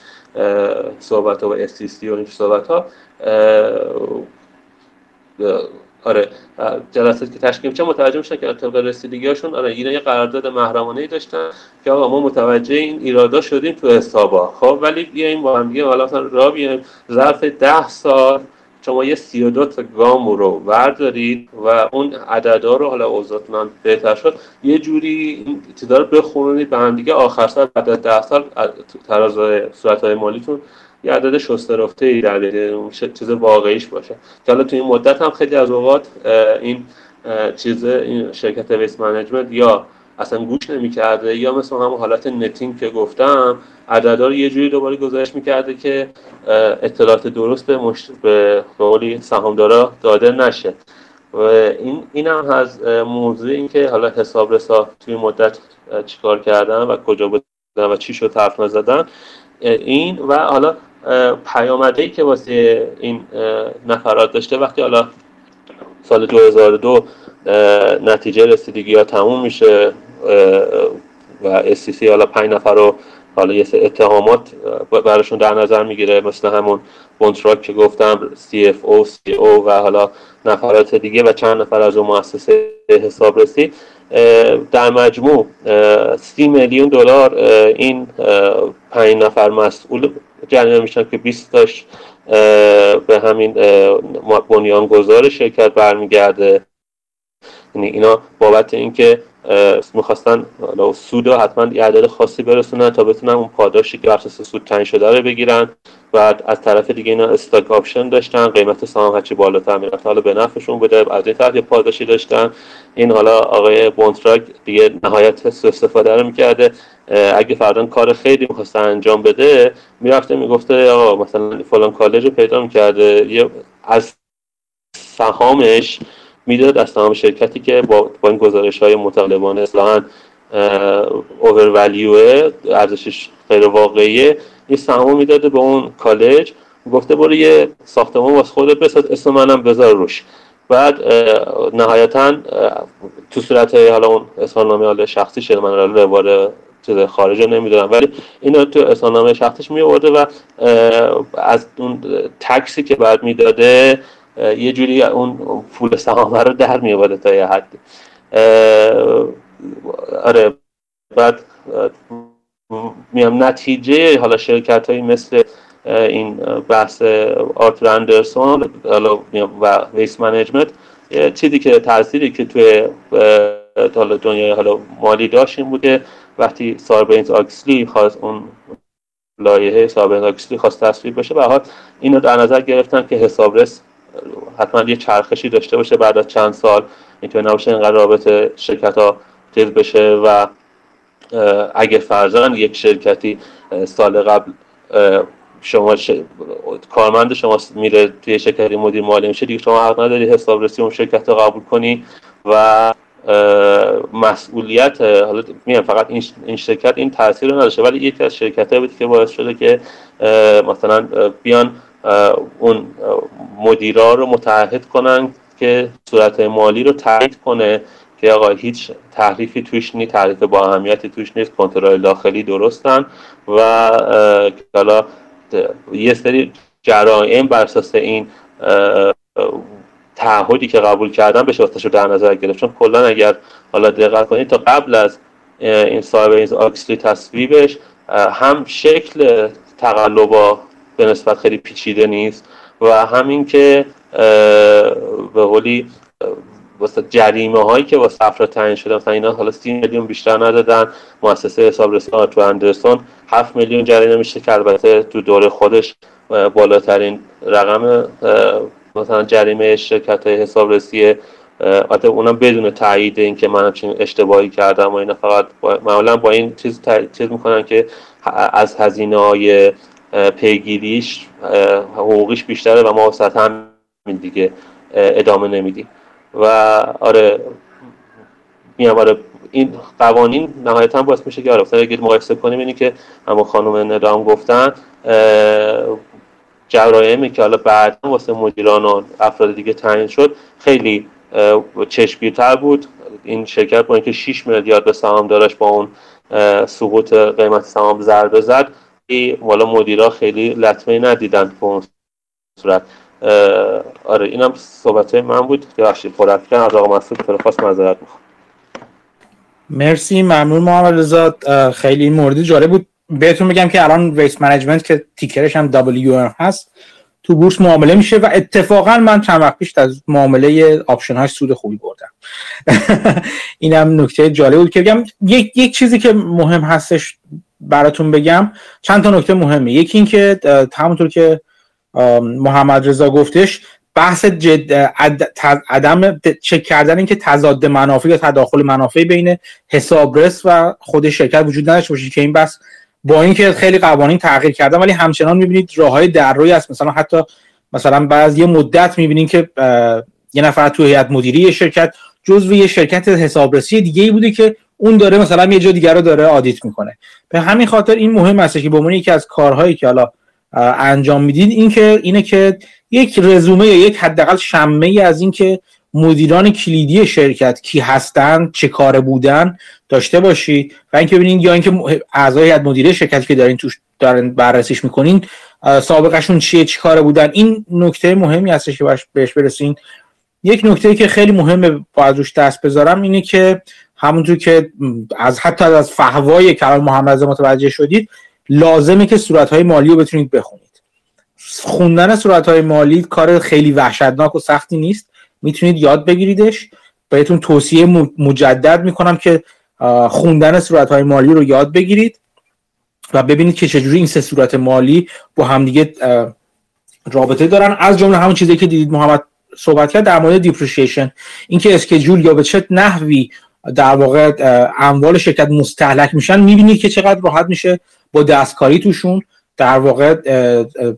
D: صحبت ها و استیستی و این صحبت ها آره جلساتی که تشکیل میشه متوجه میشن که طبق رسیدگی هاشون آره اینا یه قرارداد محرمانه ای داشتن که آقا ما متوجه این ایرادا شدیم تو حسابا. خب ولی بیایم با هم دیگه حالا مثلا را بیایم. ظرف ده سال شما یه 32 تا گام رو وردارید و اون عددا رو حالا اوضاعتون بهتر شد یه جوری این رو بخونید به هم دیگه آخر سال بعد از 10 سال تراز صورت های مالیتون یه عدد شسته رفته ای در چیز واقعیش باشه. که حالا تو این مدت هم خیلی از اوقات این چیز این شرکت Waste Management یا اصلا گوش نمی‌کرده یا مثل همون حالت netting که گفتم عددا رو یه جوری دوباره گزارش می‌کرده که اطلاعات درست به مشت... به قولی سهامدارا داده نشه. و این این هم از موضوع این که حالا حساب رسا توی مدت چیکار کردن و کجا بودن و چی شد حرف نزدن. این و حالا پیامده که واسه این نفرات داشته وقتی حالا سال 2002 نتیجه رسیدگی ها تموم میشه و اسیسی حالا پنج نفر رو حالا یه اتهامات براشون در نظر می‌گیره مثل همون بونتراک که گفتم CFO, CEO و حالا نفرات دیگه و چند نفر از اون مؤسسه حسابرسی در مجموع سی میلیون دلار این پنج نفر مسئول جریان میشن که 20 تاش به همین بنیانگذار شرکت برمیگرده. یعنی اینا بابت اینکه می‌خواستن سود رو حتما یه عدد خاصی برسونن تا بتونن اون پاداشی که اساس سود تعیین شده رو بگیرن و از طرف دیگه اینا stock option داشتن قیمت سهام هرچی بالاتر می‌رفت. حالا به نفعشون بوده از این طرف یه پاداشی داشتن. این حالا آقای Buntrock دیگه نهایت سو استفاده رو می‌کرده. اگه فردا کار خیری می‌خواسته انجام بده می‌رفته می‌گفته آقا مثلا فلان کالج رو پیدا می‌کرده. یه از سهامش می‌داد از تمام شرکتی که با, با این گزارش های مطالبانه اصلاحا اوور ارزشش غیر واقعیه. این سهام می‌داده به اون کالج. گفته برو یه ساختمان واسه خودت بساز اسم منم بذار روش. بعد نهایتا تو صورت حالا اون اظهارنامه حالا شخصی شده من روار چیز خارج نمی‌دونم. ولی اینو تو اظهارنامه شخصیش می و از اون tax ی که بعد می‌داده یه جوری اون پول سهامه رو در می تا یه حدی آره بعد میام نتیجه حالا شرکت هایی مثل این بحث Arthur Andersen و Waste Management چیزی که تأثیری که توی حالا دنیای حالا مالی داشت این بوده. وقتی Sarbanes-Oxley خواست اون لایحه ساربینز آکسلی خواست تصویب بشه به حال اینو در نظر گرفتن که حسابرس حتما یه چرخشی داشته باشه بعد از چند سال اینطور نباشه اینقدر رابطه شرکت ها تیز بشه و اگه فرزن یک شرکتی سال قبل شما ش... کارمند شما میره توی شرکتی مدیر مالی میشه دیگه شما حق نداری حسابرسی اون شرکت رو قبول کنی و مسئولیت حالا میگم فقط این شرکت این تاثیر رو نداشته ولی یکی از شرکت بود که باعث شده که مثلا بیان اون مدیرا رو متعهد کنن که صورت مالی رو تایید کنه که آقا هیچ تحریفی توش نیست تحریف با اهمیتی توش نیست کنترل داخلی درستن و حالا یه سری جرائم بر اساس این تعهدی که قبول کردن به واسطش رو در نظر گرفت. چون کلا اگر حالا دقت کنید تا قبل از این صاحب این آکسلی تصویبش هم شکل تقلبا به نسبت خیلی پیچیده نیست و همین که به قولی واسه جریمه هایی که واسه افراد تعیین شده مثلا اینا حالا سی میلیون بیشتر ندادن مؤسسه حسابرسی تو اندرسون 7 میلیون جریمه میشه که البته تو دوره خودش بالاترین رقم مثلا جریمه شرکت های حسابرسی البته اونم بدون تایید این که من چین اشتباهی کردم و اینا فقط معمولا با این چیز چیز می‌کنن که از هزینه های پیگیریش حقوقیش بیشتره و ما وسط هم دیگه ادامه نمیدیم. و آره میام آره این قوانین نهایتا باعث میشه که آره اگه مقایسه کنیم اینی که همون خانم ندام گفتن جرایمی که حالا بعد واسه مدیران و افراد دیگه تعیین شد خیلی چشمگیرتر بود. این شرکت با اینکه 6 میلیارد به دارش با اون سقوط قیمت سهام ضربه زد والا مدیرا خیلی لطمه ندیدن به اون صورت. آره اینم صحبت من بود. ببخشید پرافکن از آقا مسعود خواست معذرت می‌خوام.
A: مرسی ممنون محمد رضا. خیلی این موردی جالب بود. بهتون بگم که الان Waste Management که ticker ش هم WM هست تو بورس معامله میشه و اتفاقا من چند وقت پیش از معامله option هاش سود خوبی بردم. اینم نکته جالب بود که بگم یک, یک چیزی که مهم هستش براتون بگم. چند تا نکته مهمه. یکی اینکه همونطور که محمد رضا گفتش بحث جد عدم چک کردن اینکه تضاد منافع یا تداخل منافع بین حسابرس و خود شرکت وجود نداشته باشه که این بحث با اینکه خیلی قوانین تغییر کردن ولی همچنان می‌بینید راه های در روی است. مثلا حتی مثلا بعد یه مدت می‌بینید که یه نفر تو هیئت مدیری شرکت جزو یه شرکت حسابرسی دیگه ای بوده که اون داره مثلا یه جا دیگر رو داره آدیت می‌کنه. به همین خاطر این مهم است که به عنوان یکی از کارهایی که حالا انجام می‌دید این که اینه که یک رزومه یا یک حداقل شمه از اینکه مدیران کلیدی شرکت کی هستن چه کار بودن داشته باشید. و اینکه ببینید یا اینکه اعضای هیئت مدیره شرکتی که دارین توش دارن بررسیش می‌کنین سابقشون چیه چی کار بودن. این نکته مهمی هستش که بهش برسین. یک نکته که خیلی مهمه باید روش دست بذارم اینه که همونطور که از حتی از فهوای کلام محمد متوجه شدید لازمه که صورتهای مالی رو بتونید بخونید. خوندن صورتهای مالی کار خیلی وحشتناک و سختی نیست. می‌تونید یاد بگیریدش. بهتون توصیه مجدد می‌کنم که خوندن صورتهای مالی رو یاد بگیرید و ببینید که چجوری این سه صورت مالی با همدیگه رابطه دارن. از جمله همون چیزی که دیدید محمد صحبت کرد در مورد دیپریشیشن اینکه اسکیجول یا به چه نحوی در واقع اموال شرکت مستحلک میشن می‌بینید که چقدر راحت میشه با دستکاری توشون در واقع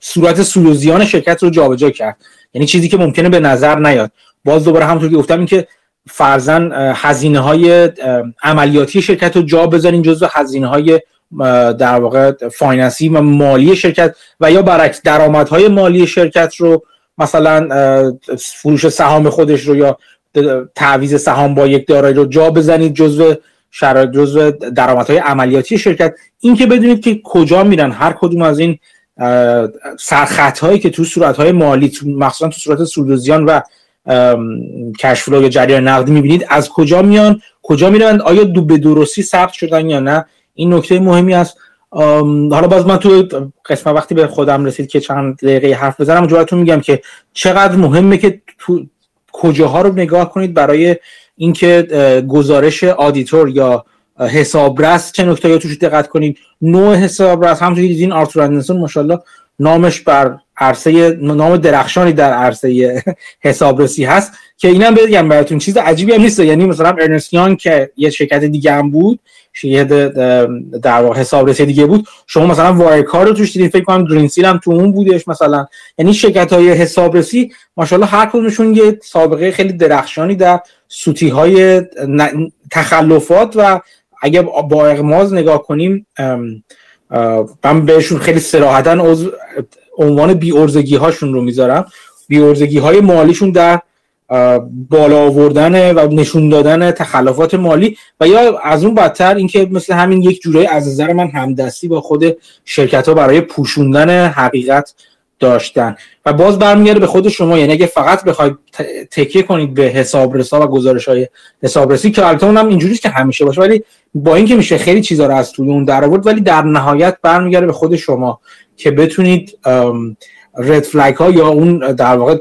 A: صورت سود و زیان شرکت رو جابجا کرد. یعنی چیزی که ممکنه به نظر نیاد. باز دوباره همونطور که گفتم این که فرضا هزینه های عملیاتی شرکت رو جا بذارین جزو هزینه های در واقع finance ی و مالی شرکت و یا برعکس درآمدهای مالی شرکت رو مثلا فروش سهام خودش رو یا تعویض سهام با یک دارایی رو جا بزنید جزو شرایط جزو درآمدهای عملیاتی شرکت. این که بدونید که کجا میرن هر کدوم از این سرخط هایی که تو صورت های مالی مخصوصا تو صورت سودوزیان و کشفلو یا جریان نقدی می‌بینید از کجا میان کجا میرن آیا دو به درستی ثبت شدن یا نه؟ این نکته مهمی است. حالا باز من تو قسمت وقتی به خودم رسید که چند دقیقه حرف بزنم جوابتون میگم که چقدر مهمه که تو کجاها رو نگاه کنید برای اینکه گزارش auditor یا حسابرس چه نکته توش دقت کنید. نوع حسابرس همونطور که دیدین آرتور اندرسون ماشاءالله نامش بر عرصه نام درخشانی در عرصه حسابرسی هست که اینم بگم براتون چیز عجیبی هم نیست. یعنی مثلا Ernst & Young که یه شرکت دیگه هم بود شرکت در واقع حسابرسی دیگه بود. شما مثلا Wirecard رو توش دیدین فکر کنم Greensill هم تو اون بودش مثلا. یعنی شرکت های حسابرسی ماشاءالله هر کدومشون یه سابقه خیلی درخشانی در سوتی های تخلفات و اگه با اغماز نگاه کنیم من بهشون خیلی سراحتا عنوان بی هاشون رو می‌ذارم. بی های مالیشون در بالا آوردن و نشون دادن تخلفات مالی و یا از اون بدتر اینکه مثل همین یک جورایی از نظر من همدستی با خود شرکت ها برای پوشوندن حقیقت داشتن. و باز برمیگرده به خود شما یعنی اگه فقط بخواید تکیه کنید به حسابرسا و گزارش های حسابرسی که البته اونم اینجوری که همیشه باشه ولی با اینکه میشه خیلی چیزا رو از توی اون در آورد ولی در نهایت برمیگرده به خود شما که بتونید رد فلگ ها یا اون در واقع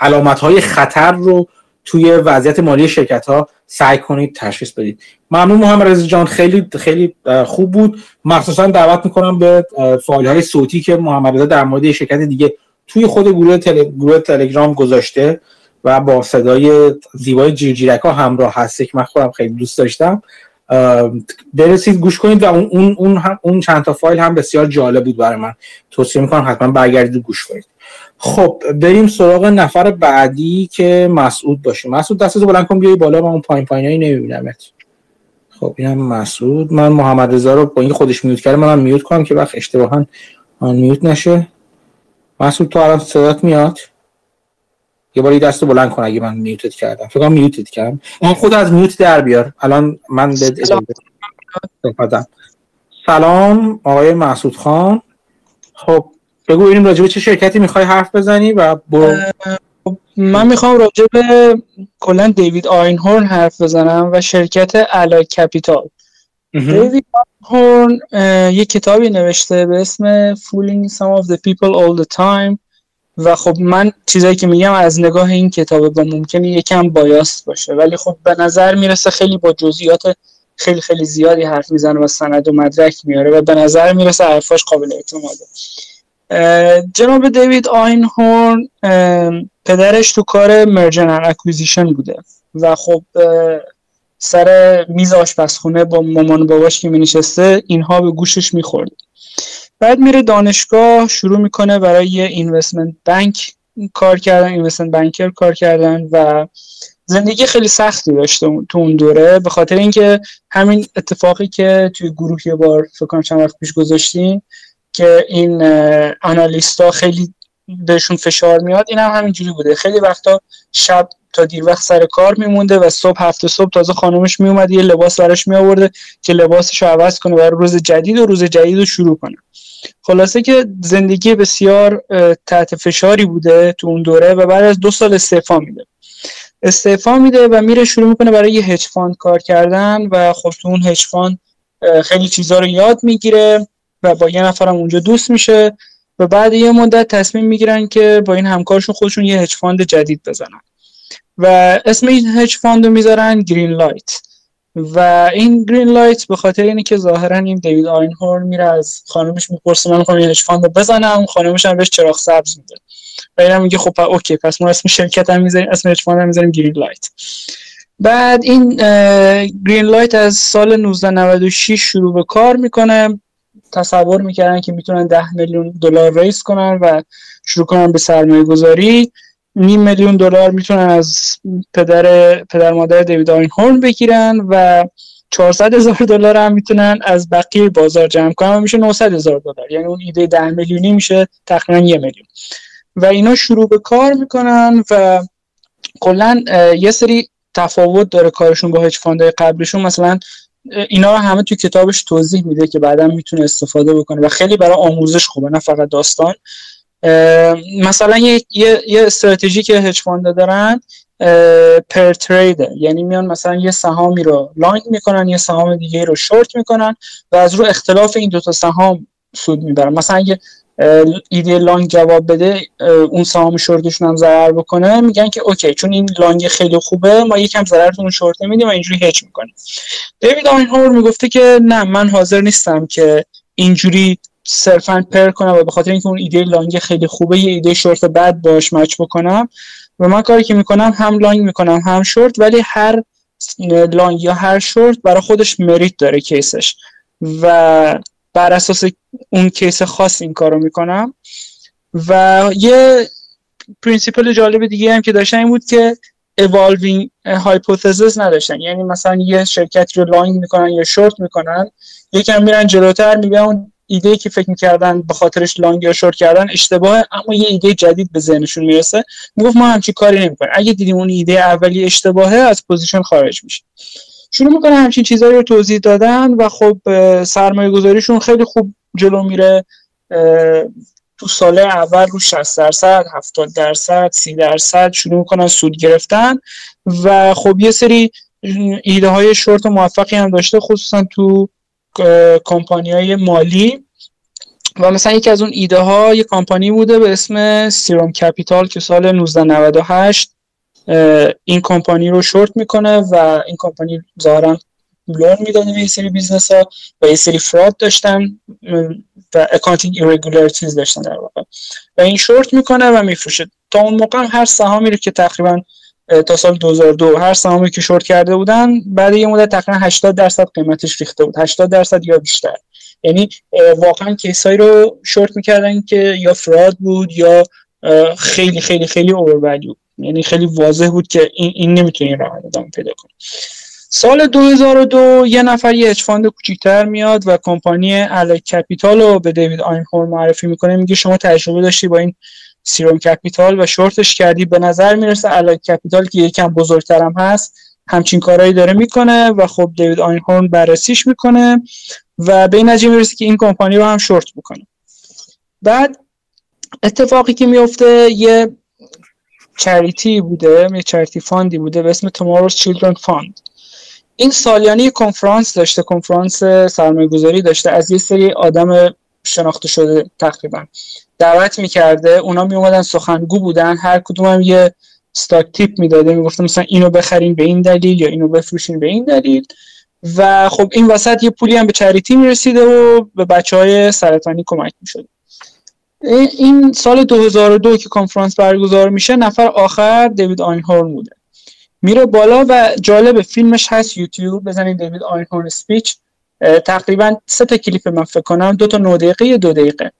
A: علامت های خطر رو توی وضعیت مالی شرکت ها سعی کنید تشخیص بدید. ممنون محمد رضا جان. خیلی خیلی خوب بود. مخصوصا دعوت می‌کنم به فایل های صوتی که محمد رضا در مورد شرکت دیگه توی خود گروه, تل... گروه تلگرام گذاشته و با صدای زیبای جیرجیرک ها همراه هسته که من خودم خیلی دوست داشتم. برسید گوش کنید و اون اون اون, اون چند تا فایل هم بسیار جالب بود برای من. توصیه می‌کنم حتما برگردید گوش کنید. خب بریم سراغ نفر بعدی که مسعود باشیم مسعود دستتو بلند کن بیای بالا من اون پایین پایینایی نمیبینمت. خب اینم مسعود. من محمد رضا رو با این خودش میوت کرده منم میوت کنم که وقت اشتباها آن میوت نشه. مسعود تو الان صدات میاد؟ یه باری دست بلند کن اگه من میوتت کردم. فکر میوتت کردم. اون خود از میوت در بیار. الان من به سلام آقای مسعود خان. خب بگو ببینیم راجع به چه شرکتی می‌خوای حرف بزنی و برو.
E: من می‌خوام راجع به کلا دیوید آینهورن حرف بزنم و شرکت الا کپیتال. دیوید آینهورن یه کتابی نوشته به اسم Fooling Some of the People All the Time. و خب من چیزایی که میگم از نگاه این کتاب با ممکنه یکم بایاست باشه. ولی خب به نظر می‌رسه خیلی با جزئیات خیلی خیلی زیادی حرف می‌زنه و سند و مدرک میاره و به نظر می‌رسه حرفاش قابل اعتماده. جناب دیوید آینهورن پدرش تو کار merger and acquisition بوده و خب سر میز آشپزخونه با مامان باباش که می نشسته اینها به گوشش می‌خورد. بعد میره دانشگاه شروع می‌کنه برای investment bank کار کردن investment banker کار کردن و زندگی خیلی سختی داشته تو اون دوره. به خاطر اینکه همین اتفاقی که توی گروه یه بار فکر کنم چند وقت پیش گذاشتیم که این آنالیستا خیلی بهشون فشار میاد این هم همینجوری بوده. خیلی وقتا شب تا دیر وقت سر کار میمونده و صبح هفته صبح تازه خانمش میومد یه لباس براش میآورده که لباسش عوض کنه برای روز جدید و روز جدید رو شروع کنه. خلاصه که زندگی بسیار تحت فشاری بوده تو اون دوره و بعد از دو سال استعفا میده. استعفا میده و میره شروع می‌کنه برای هج کار کردن و خب تو اون هج خیلی چیزا رو یاد می‌گیره. و با یه نفرم اونجا دوست میشه و بعد یه مدت تصمیم می‌گیرن که با این همکارشون خودشون یه hedge fund جدید بزنن. و اسم این hedge fund رو می‌ذارن Greenlight و این Greenlight به خاطر اینه که ظاهرا این دیوید آینهورن میره از خانمش می‌پرسه من می‌خوام یه hedge fund بزنم. خانمش هم بهش چراغ سبز میده. و اینم میگه خب okay پس ما اسم شرکت هم می‌ذاریم اسم hedge fund هم می‌ذاریم Greenlight بعد این گرین لایت از سال 1996 شروع به کار می‌کنه. تصور می‌کردن که می‌تونن ده میلیون دلار ریس کنن و شروع کنن به سرمایه گذاری نیم میلیون دلار می‌تونن از پدر پدر مادر دیوید هورن بگیرن و 400 هزار دلار هم می‌تونن از بقیه بازار جمع کنن و میشه 900 هزار دلار. یعنی اون ایده ده میلیونی میشه تقریبا یه میلیون. و اینا شروع به کار می‌کنن و کلا یه سری تفاوت داره کارشون با هج فاندهای قبلشون مثلا اینا رو همه توی کتابش توضیح میده که بعدا می‌تونه استفاده بکنه و خیلی برای آموزش خوبه نه فقط داستان. مثلا یه, یه،, یه استراتژی که هج دارن پر تریده یعنی میان مثلا یه سهامی رو لانگ می‌کنن یه سهام دیگه رو شورت می‌کنن و از رو اختلاف این دوتا سهام سود می‌برن. مثلا اگه ایده long جواب بده اون سهام شورتشون هم ضرر بکنه. میگن که okay چون این long خیلی خوبه ما یکم ضررتون شورت نمیدیم و اینجوری هج می‌کنیم. دیوید آینهورن می‌گفته که نه من حاضر نیستم که اینجوری صرفا pair کنم و به خاطر اینکه اون ایده long خیلی خوبه یه ایده شورت بعد باش match بکنم. و من کاری که می‌کنم هم long می‌کنم هم شورت ولی هر long یا هر شورت برای خودش merit داره case ش. و بر اساس اون case خاص این کارو می‌کنم. و یه principle جالب دیگه هم که داشتن این بود که evolving hypothesis نداشتن. یعنی مثلا یه شرکت رو long می‌کنن یا شورت می‌کنن یکم میرن جلوتر میگن اون ایده که فکر می‌کردن به خاطرش long یا شورت کردن اشتباه اما یه ایده جدید به ذهنشون می‌رسه. می‌گفت ما همچین کاری نمی‌کنیم. اگه دیدیم اون ایده اولی اشتباهه از position خارج میشه شروع می‌کنه همچین چیزهایی رو توضیح دادن و خب سرمایه گذاریشون خیلی خوب جلو میره. تو سال اول رو 60 درصد 70 درصد 30 درصد شروع می‌کنن سود گرفتن و خب یه سری ایده های شورت و موفقی هم داشته خصوصا تو کمپانی های مالی. و مثلا یکی از اون ایده ها یه کمپانی بوده به اسم سیروم کپیتال که سال 1998 این کمپانی رو شورت می‌کنه و این کمپانی ظاهرا loan می‌داده به یه سری business ها و یه سری fraud داشتن و accounting irregularities داشتن در واقع. و این شورت می‌کنه و میفروشه. تا اون موقع هر سهامی رو که تقریبا تا سال 2002 هر سهامی که شورت کرده بودن بعد یه مدت تقریبا 80 درصد قیمتش ریخته بود. 80 درصد یا بیشتر. یعنی واقعا case ایی رو شورت می‌کردن که یا fraud بود یا خیلی خیلی خیلی over یعنی خیلی واضح بود که این, این نمی‌تونه این راه ادامه پیدا کنه سال 2002 یه نفر یه hedge fund کوچیکتر میاد و کمپانی Allied Capital رو به دیوید آینهورن معرفی می‌کنه. میگه شما تجربه داشتی با این Sirrom Capital و شورتش کردی. به نظر می‌رسه Allied Capital که یکم بزرگترم هست همچین کارهایی داره می‌کنه و خب دیوید آینهورن بررسیش می‌کنه و به این نتیجه می‌رسه که این کمپانی رو هم شورت می‌کنه بعد اتفاقی که میفته یه charity بوده یه charity fund ی بوده به اسم Tomorrow's Children Fund. این سالیانه کنفرانس داشته کنفرانس سرمایه گذاری داشته. از یه سری آدم شناخته شده تقریبا. دعوت می‌کرده اونا میومدن سخنگو بودن. هر کدوم هم یه stock tip می‌داده. می‌گفته مثلا اینو بخرین به این دلیل یا اینو بفروشین به این دلیل. و خب این وسط یه پولی هم به charity می‌رسیده و به بچه های سرطانی کمک می‌شده. این سال 2002 که کنفرانس برگزار میشه نفر آخر دیوید آینهورن بوده. میره بالا و جالب فیلمش هست یوتیوب. بزنید دیوید آینهورن سپیچ. تقریبا سه تا کلیپ من فکر کنم. دو تا 9 دقیقه دو دقیقه.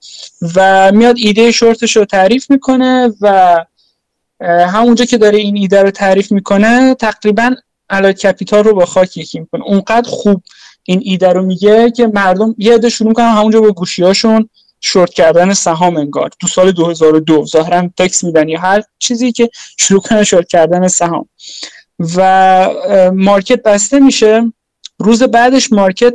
E: و میاد ایده شورتش رو تعریف می‌کنه و همونجا که داره این ایده رو تعریف می‌کنه تقریبا علا کپیتال رو با خاک یکی می‌کنه. اونقدر خوب این ایده رو میگه که مردم یه عده شروع کنن همونجا با گوشیاشون شورت کردن سهام انگار. تو سال 2002 ظاهرا تکس میدن یا هر چیزی که شروع کنه شورت کردن سهام. و مارکت بسته میشه. روز بعدش مارکت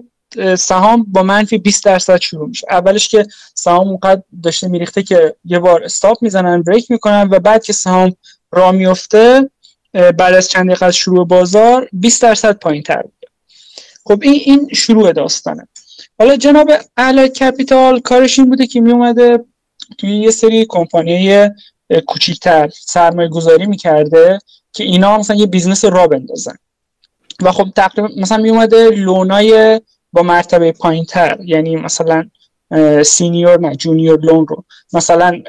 E: سهام با منفی 20 درصد شروع میشه. اولش که سهام اونقدر داشته میریخته که یه بار استاپ می‌زنن بریک می‌کنن و بعد که سهام را میفته بعد از چند دقیقه از شروع بازار 20 درصد پایین تر خب این این شروع داستانه. حالا جناب Allied Capital کارش این بوده که می اومده توی یه سری کمپانی کوچیکتر سرمایه گذاری می‌کرده که اینا مثلا یه business راه بندازن. و خب تقریبا مثلا می اومده loan ای با مرتبه پایین تر یعنی مثلا senior نه junior loan رو. مثلا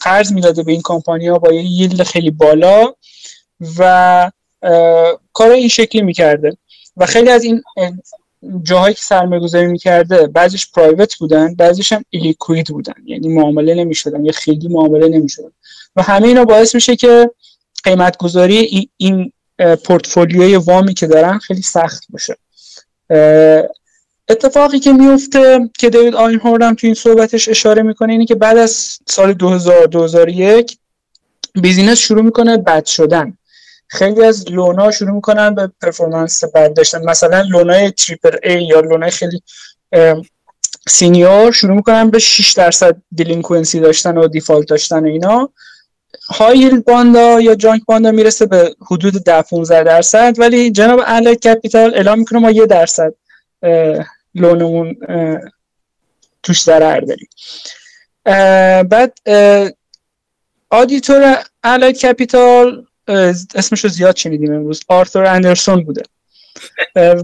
E: قرض می‌داده به این کمپانی با یه yield خیلی بالا و کار این شکلی می‌کرده. و خیلی از این جاهایی که سرمایه گذاری می‌کرده بعضیش پرایوت بودن بعضیش هم ایلیکوید بودن. یعنی معامله نمی‌شدن یا خیلی معامله نمی‌شدن. و همه اینا باعث میشه که قیمت گذاری این پورتفولیوی وامی که دارن خیلی سخت باشه. اتفاقی که میفته که دیوید آینهورن هم تو این صحبتش اشاره می‌کنه اینه که بعد از سال 2000 2001 business شروع می‌کنه بد شدن. خیلی از loan ا شروع می‌کنن به performance بد داشتن. مثلا loan ای triple A یا loan ای خیلی senior شروع می‌کنن به 6 درصد delinquency داشتن و default داشتن و اینا. high yield bond ا یا junk bond ا می‌رسه به حدود 10 15 درصد ولی جناب Allied Capital اعلام می‌کنه ما یه درصد loan مون توش ضرر داریم. بعد auditor Allied Capital اسمش رو زیاد شنیدیم امروز. آرثر اندرسون بوده.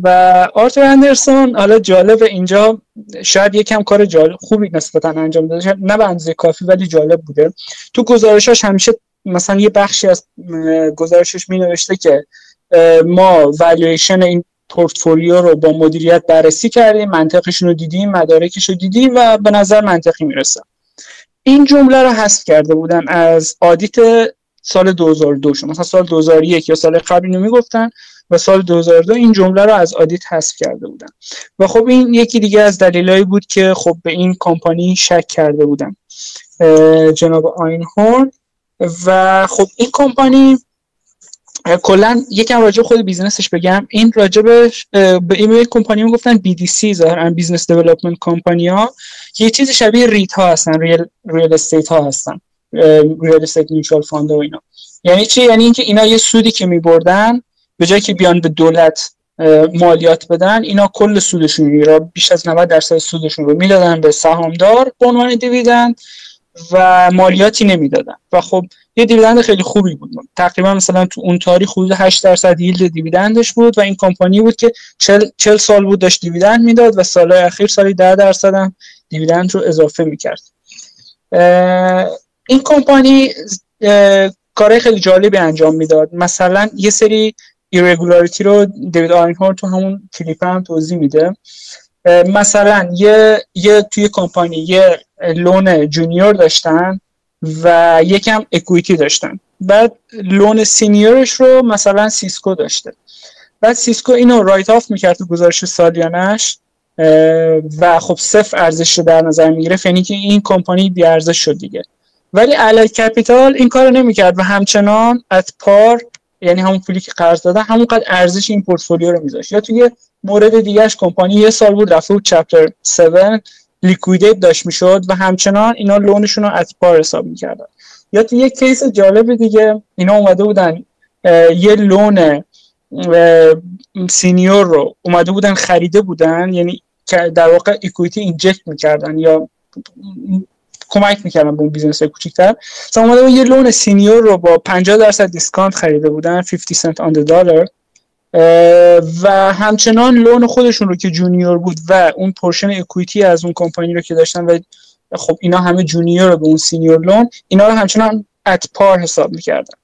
E: و آرثر اندرسون حالا جالب اینجا شاید یکم کار جالب خوبی نسبتا انجام داده. نه به اندازه کافی ولی جالب بوده. تو گزارشاش همیشه مثلا یه بخشی از گزارشش می نوشته که ما والویشن این پورتفولیو رو با مدیریت بررسی کردیم منطقشون رو دیدیم مدارکش رو دیدیم و به نظر منطقی می‌رسه. این جمله رو حذف کرده بودن از audit سال 2002 شما مثلا سال 2001 یا سال قبل اینو می‌گفتن و سال 2002 این جمله رو از audit حذف کرده بودن. و خب این یکی دیگه از دلایلی بود که خب به این کمپانی شک کرده بودن. جناب Einhorn. و خب این کمپانی کلا یکم راجع خود business ش بگم. این راجع به این کمپانی ها گفتن BDC ظاهرا business development company ها یه چیز شبیه REIT ها هستن real real estate ها هستن. real estate mutual fund و اینا. یعنی چی؟ یعنی اینکه اینا یه سودی که میبردن به جای که بیان به دولت مالیات بدن اینا کل سودشون رو بیش از 90 درصد سودشون رو می‌دادن به سهامدار به عنوان dividend و مالیاتی نمی‌دادن. و خب یه dividend خیلی خوبی بود. تقریبا مثلا تو اون تاریخ حدود 8 درصد yield dividend ش بود و این کمپانی بود که 40 سال بود داشت dividend می‌داد و سالهای اخیر سالی 10 درصد هم dividend رو اضافه می‌کرد. این کمپانی کارهای خیلی جالبی انجام می‌داد. مثلا یه سری irregularity رو David Einhorn تو همون کلیپ هم توضیح میده. مثلا یه, یه توی کمپانی یه loan junior داشتن و یکم equity داشتن. بعد loan senior ش رو مثلا Cisco داشته. بعد Cisco اینو write off می‌کرد تو گزارش سالیانش و خب صفر ارزش رو در نظر می‌گیره یعنی که این کمپانی بی ارزش شد دیگه. ولی Allied Capital این کارو نمی‌کرد و همچنان at par یعنی همون پولی که قرض دادن همونقدر ارزش این پورتفولیو رو میذاشت. یا توی مورد دیگهش کمپانی یه سال بود رفته بود chapter 7 liquidate داشت می‌شد و همچنان اینا loan شون رو از par حساب می‌کردن. یا تو یک case جالب دیگه اینا اومده بودن یه loan senior رو اومده بودن خریده بودن یعنی در واقع equity inject می‌کردن یا کمک می‌کردن به اون business کوچیک‌تر. مثلا اومده یه loan senior رو با 50 درصد discount خریده بودن 50 cents on dollar و همچنان loan خودشون رو که junior بود و اون portion equity از اون کمپانی رو که داشتن و خب اینا همه junior به اون senior loan اینا رو همچنان at par حساب می‌کردن.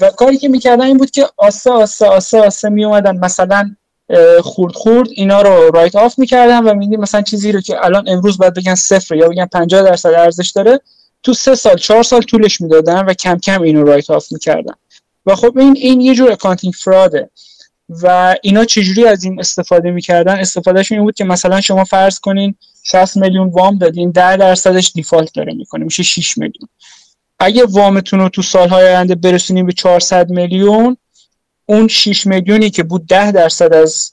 E: و کاری که می‌کردن این بود که آسه آسه آسه آسه می اومدن مثلا خورد خورد اینا رو write off می‌کردن و میدیم مثلا چیزی رو که الان امروز باید بگن صفر یا بگن 50 درصد ارزش داره تو سه سال چهار سال طولش می‌دادن و کم کم اینو write off می‌کردن. و خب این این یه جور accounting fraud ه و اینا چجوری از این استفاده می‌کردن؟ استفادهشون این بود که مثلا شما فرض کنین 60 میلیون وام دادین 10 درصدش default داره می‌کنه میشه 6 میلیون. اگه وامتون رو تو سالهای آینده برسونیم به 400 میلیون اون 6 میلیونی که بود 10 درصد از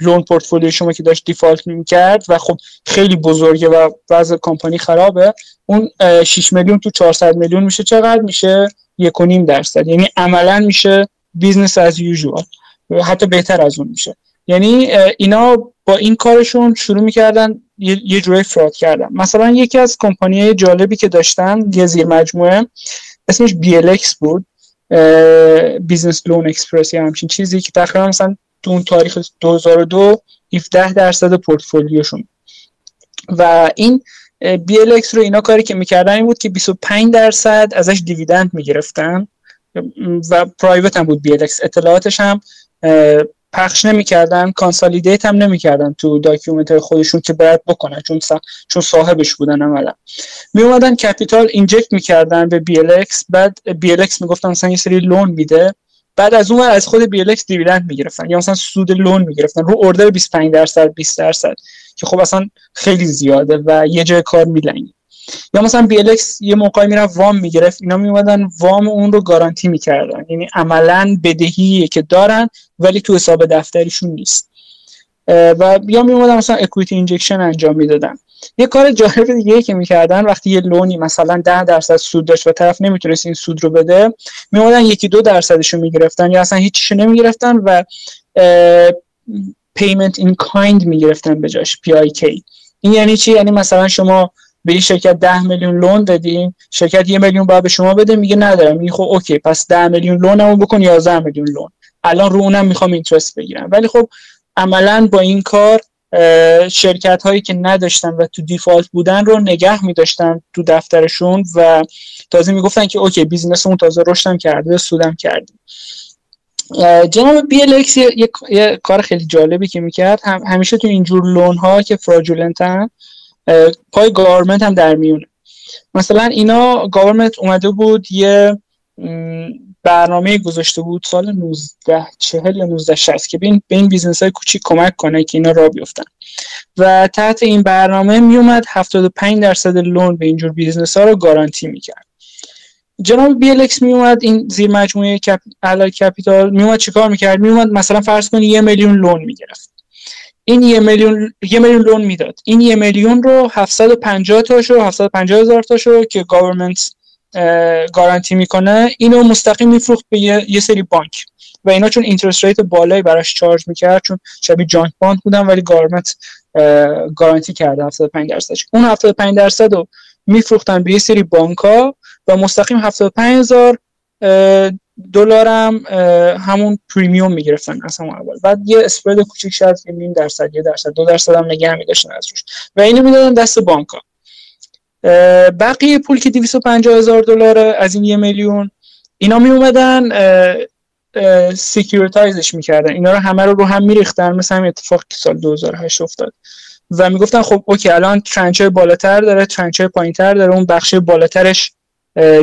E: loan portfolio شما که داشت default می‌کرد و خب خیلی بزرگه و وضع کمپانی خرابه اون 6 میلیون تو 400 میلیون میشه. چقدر میشه؟ 1.5 درصد. یعنی عملا میشه business as usual حتی بهتر از اون میشه. یعنی اینا با این کارشون شروع می‌کردن یه جوری fraud کردن. مثلا یکی از کمپانی جالبی که داشتن یه زیر مجموعه اسمش BLX بود. Business Loan Express یا همچین چیزی که تقریبا مثلا تو اون تاریخ 2002 17 درصد پورتفولیوشون. و این BLX رو اینا کاری که می‌کردن این بود که 25 درصد ازش dividend می‌گرفتن. و private هم بود BLX اطلاعاتش هم پخش نمی‌کردن consolidate هم نمی‌کردن تو document خودشون که باید بکنن چون چون صاحبش بودن عملا می اومدن کپیتال اینجکت می‌کردن به BLX بعد BLX می‌گفتن مثلا یه سری لون میده. بعد از اون از خود BLX دیویدند می‌گرفتن یا مثلا سود لون می‌گرفتن. رو اوردر 25 درصد 20 درصد. که خب اصلا خیلی زیاده و یه جای کار میلنگه. یا مثلا بیلکس یه موقعی می‌رفت وام می‌گرفت اینا میومدن وام اون رو گارانتی می‌کردن. یعنی عملا بدهی که دارن ولی تو حساب دفتریشون نیست. و یا میومدن مثلا equity injection انجام می‌دادن. یه کار جالب دیگه که می‌کردن وقتی یه loan ی مثلا ده درصد سود داشت و طرف نمی‌تونست این سود رو بده میومدن یکی دو درصدش رو می‌گرفتن. یا اصلا هیچیشو نمی‌گرفتن و payment in kind می‌گرفتن به جاش PIK این یعنی چی؟ یعنی مثلا شما به این شرکت 10 میلیون loan دادیم. شرکت یه میلیون باید به شما بده میگه ندارم. میگه خب okay پس 10 میلیون loan مو بکن 11 میلیون loan. الان رو اونم می‌خوام interest بگیرم. ولی خب عملا با این کار شرکت هایی که نداشتن و تو default بودن رو نگه میداشتن تو دفترشون و تازه می‌گفتن که okay business اون تازه رشدم کرده سودم کردیم. جناب BLX یه،, یه،, کار خیلی جالبی که می‌کرد. هم همیشه تو اینجور loan ها که fraudulent ن پای government هم در میونه. مثلا اینا government اومده بود یه برنامه گذاشته بود سال 19 40 یا 19 60 که به این business های کوچیک کمک کنه که اینا راه بیفتن. و تحت این برنامه میومد 75 درصد loan به اینجور business ها رو گارانتی می‌کرد. جناب BLX می اومد این زیر مجموعه Cap... Capital می اومد چیکار می‌کرد؟ می اومد مثلا فرض کنید یه میلیون loan می‌گرفت. این یه میلیون یه میلیون loan می‌داد. این یه میلیون رو 750 تاشو 750 هزار تاشو که government گارانتی می‌کنه اینو مستقیم میفروخت به یه, یه سری بانک. و اینا چون interest rate بالایی براش charge می‌کرد چون شبیه junk bond بودن ولی government گارانتی کرده 75 درصدش. اون 75 درصد رو میفروختن به یه سری بانک ها و مستقیم 75 هزار دلار هم همون premium می‌گرفتن از همون اول. بعد یه spread کوچیک شاید یه نیم درصد یه درصد دو درصد هم نگه میداشتن از روش و اینو می‌دادن دست بانک ها بقیه پول که 250 هزار دلار از این یه میلیون اینا می اومدن securitize ش می‌کردن. اینا رو همه رو رو هم میریختن مثل همین اتفاق که سال 2008 افتاد. و می‌گفتن خب okay الان tranche بالاتر داره tranche پایینتر داره اون بخش بالاترش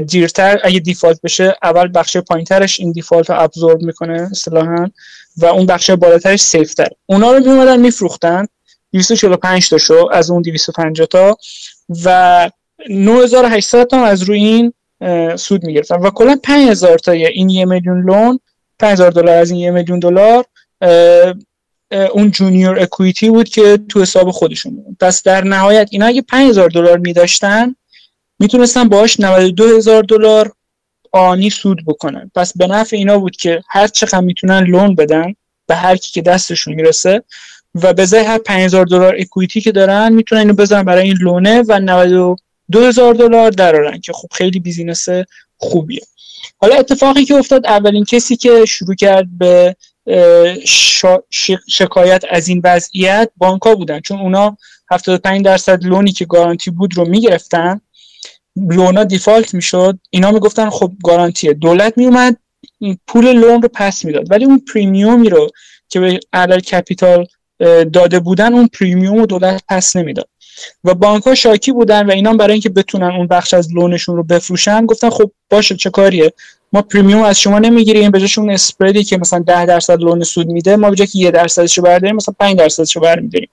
E: دیرتر اگه default بشه اول بخش پایینترش این default رو absorb می‌کنه اصطلاحا و اون بخش بالاترش safe تر اونا رو میومدن میفروختن 245 تا شو از اون 250 تا و 9800 تا از روی این سود می‌گرفتن و کلا 5000 تا این یه میلیون لون 5000 دلار از این یه میلیون دلار اون جونیور اکویتی بود که تو حساب خودشون بود. پس در نهایت اینا اگه 5000 دلار میداشتن می‌تونستن باهاش 92 هزار دلار آنی سود بکنن. پس به نفع اینا بود که هر چقدر می‌تونن لون بدن به هر کی که دستشون می‌رسه و به ازای هر 5000 دلار equity که دارن می‌تونن اینو بزنن برای این loan ه و 92 هزار دلار درارن که خب خیلی business خوبیه. حالا اتفاقی که افتاد اولین کسی که شروع کرد به شکایت از این وضعیت بانک ها بودن. چون اونا 75 درصد loan ی که گارانتی بود رو می‌گرفتن loan ا default می‌شد. اینا می‌گفتن خب گارانتیه. دولت میومد پول loan رو پس می‌داد. ولی اون premium ی رو که به Allied Capital داده بودن اون premium رو دولت پس نمی‌داد. و بانک ها شاکی بودن و اینا برای اینکه بتونن اون بخش از loan شون رو بفروشن گفتن خب باشه چه کاریه؟ ما premium از شما نمی‌گیریم به اون spread ی که مثلا 10 درصد loan سود میده ما به که 1 درصدش رو برداریم مثلا 5 درصدش رو برمیداریم.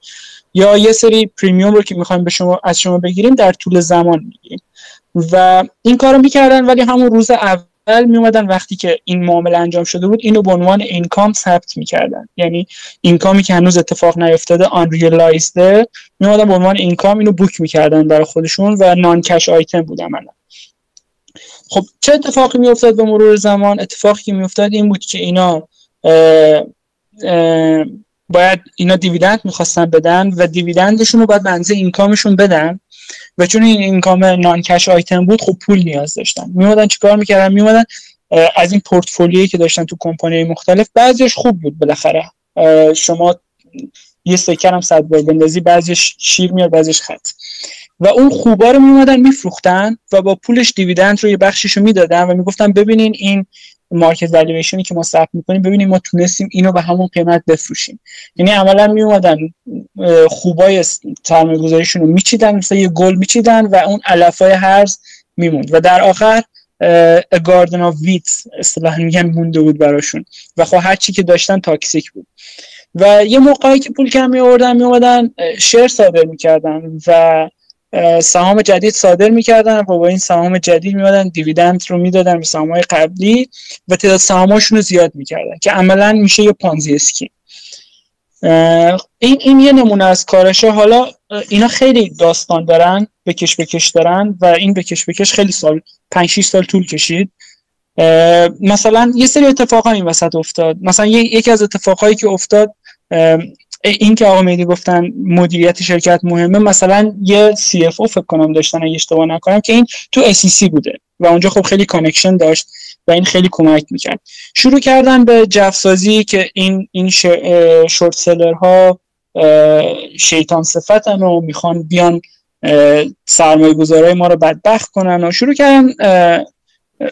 E: یا یه سری premium رو که می‌خوایم به شما از شما بگیریم در طول زمان می‌گیریم. و این کارو می‌کردن ولی همون روز اول میومدن وقتی که این معامله انجام شده بود اینو به عنوان اینکام ثبت می‌کردن. یعنی اینکامی که هنوز اتفاق نیفتاده آن ریلایزده میومدن به عنوان اینکام اینو بوک می‌کردن برای خودشون و نان کش آیتم بود عملا. خب چه اتفاقی میافتاد به مرور زمان؟ اتفاقی که میافتاد این بود که اینا اه اه باید اینا دیویدند می‌خواستن بدن و دیویدندشون رو باید بنزه اینکامشون بدن. و چون این income non-cash item بود خب پول نیاز داشتن. میومدن چیکار می‌کردن؟ میومدن از این پورتفولیویی که داشتن تو کمپانی مختلف بعضیش خوب بود بالاخره. شما یه سکه رو هم صد بار بندازی بعضیش شیر میاد بعضیش خط. و اون خوبا رو میومدن میفروختن و با پولش dividend رو یه بخشیشو می‌دادن و می‌گفتن ببینین این market valuation ی که ما ثبت می‌کنیم ببینیم ما تونستیم اینو به همون قیمت بفروشیم. یعنی عملا می اومدن خوبای سرمایه گذاریشون رو میچیدن مثل یه گل میچیدن و اون علفای هرز میموند. و در آخر garden of weeds اصطلاحا میگن مونده بود براشون. و خب هر چی که داشتن toxic بود. و یه موقعی که پول کم می آوردن می اومدن share صادر می‌کردن. و سهام جدید صادر می‌کردن. و با این سهام جدید میمدن dividend رو می‌دادن به سهام قبلی و تعداد سهاماشون رو زیاد می‌کردن که عملا میشه یه Ponzi scheme. این این یه نمونه از کارشه. حالا اینا خیلی داستان دارن بکش بکش دارن و این بکش بکش خیلی سال 5 6 سال طول کشید. مثلا یه سری اتفاق این وسط افتاد. مثلا یکی از اتفاقهایی که افتاد این که آقا میدی گفتن مدیریت شرکت مهمه مثلا یه CFO فکر کنم داشتن اگه اشتباه نکنم که این تو SEC بوده و اونجا خب خیلی connection داشت و این خیلی کمک می‌کرد. شروع کردن به جوسازی که این این short seller ها شیطان صفتن و می‌خوان بیان سرمایه گذارای ما رو بدبخت کنن و شروع کردن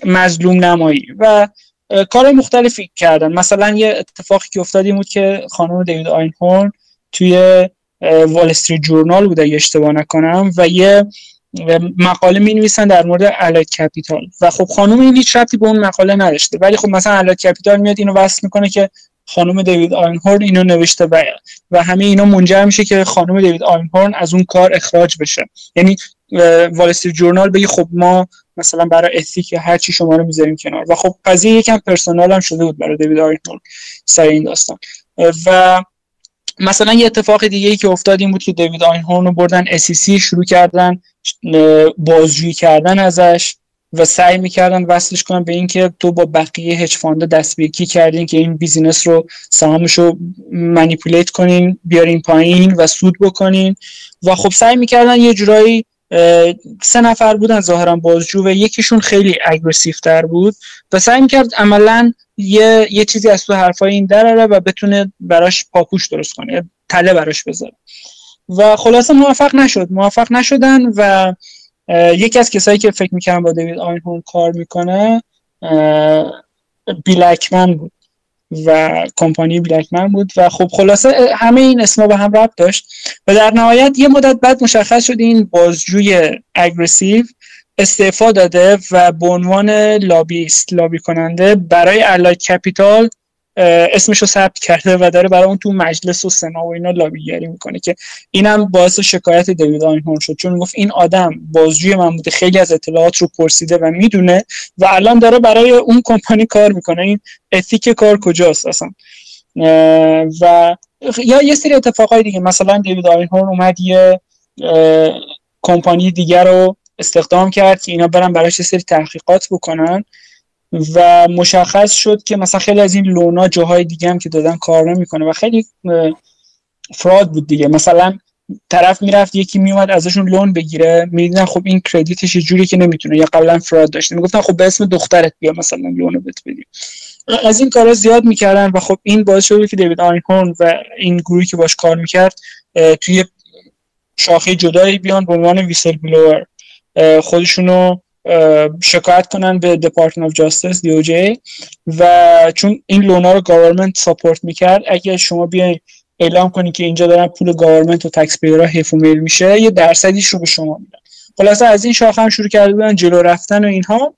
E: مظلوم نمایی. و کار مختلفی کردن. مثلا یه اتفاقی که افتاد بود که خانم دیوید آینهورن توی Wall Street Journal بود اگه اشتباه نکنم و یه مقاله می نویسن در مورد Allied Capital. و خب خانم این هیچ ربطی به اون مقاله نداشته. ولی خب مثلا Allied Capital میاد اینو وصل می‌کنه که خانم دیوید آینهورن اینو نوشته و و همه اینا منجر میشه که خانم دیوید آینهورن از اون کار اخراج بشه. یعنی Wall Street Journal بگه خب ما مثلا برای ethic هر چی شما رو می‌ذاریم کنار. و خب قضیه یکم personal هم شده بود برای دیوید آینهورن سر این داستان. و مثلا یه اتفاق دیگه ای که افتاد این بود که دیوید آینهورن رو بردن SEC شروع کردن بازجویی کردن ازش و سعی می‌کردن وصلش کنن به اینکه تو با بقیه hedge fund ا دست به یکی کردین که این business رو سهامش رو منیپولیت کنین بیارین پایین و سود بکنین. و خب سعی می‌کردن یه جورایی سه نفر بودن ظاهرا بازجو و یکیشون خیلی اگریسیو تر بود و سعی می‌کرد عملا یه, یه چیزی از تو حرفای این دراره و بتونه براش پاپوش درست کنه تله براش بذاره. و خلاصه موفق نشد موفق نشدن و یکی از کسایی که فکر می‌کردم با دیوید آینهورن کار می‌کنه بیل اکمن بود. و کمپانی بیل اکمن بود و خب خلاصه همه این اسما به هم ربط داشت. و در نهایت یه مدت بعد مشخص شد این بازجوی aggressive استعفا داده و به عنوان لابیست لابی کننده برای Allied Capital اسمش رو ثبت کرده و داره برای اون تو مجلس و سنا و اینا لابیگری می‌کنه که اینم باعث شکایت دیوید آینهورن شد. چون گفت این آدم بازجوی من بوده خیلی از اطلاعات رو پرسیده و می‌دونه و الان داره برای اون کمپانی کار می‌کنه. این اتیک کار کجاست اصلا؟ و یا یه سری اتفاقای دیگه مثلا دیوید آینهورن اومد یه کمپانی دیگر رو استخدام کرد که اینا برن براش سری تحقیقات بکنن. و مشخص شد که مثلا خیلی از این لونا جاهای دیگه هم که دادن کار نمی‌کنه و خیلی فراد بود دیگه. مثلا طرف می‌رفت یکی میومد ازشون لون بگیره. می‌دیدن خب این کردیتش جوری که نمی‌تونه. یا قبلا فراد داشته. می‌گفتن خب به اسم دخترت بیا مثلا لونو بهت بدیم. از این کارا زیاد می‌کردن و خب این باعث شد که دیوید آینهورن و این گروهی که باش کار می‌کرد توی شاخه جدایی بیان به عنوان whistleblower خودشونو شکایت کنن به Department of Justice دی و چون این loan ا رو government support می‌کرد اگه شما بیاین اعلام کنی که اینجا دارن پول government و taxpayer ا حیف و میل میشه یه درصدیش رو به شما میدن. خلاصه از این شاخه هم شروع کرده بودن جلو رفتن و اینها.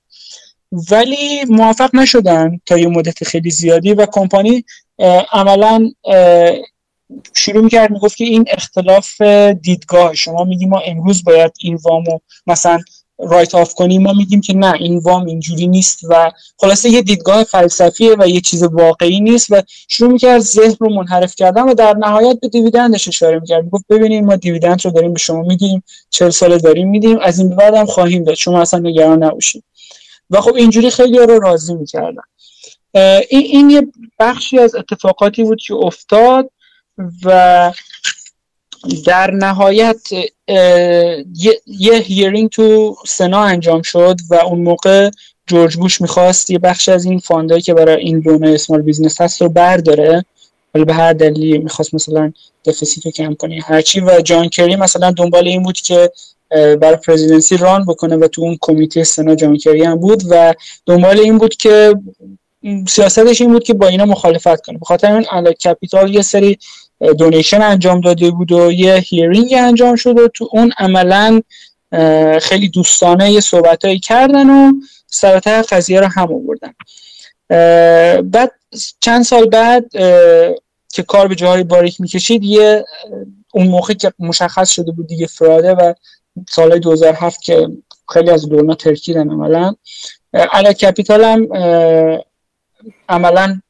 E: ولی موفق نشدن تا یه مدت خیلی زیادی و کمپانی عملا شروع می‌کرد می‌گفت که این اختلاف دیدگاه شما میگی ما امروز باید این وامو مثلا رایت آف کنیم ما میگیم که نه این وام اینجوری نیست و خلاصه یه دیدگاه فلسفیه و یه چیز واقعی نیست و شروع می‌کرد ذهن رو منحرف کردن و در نهایت به دیویدندش اشاره می‌کرد. گفت ببینید ما دیویدند رو داریم به شما میدیم چل سال داریم میدیم از این بعد هم خواهیم داد. شما اصلا نگران نباشید. و خب اینجوری خیلی رو راضی می‌کردن. این, این یه بخشی از اتفاقاتی بود که افتاد و در نهایت یه hearing تو سنا انجام شد و اون موقع جورج بوش می‌خواست یه بخش از این fund ایی که برای این loan small business هست رو برداره. ولی به هر دلیلی می‌خواست مثلا deficit رو کم کنه هرچی و جان کری مثلا دنبال این بود که برای presidency run بکنه و تو اون کمیته سنا جان کری هم بود. و دنبال این بود که سیاستش این بود که با اینا مخالفت کنه. بخاطر این Allied Capital یه سری donation انجام داده بود و یه hearing انجام شد و تو اون عملا خیلی دوستانه یه صحبتهایی کردن و سر و ته قضیه رو هم آوردن. بعد چند سال بعد که کار به جایی باریک می‌کشید یه اون موقع که مشخص شده بود دیگه fraud ه و سال 2007 که خیلی از loan ا ترکیدن عملا Allied Capital هم عملا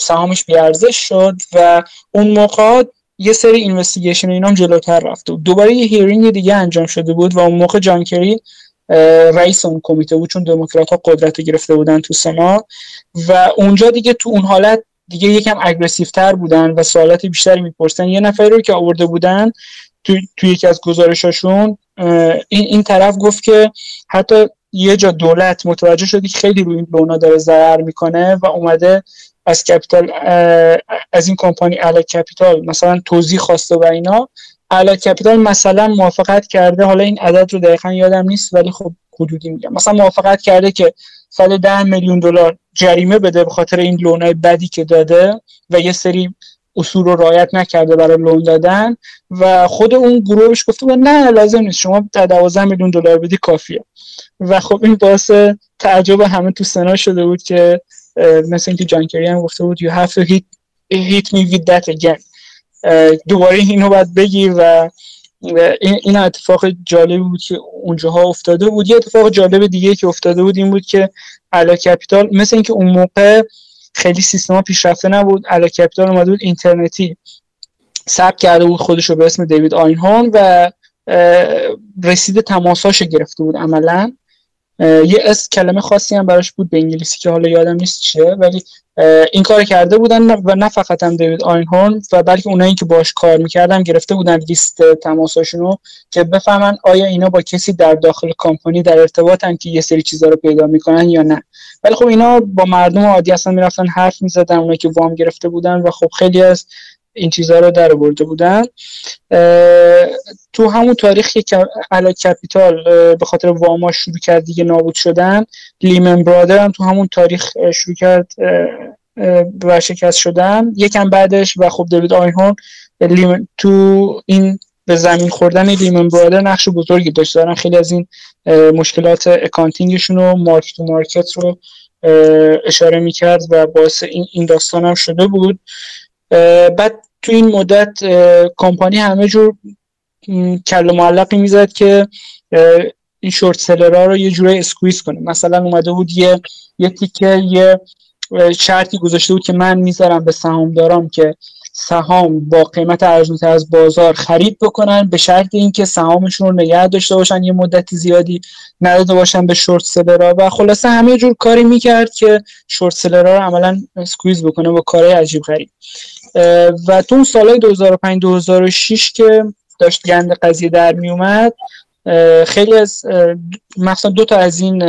E: سهامش بیارزش شد و اون موقع یه سری investigation اینا هم جلوتر رفت و دوباره یه hearing دیگه انجام شده بود و اون موقع جان کری رئیس اون کمیته بود چون دموکرات ها قدرت گرفته بودن تو سنا و اونجا دیگه تو اون حالت دیگه یکم aggressive تر بودن و سوالات بیشتری می‌پرسن یه نفری رو که آورده بودن تو, تو یکی از گزارشاشون این, این طرف گفت که حتی یه جا دولت متوجه شدی که خیلی روی این loan ا داره ضرر می‌کنه و اومده از کپیتال از این کمپانی Allied Capital مثلا توضیح خواسته و اینا. الا کپیتال مثلا موافقت کرده حالا این عدد رو دقیقا یادم نیست ولی خب حدودی میگم. مثلا موافقت کرده که 110 میلیون دلار جریمه بده به خاطر این لونای بدی که داده و یه سری اصول رو رعایت نکرده برای لون دادن و خود اون گروهش گفته بود نه لازم نیست شما در 12 میلیون دلار بدی کافیه. و خب این باعث تعجب همه تو سنا شده بود که مثل اینکه جان کری هم گفته بود you have to hit, hit me with that again. دوباره اینو باید بگی و این, اتفاق جالبی بود که اونجاها افتاده بود. یه اتفاق جالب دیگه که افتاده بود این بود که علا کپیتال مثل اینکه اون موقع خیلی سیستما پیشرفته نبود علا کپیتال اومده بود اینترنتی. ثبت کرده بود خودش رو به اسم دیوید آینهورن و رسید تماساش گرفته بود عملا. یه اس کلمه خاصی هم براش بود به انگلیسی که حالا یادم نیست چیه ولی این کار کرده بودن و نه فقط هم دیوید آینهورن و بلکه اونایی که باش کار می‌کردن گرفته بودن لیست تماساشونو که بفهمن آیا اینا با کسی در داخل کمپانی در ارتباطن که یه سری چیزا رو پیدا می‌کنن یا نه. ولی خب اینا با مردم عادی اصلا می‌رفتن حرف می‌زدن اونایی که وام گرفته بودن و خب خیلی از این چیزها رو در برده بودن. تو همون تاریخی که علا کپیتال به خاطر واما شروع کرد دیگه نابود شدن Lehman Brothers هم تو همون تاریخ شروع کرد و شکست شدن. یکم بعدش و خب دیوید آینهورن تو این به زمین خوردن Lehman Brothers نقش بزرگی داشت. دارن خیلی از این مشکلات accounting شون و mark to market رو اشاره می‌کرد و باعث این داستان هم شده بود. بعد تو این مدت کمپانی همه جور کل معلقی می‌زد که این short seller ها رو یه جوری squeeze کنه. مثلا اومده بود یه یه تیکه یه شرطی گذاشته بود که من می‌ذارم به سهامدارام که سهام با قیمت ارزونتر از بازار خرید بکنن به شرط اینکه سهامشون رو نگه داشته باشن یه مدت زیادی نداده باشن به short seller ها. و خلاصه همه جور کاری می‌کرد که short seller ها رو عملا squeeze بکنه با کارهای عجیب غریب. و تو اون سالهای 2005 2006 که داشت گند قضیه در می اومد خیلی از مثلا دو تا از این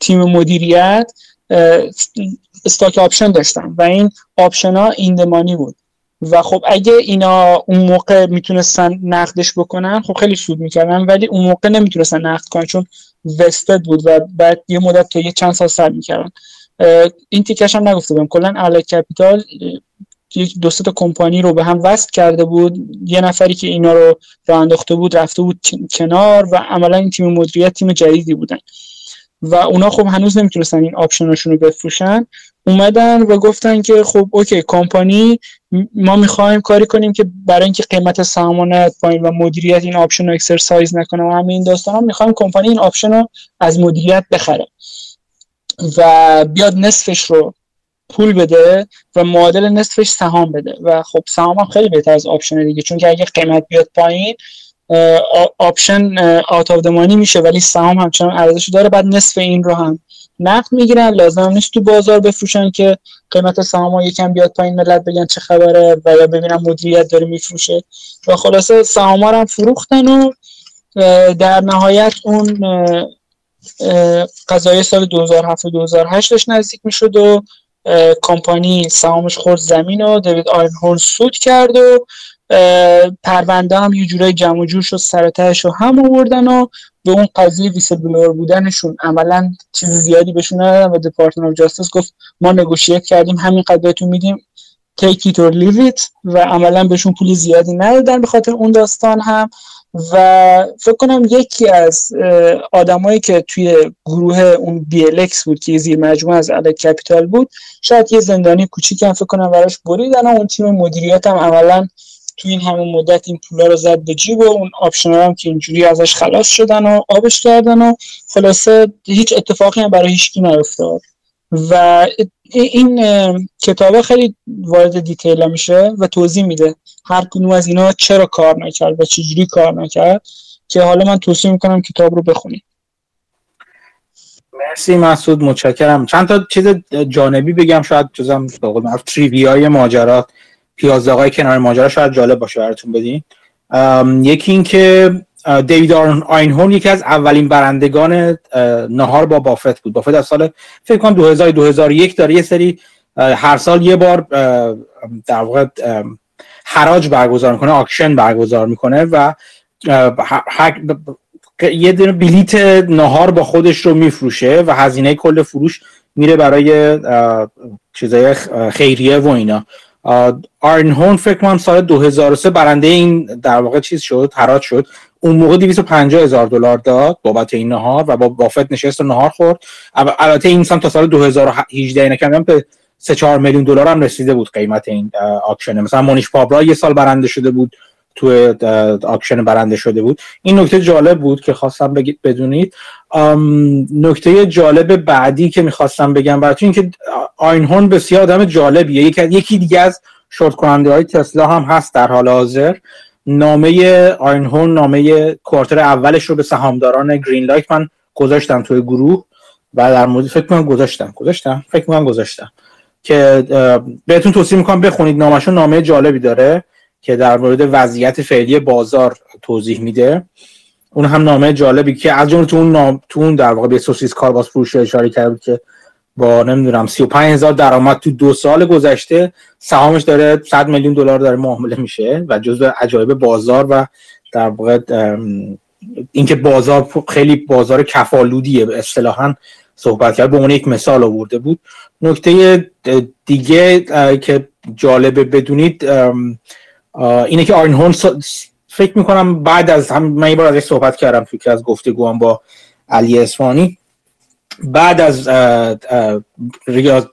E: تیم مدیریت stock option داشتن و این option ها in the money بود. و خب اگه اینا اون موقع می‌تونستن نقدش بکنن خب خیلی سود می‌کردن ولی اون موقع نمی‌تونستن نقد کنن چون vested بود و بعد یه مدت تا یه چند سال سر می‌کردن. این تیکش هم نگفته بودم. کلا Allied Capital یک دو تا کمپانی رو به هم وصل کرده بود. یه نفری که اینا رو راه انداخته بود رفته بود کنار و عملا این تیم مدیریت تیم جدیدی بودن. و اونا خب هنوز نمی‌تونستن این option اشون رو بفروشن. اومدن و گفتن که خب okay کمپانی ما می‌خوایم کاری کنیم که برای اینکه قیمت سهام پایین و مدیریت این option رو exercise نکنه و همه این داستان ها می‌خوایم کمپانی این option رو از مدیریت بخره. و بیاد نصفش رو پول بده و معادل نصفش سهام بده. و خب سهام هم خیلی بهتر از option دیگه. چون که اگه قیمت بیاد پایین option out of میشه ولی سهام همچنان ارزش داره. بعد نصف این رو هم نقد می‌گیرن. لازم نیست تو بازار بفروشن که قیمت سهام یکم بیاد پایین ملت بگن چه خبره و یا ببینم مدیریت داره میفروشه. و خلاصه سهام هم فروختن و در نهایت اون قضایه سال 2007 و 2008 داشت نزدیک می‌شد و کمپانی سهامش خورد زمین و دیوید آینهورن سود کرد و پرونده هم یه جورای جمع جور شد سرتهش رو هم آوردن و به اون قضیه ویسل بلور بودنشون عملا چیز زیادی بهشون ندادن و دپارتمنت آف جاستس گفت ما نگوشیت کردیم همین قضیه میدیم take it or leave it و عملا بهشون پول زیادی ندادن به خاطر اون داستان هم. و فکر کنم یکی از آدمایی که توی گروه اون BLX بود که زیر مجموعه از Allied Capital بود شاید یه زندانی کوچیک هم فکر کنم براش بریدن اون تیم مدیریت هم عملا توی این همون مدت این پولا رو زد به جیب و اون option هم که اینجوری ازش خلاص شدن و آبش کردن و خلاصه هیچ اتفاقی هم برای هیچکی نیفتاد. و این کتابه خیلی وارد detail میشه و توضیح میده. هر کدوم از اینا چرا کار نکرد و چجوری کار نکرد که حالا من توصیه می‌کنم کتاب رو بخونید
A: مرسی مسعود متشکرم. چند تا چیز جانبی بگم شاید جزم تریوی های ماجرات پیازداغای کنار ماجرا شاید جالب باشه براتون بدین. یکی این که دیوید آینهورن یکی از اولین برندگان نهار با بافت بود. بافت از سال فکر کنم 2000 2001 داره یه سری هر سال یه بار در واقع حراج برگزار می‌کنه آکشن برگزار می‌کنه و یه دونه بلیت نهار با خودش رو میفروشه و هزینه کل فروش میره برای چیزای خیریه و اینا. آرن هون فکر کنم سال 2003 برنده این در واقع چیز شد حراج شد. اون موقع 250 هزار دلار داد بابت این نهار و با بافت نشست و نهار خورد. البته این سم تا سال 2018 اینا کم به 3 4 میلیون دلار هم رسیده بود قیمت این auction. مثلا مونیش پابرای یه سال برنده شده بود تو auction برنده شده بود. این نکته جالب بود که خواستم بگید بدونید. نکته جالب بعدی که می‌خواستم بگم براتون که آینهورن بسیار آدم جالبیه. یکی یکی دیگه از شورت کننده های تسلا هم هست در حال حاضر. نامه آینهورن نامه quarter اولش رو به سهامداران Greenlight من گذاشتم توی گروه و در مورد فکر کنم گذاشتم. گذاشتم؟ فکر کنم گذاشتم. که بهتون توصیه می‌کنم بخونید. نامشون نامه جالبی داره که در مورد وضعیت فعلی بازار توضیح میده. اون هم نامه جالبی که از جمله تو اون نام تو اون در واقع به سوسیس کارباس فروش اشاره کرد که با نمی‌دونم 35 هزار درآمد تو دو سال گذشته سهامش داره 100 میلیون دلار داره معامله میشه و جزو عجایب بازار و در واقع اینکه بازار خیلی بازار کفالودیه اصطلاحا صحبت کرد به اون یک مثال آورده بود. نکته دیگه که جالبه بدونید اینه که آرن هون فکر می‌کنم بعد از هم من یه بار ازش صحبت کردم فکر از گفتگوام با علی اسفانی بعد از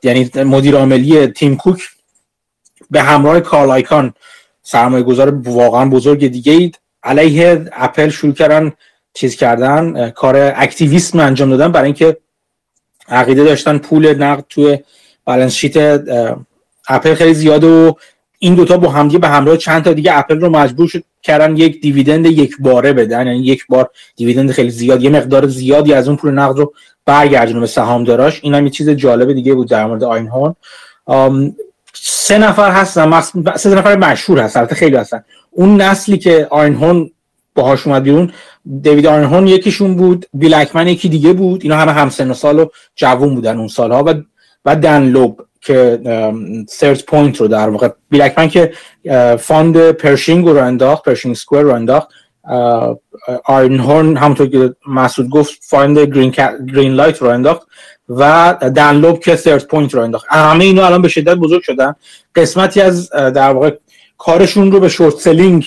A: یعنی مدیر عاملی تیم کوک به همراه کارل آیکان سرمایه گذار واقعا بزرگ دیگه اید علیه اپل شروع کردن چیز کردن کار اکتیویسم انجام دادن برای اینکه عقیده داشتن پول نقد توی بالانس شیت اپل خیلی زیاده و این دوتا با همدیگه به همراه چند تا دیگه اپل رو مجبور شد کردن یک دیویدند یک باره بدن. یعنی یک بار دیویدند خیلی زیاد یه مقدار زیادی از اون پول نقد رو برگردونه به سهامداراش این هم یه چیز جالب دیگه بود در مورد آینهورن سه نفر هستن سه نفر مشهور هستن خیلی هستن. اون نسلی که آینهورن باهاش اومد بیرون. دیوید آینهورن یکیشون بود بیل اکمن یکی دیگه بود. اینا همه همسن سال و جوون بودن اون سالها و و دن لوب که Third Point رو در واقع بیل اکمن که fund Pershing رو انداخت Pershing Square رو انداخت. آینهورن همونطور که مسعود گفت fund Green, Greenlight رو انداخت و دن لوب که Third Point رو انداخت. همه اینا الان به شدت بزرگ شدن. قسمتی از در واقع کارشون رو به short selling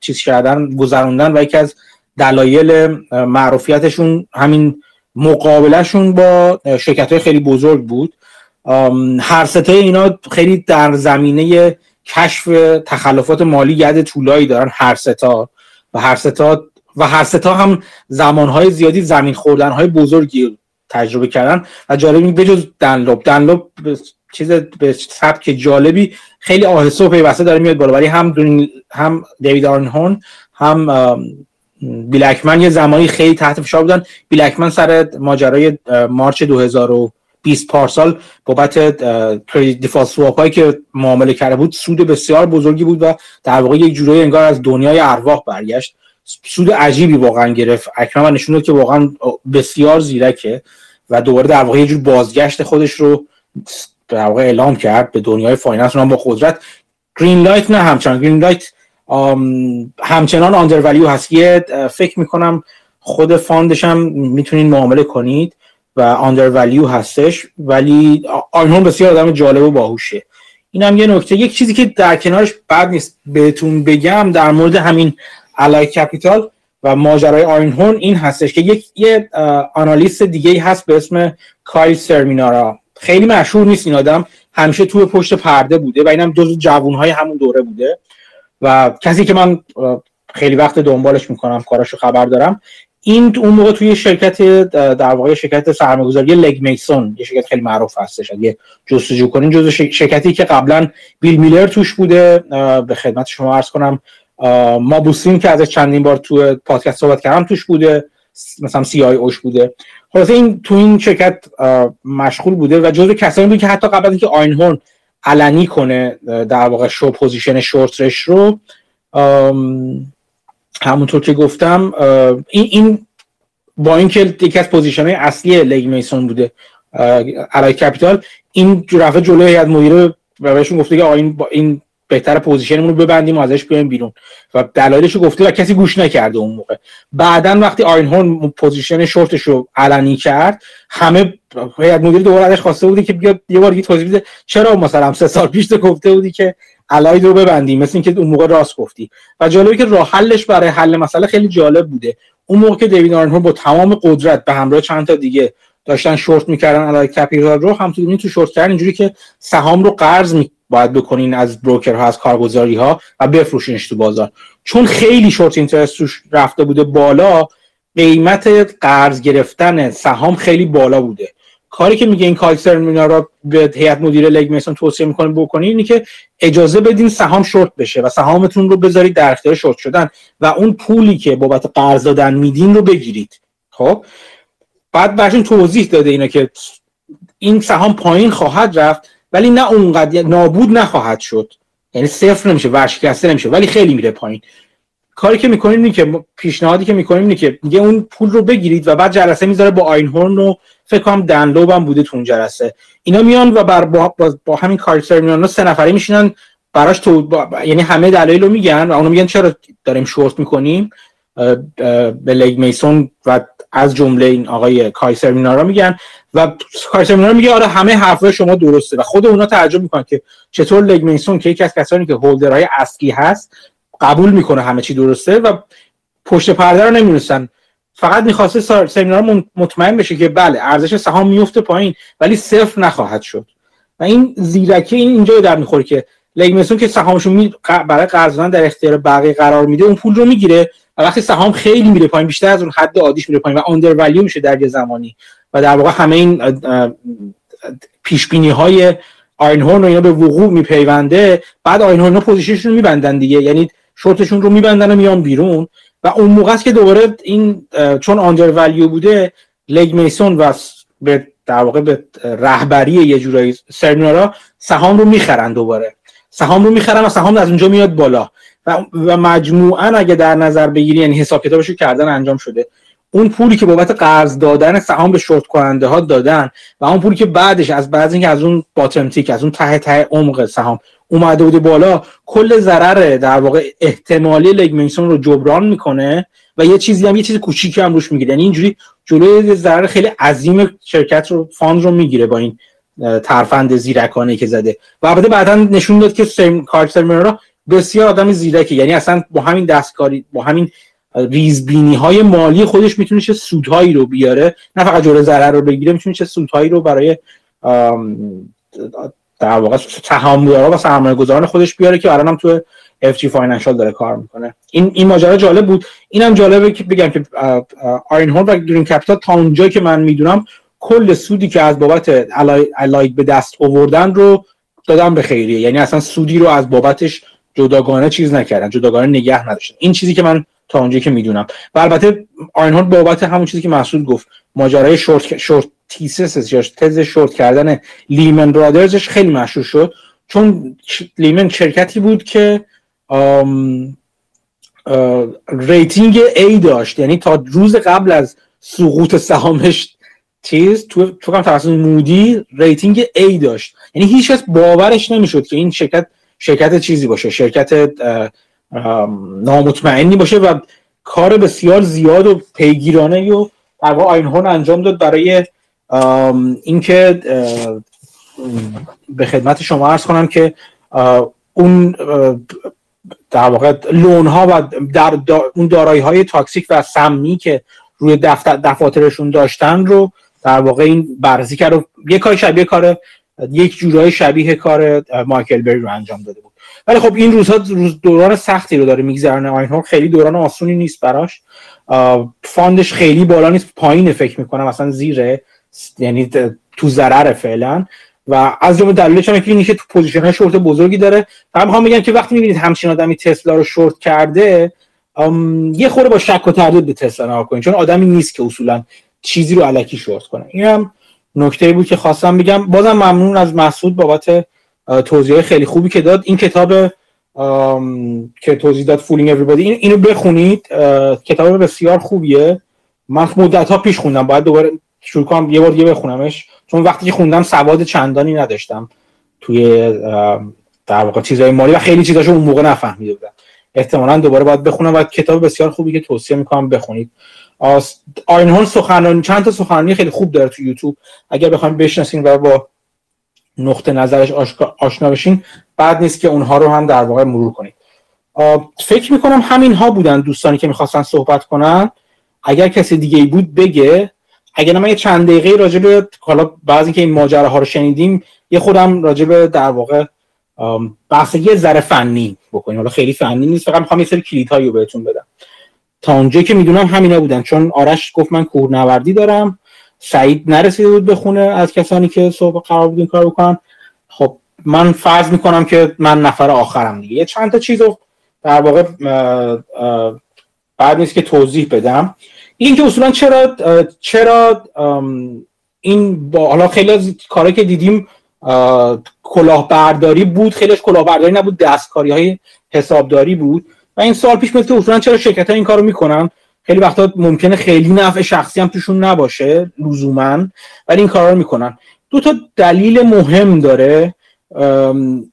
A: چیز کردن گذروندن و یکی از دلایل معروفیتشون همین مقابلهشون با شرکت های خیلی بزرگ بود. هر سه ته اینا خیلی در زمینه کشف تخلفات مالی ید طولایی دارن هر ستا و هر ستا و هر ستا هم زمانهای زیادی زمین خوردنهای بزرگی تجربه کردن و جالبی بجز دنلوب. دنلوب چیز به سبک جالبی خیلی آهسته و پیوسته داره میاد بالا ولی هم هم دیوید آرنهورن هم بیلکمن یه زمانی خیلی تحت فشار بودن. بیلکمن سر ماجرای مارچ 2020 پارسال بابت دیفالت سواپ هایی که معامله کرده بود سود بسیار بزرگی بود و در واقع یک جورایی انگار از دنیای ارواح برگشت. سود عجیبی واقعا گرفت. اکمن نشون که واقعا بسیار زیرکه و دوباره در واقع یه جور بازگشت خودش رو در واقع اعلام کرد به دنیای finance رو با قدرت. Greenlight نه همچنان. Greenlight همچنان under value هست یه فکر می‌کنم خود fund ش هم می‌تونین معامله کنید و under value هستش ولی آنهون بسیار آدم جالب و باهوشه. این هم یه نکته. یک چیزی که در کنارش بد نیست بهتون بگم در مورد همین علای کپیتال و ماجرای آینهون این هستش که یک یه آنالیست دیگه هست به اسم کایل سرمینارا. خیلی مشهور نیست این آدم. همیشه توی پشت پرده بوده و اینم جزو جوونهای همون دوره بوده. و کسی که من خیلی وقت دنبالش می‌کنم کاراشو خبر دارم این اون موقع توی شرکت در واقع شرکت سرمایه‌گذاری Legg Mason یه شرکت خیلی معروف هستش. اگه جستجو کنین جزو شرکتی که قبلا بیل میلر توش بوده به خدمت شما عرض کنم موبوسین که ازش چندین بار تو پادکست صحبت کردم توش بوده. مثلا CIO ش بوده. خلاصه این تو این شرکت مشغول بوده و جزو کسانی بود که حتی قبل اینکه آینهورن علنی کنه در واقع شو position short ش رو همونطور که گفتم این, این با اینکه یکی از position های اصلی Legg Mason بوده Allied Capital این رفته جلوی هیئت مدیره و بهشون گفته که این با این بهتر position مون رو ببندیم و ازش بیایم بیرون. و دلایلش رو گفته و کسی گوش نکرده اون موقع. بعدا وقتی آینهورن position short ش رو علنی کرد همه هیئت مدیره دوباره ازش خواسته بودی که بیاد یه بار دیگه توضیح بده چرا مثلا سه سال پیش گفته بودی که Allied رو ببندیم مثل اینکه اون موقع راست گفتی. و جالبه که راه حلش برای حل مسئله خیلی جالب بوده. اون موقع که دیوید آینهورن با تمام قدرت به همراه چند تا دیگه داشتن شورت می‌کردن Allied Capital رو هم تو تو شورت کردن اینجوری که سهام رو قرض می باید بکنین از broker ها از کارگزاری ها و بفروشینش تو بازار. چون خیلی short interest توش رفته بوده بالا قیمت قرض گرفتن سهام خیلی بالا بوده. کاری که میگه این کالسر مینا را به هیئت مدیره Legg Mason توصیه می‌کنه بکنین اینه که اجازه بدین سهام شورت بشه و سهامتون رو بذارید در اختیار شورت شدن و اون پولی که بابت قرض دادن میدین رو بگیرید. خب؟ بعد برشون توضیح داده اینا که این سهام پایین خواهد رفت. ولی نه اونقدر نابود نخواهد شد. یعنی صفر نمیشه ورشکسته نمیشه ولی خیلی میره پایین. کاری که می‌کنیم اینه که پیشنهادی که می‌کنیم اینه که دیگه اون پول رو بگیرید و بعد جلسه می‌ذاره با آینهورن و فکر کنم دنلوب هم بوده تو اون جلسه. اینا میان و بر با, با, همین کارتر میان. سه نفری میشینن براش تو یعنی همه دلایل رو میگن و اونو میگن چرا داریم شورت می‌کنیم؟ به لگ میسون و از جمله این آقای کایسر مینارا میگن و کایسر مینارا میگه آره همه حرفای شما درسته و خود اونا تعجب می‌کنن که چطور لگ میسون که یکی از کسانی که هولدرهای اصلی هست قبول می‌کنه همه چی درسته و پشت پرده رو نمی‌دونستن فقط می‌خواسته سمینار مطمئن بشه که بله ارزش سهام میفته پایین ولی صفر نخواهد شد. و این زیرکی این اینجا در می‌خوره که لگمسون که سهامشون می... برای قرض در اختیار بقیه قرار میده اون پول رو می‌گیره و وقتی سهام خیلی میره پایین بیشتر از اون حد عادیش میره پایین و آندر ولیو میشه در یه زمانی. و در واقع همه این پیش بینی های آینهورن اینا به وقوع میپیونده. بعد آینهورن پوزیشنشون رو میبندن دیگه یعنی شورتشون رو میبندن و میان بیرون. و اون موقع است که دوباره این چون آندر ولیو بوده لگ میسون و به در واقع به رهبری یه جورایی سرمینارا سهام رو می‌خرن دوباره. سهام رو می‌خرن و سهام از اونجا میاد بالا. و, و مجموعا اگه در نظر بگیری یعنی حساب کتابش کردن انجام شده. اون پولی که بابت قرض دادن سهام به شورت کننده ها دادن و اون پولی که بعدش از بعد اینکه از اون باتمتیک از اون ته ته عمق سهام اومده بوده بالا کل ضرر در واقع احتمالی لگمنسون رو جبران می‌کنه و یه چیزی هم یه چیز کوچیکی هم روش می‌گیره. یعنی اینجوری جلوی ضرر خیلی عظیم شرکت رو فاند رو می‌گیره با این ترفند زیرکانه که زده. و البته بعدا نشون داد که سیم کارت بسیار آدم زیرکی یعنی اصلا با همین دستکاری با همین ریزبینی های مالی خودش می‌تونه چه سودهایی رو بیاره. نه فقط جلوی ضرر رو بگیره می‌تونه چه سودهایی رو برای در واقع سهامدارا و سرمایه گذاران خودش بیاره که الان هم تو FG Financial داره کار می‌کنه. این این ماجرا جالب بود. اینم جالبه که بگم که آینهورن و Green Capital تا اونجایی که من می‌دونم کل سودی که از بابت Allied به دست آوردن رو دادن به خیریه. یعنی اصلا سودی رو از بابتش جداگانه چیز نکردن جداگانه نگه نداشتن. این چیزی که من تا اونجایی که می‌دونم. و البته آینهورن بابت همون چیزی که مسعود گفت ماجرای short short thesis یا تز شورت کردن Lehman Brothers ش خیلی مشهور شد. چون Lehman شرکتی بود که آم rating A داشت. یعنی تا روز قبل از سقوط سهامش چیز تو تو کم توسط Moody's rating A داشت. یعنی هیچ کس باورش نمی‌شد که این شرکت شرکت چیزی باشه شرکت نامطمئنی باشه و کار بسیار زیاد و پیگیرانه و در واقع آینهون انجام داد برای اینکه به خدمت شما عرض کنم که اون در واقع لون ها و در اون دارایی های تاکسیک و سمی که روی دفتر دفاترشون داشتن رو در واقع این بررسی کرد یک کار شبیه کار یک جورای شبیه کار مایکل بری رو انجام داده بود. ولی خب این روزها روز دوران سختی رو داره میگذرونه. آینهورن خیلی دوران آسونی نیست براش. fund ش خیلی بالا نیست پایین فکر می‌کنم. اصلا زیره. یعنی تو ضرر فعلا. و از جمله دلیلش هم اینه که تو position های شورت بزرگی داره. و می‌خوام بگم که وقتی می‌بینید همچین آدمی تسلا رو شورت کرده یه خورده با شک و تردید به تسلا نگاه کنید. چون آدمی نیست که اصولا چیزی رو علکی شورت کنه. این هم نکته بود که خواستم بگم. بازم ممنون از مسعود بابت توضیح خیلی خوبی که داد. این کتاب که توضیح داد فولینگ everybody. این اینو بخونید. کتاب بسیار خوبیه. من مدت ها پیش خوندم. باید دوباره شروع کنم یه بار دیگه بخونمش. چون وقتی که خوندم سواد چندانی نداشتم توی در واقع چیزای مالی و خیلی چیزاشو اون موقع نفهمیده بودم. احتمالا دوباره باید بخونم. و کتاب بسیار خوبی که توصیه می‌کنم بخونید. آینهون سخنرانی چند تا سخنرانی خیلی خوب داره تو یوتیوب. اگر بخوایم بشناسین و با نقطه نظرش آشنا بشین بعد نیست که اونها رو هم در واقع مرور کنید فکر می‌کنم همین ها بودن دوستانی که می‌خواستن صحبت کنن. اگر کسی دیگه بود بگه. اگر من یه چند دقیقه راجع به حالا بعضی که این ماجراها رو شنیدیم یه خودم راجع به در واقع بحث یه ذره فنی بکنیم. حالا خیلی فنی نیست فقط می‌خوام یه سری کلیدهایی رو بهتون بدم. تا اونجایی که می‌دونم همینا بودن. چون آرش گفت من کوهنوردی دارم. سعید نرسیده بود بخونه از کسانی که صبح قرار بود این کار بکنن. خب من فرض می‌کنم که من نفر آخرم دیگه. یه چند تا چیز رو در واقع بعد نیست که توضیح بدم. این که اصولا چرا چرا این با حالا خیلی از کارهایی که دیدیم کلاهبرداری بود. خیلیش کلاهبرداری نبود. دستکاری های حسابداری بود. و این سال پیش میاد اصولا چرا شرکت ها این کارو می‌کنن؟ خیلی وقتا ممکنه خیلی نفع شخصی هم توشون نباشه لزوما ولی این کارا رو می‌کنن. دو تا دلیل مهم داره.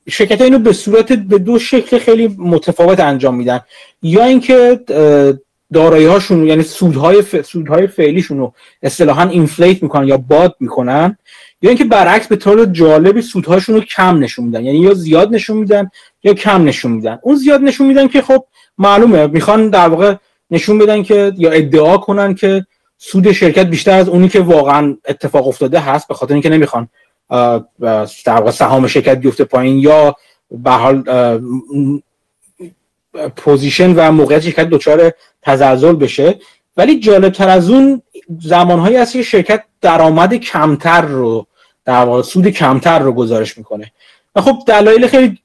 A: شرکت اینو به صورت به دو شکل خیلی متفاوت انجام میدن. یا اینکه دارایی هاشون یعنی سودهای ف... سودهای فعلیشون رو اصطلاحا اینفلیت می‌کنن یا باد می‌کنن یا اینکه برعکس به طور جالبی سودهاشون رو کم نشون میدن. یعنی یا زیاد نشون میدن یا کم نشون میدن. اون زیاد نشون میدن که خب معلومه. می‌خوان در واقع نشون بدن که یا ادعا کنن که سود شرکت بیشتر از اونی که واقعا اتفاق افتاده هست به خاطر اینکه نمی‌خوان در واقع سهام شرکت بیفته پایین یا به حال position و موقعیت شرکت دچار تزلزل بشه. ولی جالب تر از اون زمانهایی هست که شرکت درآمد کمتر رو در واقع سود کمتر رو گزارش می‌کنه. و خب دلایل خیلی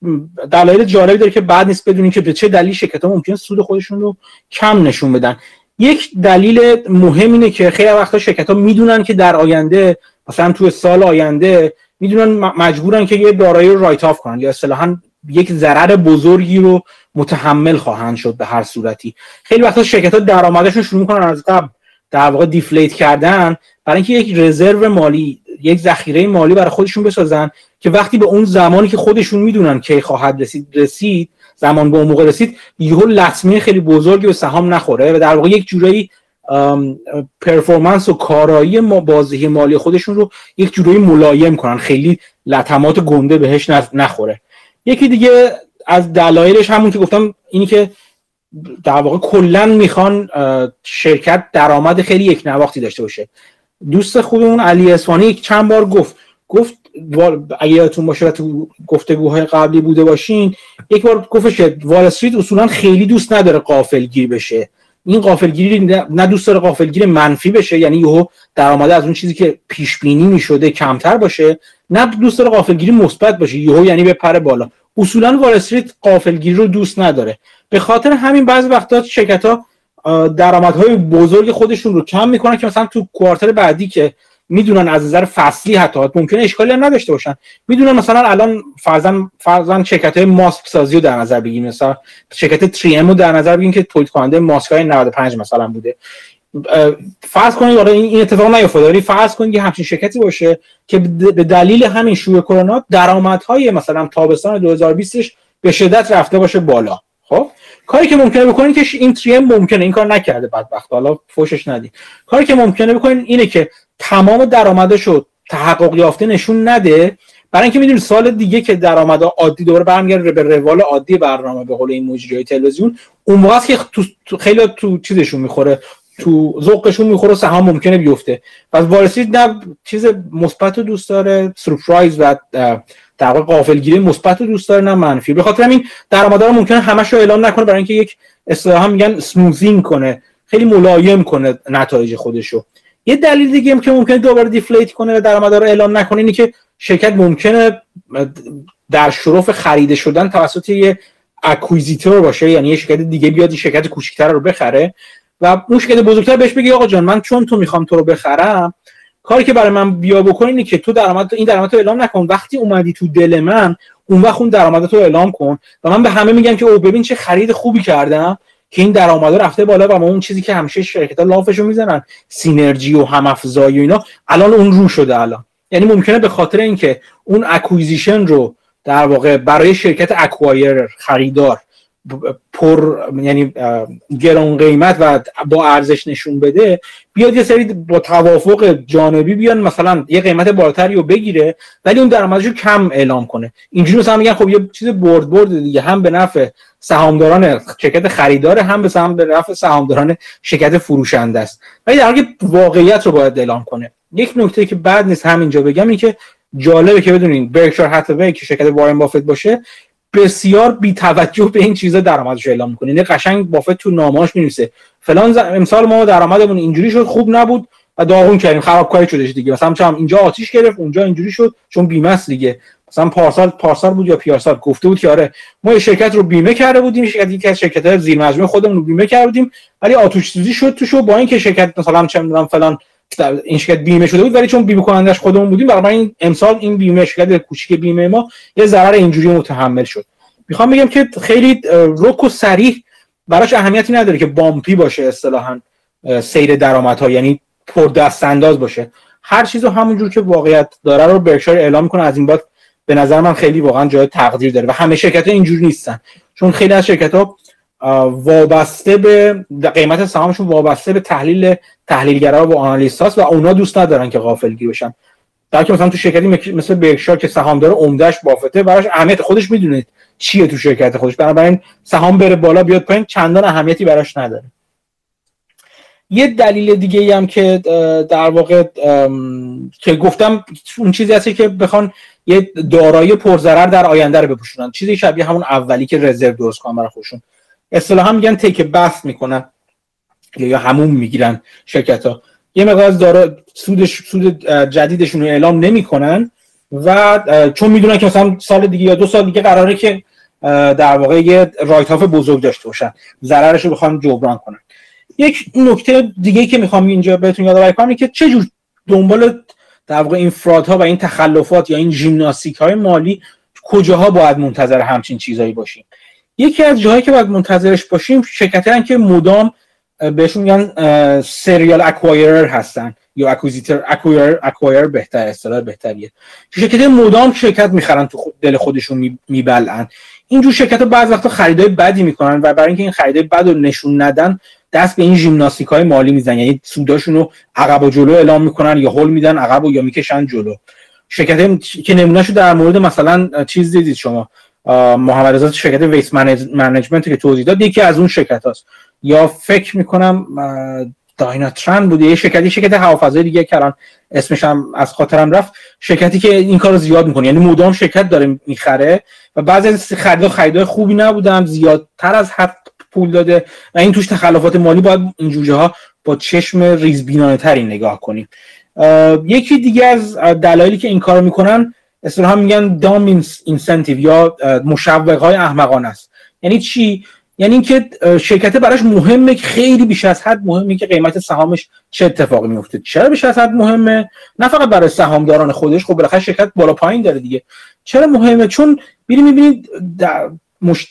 A: دلایل جالبی داره که بد نیست بدونین که به چه دلیل شرکت ها ممکن سود خودشون رو کم نشون بدن. یک دلیل مهم اینه که خیلی وقتا شرکت ها می‌دونن که در آینده مثلا تو سال آینده می‌دونن مجبورن که یه دارایی رو write off کنن یا اصطلاحا یک ضرر بزرگی رو متحمل خواهند شد به هر صورتی. خیلی وقتا شرکت ها درآمدشون شروع می‌کنن از قبل در واقع deflate کردن برای اینکه یک reserve مالی یک ذخیره مالی برای خودشون بسازن که وقتی به اون زمانی که خودشون می‌دونن کی خواهد رسید رسید زمان به اون موقع رسید یهو لطمه خیلی بزرگی به سهام نخوره و در واقع یک جورایی پرفورمنس و کارایی ما بازدهی مالی خودشون رو یک جورایی ملایم کنن. خیلی لطمات گنده بهش نخوره. یکی دیگه از دلایلش همون که گفتم اینی که در واقع کلا می‌خوان شرکت درآمد خیلی یک نواختی داشته باشه. دوست خوبمون علی اسفانی چند بار گفت. گفت اگه یادتون باشه تو گفتگوهای قبلی بوده باشین یک بار گفتش وال استریت اصولا خیلی دوست نداره قافلگیر بشه. این قافلگیری نه دوست داره قافلگیر منفی بشه یعنی یهو درآمد از اون چیزی که پیش بینی می‌شده کمتر باشه نه دوست داره قافلگیری مثبت باشه یهو یعنی به پر بالا. اصولا وال استریت قافلگیری رو دوست نداره. به خاطر همین بعضی وقتا شرکت ها درآمدهای بزرگ خودشون رو کم می‌کنن که مثلا تو کوارتر بعدی که می‌دونن از نظر فصلی حتی ممکنه اشکالی هم نداشته باشن. می‌دونن مثلا الان فرضاً فرضاً شرکت های ماسک سازی رو در نظر بگیریم. مثلا شرکت 3 رو در نظر بگیریم که تولید کننده ماسک های 95 مثلا بوده. فرض کنید آره این اتفاق نیفتاده ولی فرض کنید یه همچین شرکتی باشه که به دلیل همین شروع کرونا درآمدهای مثلا تابستان 2020 به شدت رفته باشه بالا. کاری که ممکنه بکنین که این تریم ممکنه این کار نکرده بدبخت. حالا فوشش ندی. کاری که ممکنه بکنین اینه که تمام درآمدش رو تحقق یافته نشون نده. برای اینکه می‌دونید سال دیگه که درآمد عادی دوباره برمیگرده به روال عادی برنامه به قول این مجری تلویزیون اون موقع که تو خیلی تو چیزشون می‌خوره تو ذوقشون می‌خوره سهام ممکنه بیفته. پس وارسید نه چیز مثبت دوست داره سورپرایز و در واقع غافلگیری مثبت رو دوست داره نه منفی. به خاطر همین درآمدها رو ممکنه همش رو اعلام نکنه برای اینکه یک اصطلاحا میگن smoothing کنه. خیلی ملایم کنه نتایج خودشو. یه دلیل دیگه هم که ممکنه دوباره deflate کنه و درآمدها رو اعلام نکنه اینه که شرکت ممکنه در شرف خریده شدن توسط یه acquisitor باشه یعنی یه شرکت دیگه بیاد شرکت کوچیک‌تر رو بخره و اون شرکت بزرگتر بهش بگه آقا جان من چون تو می‌خوام تو رو بخرم کاری که برای من بیا بکن اینه که تو درآمد این درآمد رو اعلام نکن. وقتی اومدی تو دل من اون وقت اون درآمد رو اعلام کن و من به همه میگم که او ببین چه خرید خوبی کردم که این درآمد رفته بالا و ما اون چیزی که همیشه شرکت ها لافشو می‌زنن synergy و هم افزایی و اینا الان اون رو شده الان. یعنی ممکنه به خاطر اینکه اون acquisition رو در واقع برای شرکت acquirer خریدار پر یعنی گران قیمت و با ارزش نشون بده بیاد یه سری با توافق جانبی بیان مثلا یه قیمت بالاتری رو بگیره ولی اون درآمدش رو کم اعلام کنه. اینجوری مثلا میگن خب یه چیز برد برد دیگه هم به نفع سهامداران شرکت خریدار هم به سهم به نفع سهامداران شرکت فروشنده است. ولی در واقعیت رو باید اعلام کنه. یک نکته که بعد نیست همینجا بگم این که جالبه که بدونین برکشار هاتاوی که شرکت وارن بافت باشه بسیار بی توجه به این چیزا درآمدش اعلام می‌کنه یعنی قشنگ بافت تو نامه‌اش می‌نویسه. فلان امسال ما درآمدمون اینجوری شد خوب نبود و داغون کردیم خرابکاری شدش دیگه. مثلا چم اینجا آتیش گرفت اونجا اینجوری شد چون بیمه است دیگه. مثلا پارسال پارسال بود یا پیارسال؟ گفته بود که آره ما یه شرکت رو بیمه کرده بودیم شرکت یکی از شرکت‌های زیر مجموعه خودمون رو بیمه کرده بودیم ولی آتش سوزی شد توشو با اینکه شرکت مثلا چه می‌دونم فلان این شرکت بیمه شده بود ولی چون بیمه کنندش خودمون بودیم برای این امسال این بیمه شرکت کوچیک بیمه ما یه ضرر اینجوری متحمل شد. می‌خوام بگم که خیلی رک و سریح براش اهمیتی نداره که بامپی باشه اصطلاحا سیر درآمدها یعنی پر دست انداز باشه. هر چیزو همونجور که واقعیت داره رو برکشایر اعلام می‌کنه از این بعد به نظر من خیلی واقعا جای تقدیر داره و همه شرکت ها اینجوری نیستن. چون خیلی از شرکت ها وابسته به قیمت سهامشون وابسته به تحلیل تحلیلگرا و آنالیست و اونا دوست ندارن که غافلگیر بشن. در که مثلا تو شرکتی مثل برکشار که سهامدار عمدهش بافته براش اهمیت خودش می‌دونه چیه تو شرکت خودش. بنابراین سهام بره بالا بیاد پایین چندان اهمیتی براش نداره. یه دلیل دیگه ای هم که در واقع که گفتم اون چیزی هستی که بخوان یه دارایی پرضرر در آینده رو بپوشونن. چیزی شبیه همون اولی که رزرو درست کنن برای خودشون. اصطلاحا میگن تیک بست می‌کنن. یا همون می‌گیرن شرکت ها یه مقدار دارا سود سود جدیدشون رو اعلام نمی‌کنن و چون می‌دونن که مثلا سال دیگه یا دو سال دیگه قراره که در واقع یه رایت آف بزرگ داشته باشن. ضررش رو بخوام جبران کنن. یک نکته دیگه که می‌خوام اینجا بهتون یادآوری کنم که چه جور دنبال در واقع این فرادها و این تخلفات یا این ژیمناستیک های مالی کجاها باید منتظر همچین چیزایی باشیم؟ یکی از جاهایی که باید منتظرش باشیم شرکتی که مدام بهشون میگن serial acquirer هستن یا acquisitor acquirer acquirer بهتر اصطلاح بهتریه. شرکت مدام شرکت می‌خرن تو دل خودشون میبلعن اینجور شرکت بعض وقتا خریدای بدی می‌کنن و برای اینکه این خریدای بد رو نشون ندن دست به این ژیمناستیک های مالی می‌زنن. یعنی سوداشون رو عقب و جلو اعلام می‌کنن یا هل میدن عقب و یا می‌کشن جلو. شرکت که نمونهشو در مورد مثلا چیز دیدید شما؟ محمد رضا شرکت Waste Management که توضیح داد یکی از اون شرکت هاست. یا فکر می‌کنم دایناترن بوده یه شرکتی شرکت هوافضای دیگه کردن اسمش هم از خاطرم رفت. شرکتی که این کارو زیاد می‌کنه. یعنی مدام شرکت داره می‌خره و بعضی از خرید خریدای خوبی نبودن زیادتر از حد پول داده و این توش تخلفات مالی باید این جوجه ها با چشم ریزبینانه تری نگاه کنیم. یکی دیگه از دلایلی که این کارو می‌کنن اصطلاحا میگن دام اینسنتیو یا مشوق های احمقانه است. یعنی چی؟ یعنی اینکه شرکت براش مهمه خیلی بیش از حد مهمه که قیمت سهامش چه اتفاقی میفته. چرا بیش از حد مهمه؟ نه فقط برای سهامداران خودش خب بالاخره شرکت بالا پایین داره دیگه. چرا مهمه؟ چون بیری می‌بینید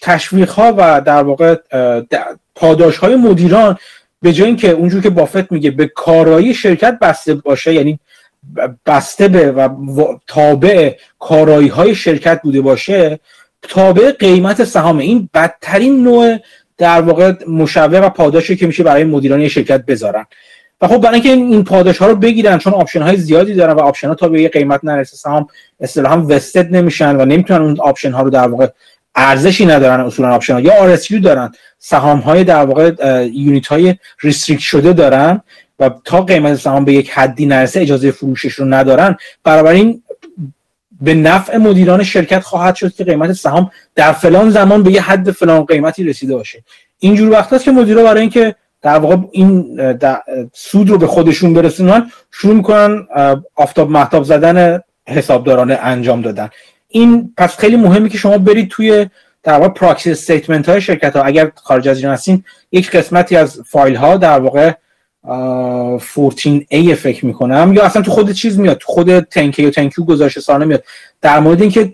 A: تشویق ها و در واقع پاداش های مدیران به جای اینکه اونجور که بافت میگه به کارایی شرکت بسته باشه یعنی بسته به و تابع کارایی های شرکت بوده باشه تابع قیمت سهام. این بدترین نوع در واقع مشوق و پاداشی که میشه برای مدیران شرکت بذارن. و خب برای اینکه این پاداش ها رو بگیرن چون option های زیادی دارن و option ها تا به یه قیمت نرسه سهام اصطلاحا vested نمیشن و نمی‌تونن اون option ها رو در واقع ارزشی ندارن اصولا option ها یا RSU دارن سهام های در واقع unit های شده دارن. و تا قیمت سهام به یک حدی نرسه اجازه فروشش رو ندارن. این به نفع مدیران شرکت خواهد شد که قیمت سهام در فلان زمان به یه حد فلان قیمتی رسیده باشه. اینجور وقت هست که مدیرا برای اینکه در واقع این سود رو به خودشون برسونن شروع می‌کنن آفتاب محتاب زدن حسابدارانه انجام دادن. این پس خیلی مهمه که شما برید توی در واقع پراکسی استیتمنت های شرکت ها. اگر خارج از ایران هستین یک قسمتی از فایل ها در واقع 14A فکر می‌کنم. یا اصلا تو خود چیز میاد تو خود تنکی و تنکیو گذاشته سانه میاد. در مورد اینکه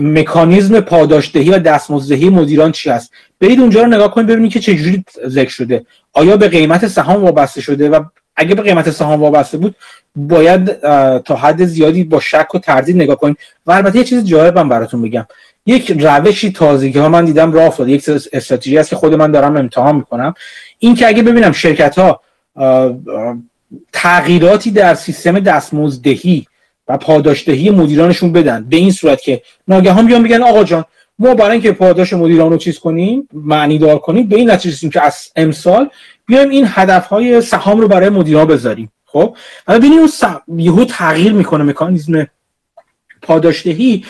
A: مکانیزم پاداشدهی و دستمزدهی مدیران چی هست؟ برید اونجا رو نگاه کنید ببینید که چجوری ذکر شده. آیا به قیمت سهام وابسته شده؟ و اگه به قیمت سهام وابسته بود باید تا حد زیادی با شک و تردید نگاه کنیم و البته یه چیز جالبم براتون بگم. یک روشی تازگی ها من دیدم راه افتاد. یک استراتژی است که خود من دارم امتحان می‌کنم. این که اگه ببینم شرکت ها تغییراتی در سیستم دستمزدهی و پاداشدهی مدیرانشون بدن. به این صورت که ناگهان بیان بگن آقا جان ما برای اینکه پاداش مدیران رو چیز کنیم معنی دار کنیم به این نتیجه رسیدیم که از امسال بیایم این هدف های سهام رو برای مدیران بذاریم. خب؟ حالا ببینید اون یهو تغییر می‌کنه مکانیزم پاداشدهی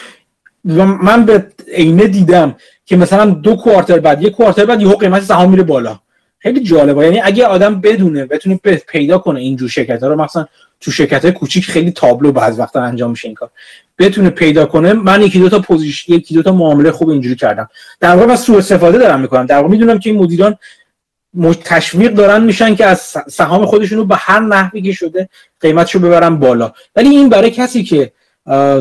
A: و من به عینه دیدم که مثلا دو quarter بعد یک quarter بعد یهو قیمت سهام میره بالا. خیلی جالبه. یعنی اگه آدم بدونه بتونه پیدا کنه اینجور شرکت ها رو مثلا تو شرکت های کوچیک خیلی تابلو بعض وقتا انجام میشه این کار. بتونه پیدا کنه من یکی دو تا position یکی دو تا معامله خوب اینجوری کردم. در واقع سوء استفاده دارم می‌کنم. در واقع می‌دونم که این مدیران تشویق دارن میشن که از سهام خودشون رو به هر نحوی که شده قیمتشو ببرن بالا. ولی این برای کسی که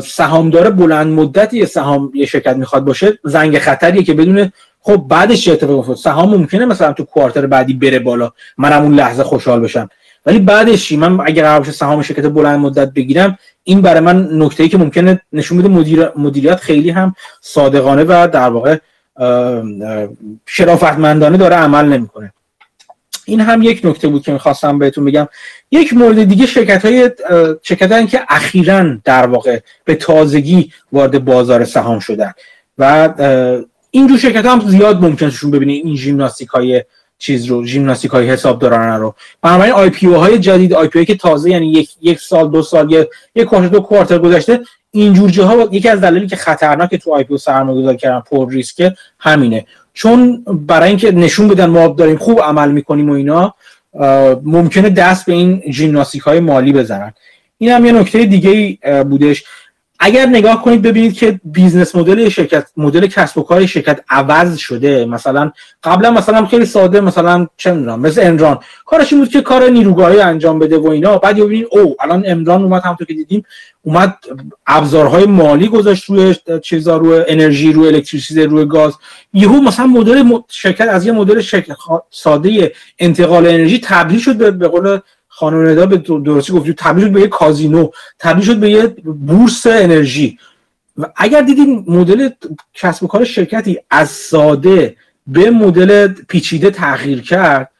A: سهامدار بلند مدتی سهام یه شرکت می‌خواد باشه زنگ خطریه که بدونه خب بعدش چه اتفاقی افتاد؟ سهام ممکنه مثلا تو کوارتر بعدی بره بالا. منم اون لحظه خوشحال بشم. ولی بعدش من اگر قرار سهام شرکت بلند مدت بگیرم این برای من نکته ای که ممکنه نشون بده مدیر مدیریت خیلی هم صادقانه و در واقع شرافتمندانه داره عمل نمی‌کنه. این هم یک نکته بود که می‌خواستم بهتون بگم. یک مورد دیگه شرکت های شرکت که اخیرا در واقع به تازگی وارد بازار سهام شدن و اینجور شرکت هم زیاد ممکنه توشون ببینید این ژیمناستیک های چیز رو ژیمناستیک های حساب دارن رو. بنابراین IPO های جدید IPO که تازه یعنی یک, یک سال دو سال یک یک quarter دو quarter گذشته اینجور جاها یکی از دلایلی که خطرناک تو IPO سرمایه‌گذاری کردن پر ریسک همینه. چون برای اینکه نشون بدن ما داریم خوب عمل می‌کنیم و اینا ممکنه دست به این ژیمناستیک های مالی بزنن. این هم یه نکته دیگه بودش. اگر نگاه کنید ببینید که business model شرکت مدل کسب و کار شرکت عوض شده. مثلا قبلا مثلا خیلی ساده مثلا چه می‌دونم مثل Enron. کارش این بود که کار نیروگاهی انجام بده و اینا. بعد ببینید او الان Enron اومد همونطور که دیدیم اومد ابزارهای مالی گذاشت روی چیزا روی انرژی روی الکتریسیته روی گاز. یهو مثلا مدل شرکت از یه مدل شرکت ساده انتقال انرژی تبدیل شد به قول خانم ندا به درستی گفت. تبدیل شد به یه کازینو. تبدیل شد به یه بورس انرژی. و اگر دیدین مدل کسب و کار شرکتی از ساده به مدل پیچیده تغییر کرد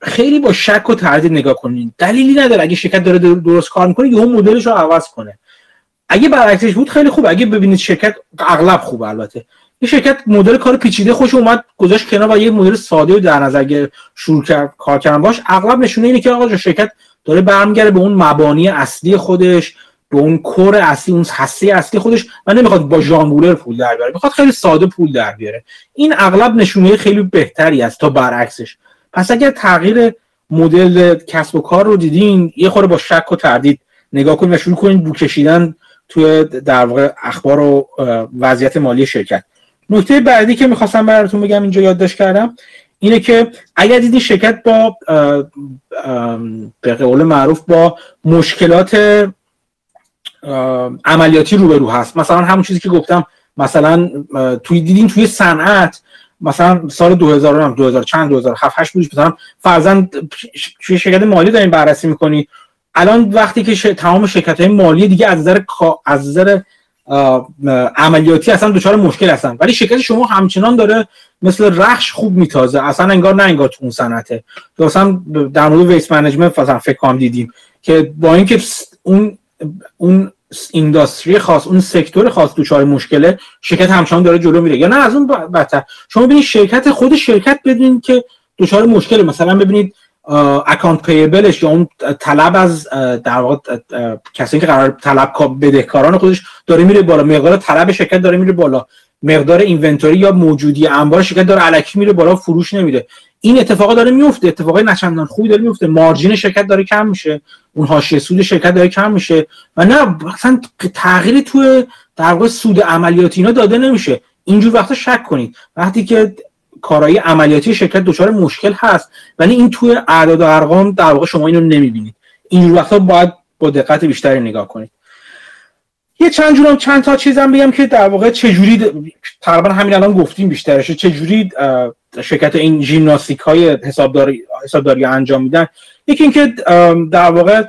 A: خیلی با شک و تردید نگاه کنین. دلیلی نداره. اگه شرکت داره درست کار می‌کنه یهو مدلش رو عوض کنه. اگه برعکسش بود خیلی خوب. اگه ببینید شرکت اغلب خوبه البته. یه شرکت مدل کار پیچیده خوش اومد گذاشت کنار و یه مدل ساده و در نظر شروع کرد کار کردن باش. اغلب نشونه اینه که آقا شرکت داره برمیگرده به اون مبانی اصلی خودش به اون کور اصلی اون هسته اصلی خودش و نمی‌خواد با ژانگولر پول در بیاره می‌خواد خیلی ساده پول در بیاره. این اغلب نشونه خیلی بهتری است تا برعکسش. پس اگر تغییر مدل کسب و کار رو دیدین یه خورده با شک و تردید نگاه کنید و شروع کنید بو کشیدن توی در واقع اخبار و وضعیت مالی شرکت. نکته بعدی که می‌خواستم براتون بگم اینجا یادداشت کردم اینه که اگر دیدی شرکت با به قول معروف با مشکلات عملیاتی روبرو هست. مثلا همون چیزی که گفتم مثلا توی دیدین توی صنعت مثلا سال 2000 2000 چند 2007 8 بودش مثلا فرضاً توی شرکت مالی دارین بررسی می‌کنی. الان وقتی که تمام شرکت های مالی دیگه از نظر از نظر عملیاتی اصلا دچار مشکل هستن. ولی شرکت شما همچنان داره مثل رخش خوب میتازه. اصلا انگار نه انگار تو اون صنعته. مثلا در مورد Waste Management مثلا فکر کنم دیدیم که با اینکه اون اون industry خاص اون sector خاص دچار مشکله شرکت همچنان داره جلو میره. یا نه از اون بدتر. شما ببینید شرکت خود شرکت ببینید که دچار مشکله. مثلا ببینید اکانت پیبلش یا اون طلب از در واقع کسی که قرار طلب بدهکاران خودش داره میره بالا. مقدار طلب شرکت داره میره بالا. مقدار اینونتوری یا موجودی انبار شرکت داره الکی میره بالا فروش نمیده. این اتفاقا داره میفته. اتفاقای نچندان خوبی داره میفته. مارجین شرکت داره کم میشه. اون حاشیه سود شرکت داره کم میشه. و نه مثلا تغییری توی در واقع سود عملیاتی اینا داده نمیشه. اینجور وقتا شک کنید. وقتی که کارهای عملیاتی شرکت دچار مشکل هست ولی این توی اعداد و ارقام در واقع شما اینو نمی‌بینید. اینجور وقتا باید با دقت بیشتری نگاه کنید. یه چند جورم چند تا چیزم بگم که در واقع چجوری تقریبا همین الان گفتیم بیشترشه. چجوری شرکت این ژیمناستیک های حسابداری حسابداری انجام میدن. یکی اینکه در واقع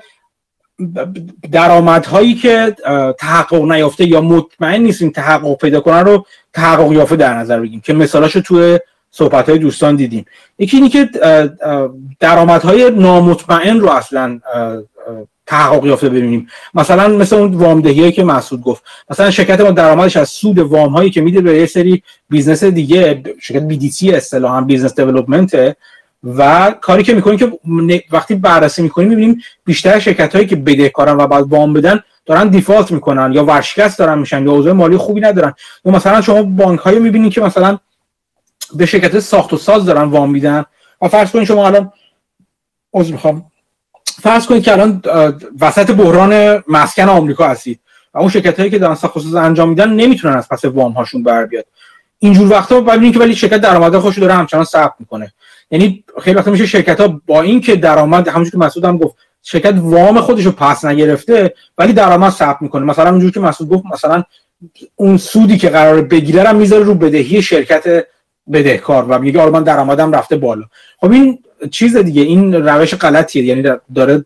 A: درآمدهایی که تحقق نیافته یا مطمئن نیستیم تحقق پیدا کنن رو تحقق یافته در نظر بگیم که مثالاشو توی صحبت های دوستان دیدیم. یکی اینی که درآمدهای نامطمئن رو اصلا تحقق یافته ببینیم. مثلا مثل اون وامدهی که مسعود گفت. مثلا شرکت ما درآمدش از سود وام هایی که میده به یه سری business دیگه شرکت BD اصطلاحا business development. و کاری که می‌کنیم که وقتی بررسی می‌کنیم می‌بینیم بیشتر شرکت هایی که بدهکارن و بعد وام بدن دارن دیفالت می‌کنن یا ورشکست دارن میشن یا اوضاع مالی خوبی ندارن. یا مثلا شما بانک هایی می‌بینید که مثلا به شرکت ساخت و ساز دارن وام میدن. و فرض کنید شما الان عذر می‌خوام. فرض کنید که الان وسط بحران مسکن آمریکا هستید. و اون شرکت هایی که دارن ساخت و ساز انجام میدن نمی‌تونن از پس وام هاشون بر بیاد. اینجور وقتا ببینید که ولی شرکت درآمد خوش داره همچنان ثبت می‌کنه. یعنی خیلی وقتا میشه شرکت ها با اینکه درآمد همونجوری که مسعود هم گفت شرکت وام خودش رو پس نگرفته ولی درآمد ثبت می‌کنه. مثلا اونجوری که مسعود گفت مثلا اون سودی که قرار بگیره رو می‌ذاره رو بدهی شرکت بدهکار و میگه آره من درآمدم رفته بالا. خب این چیز دیگه این روش غلطیه. یعنی داره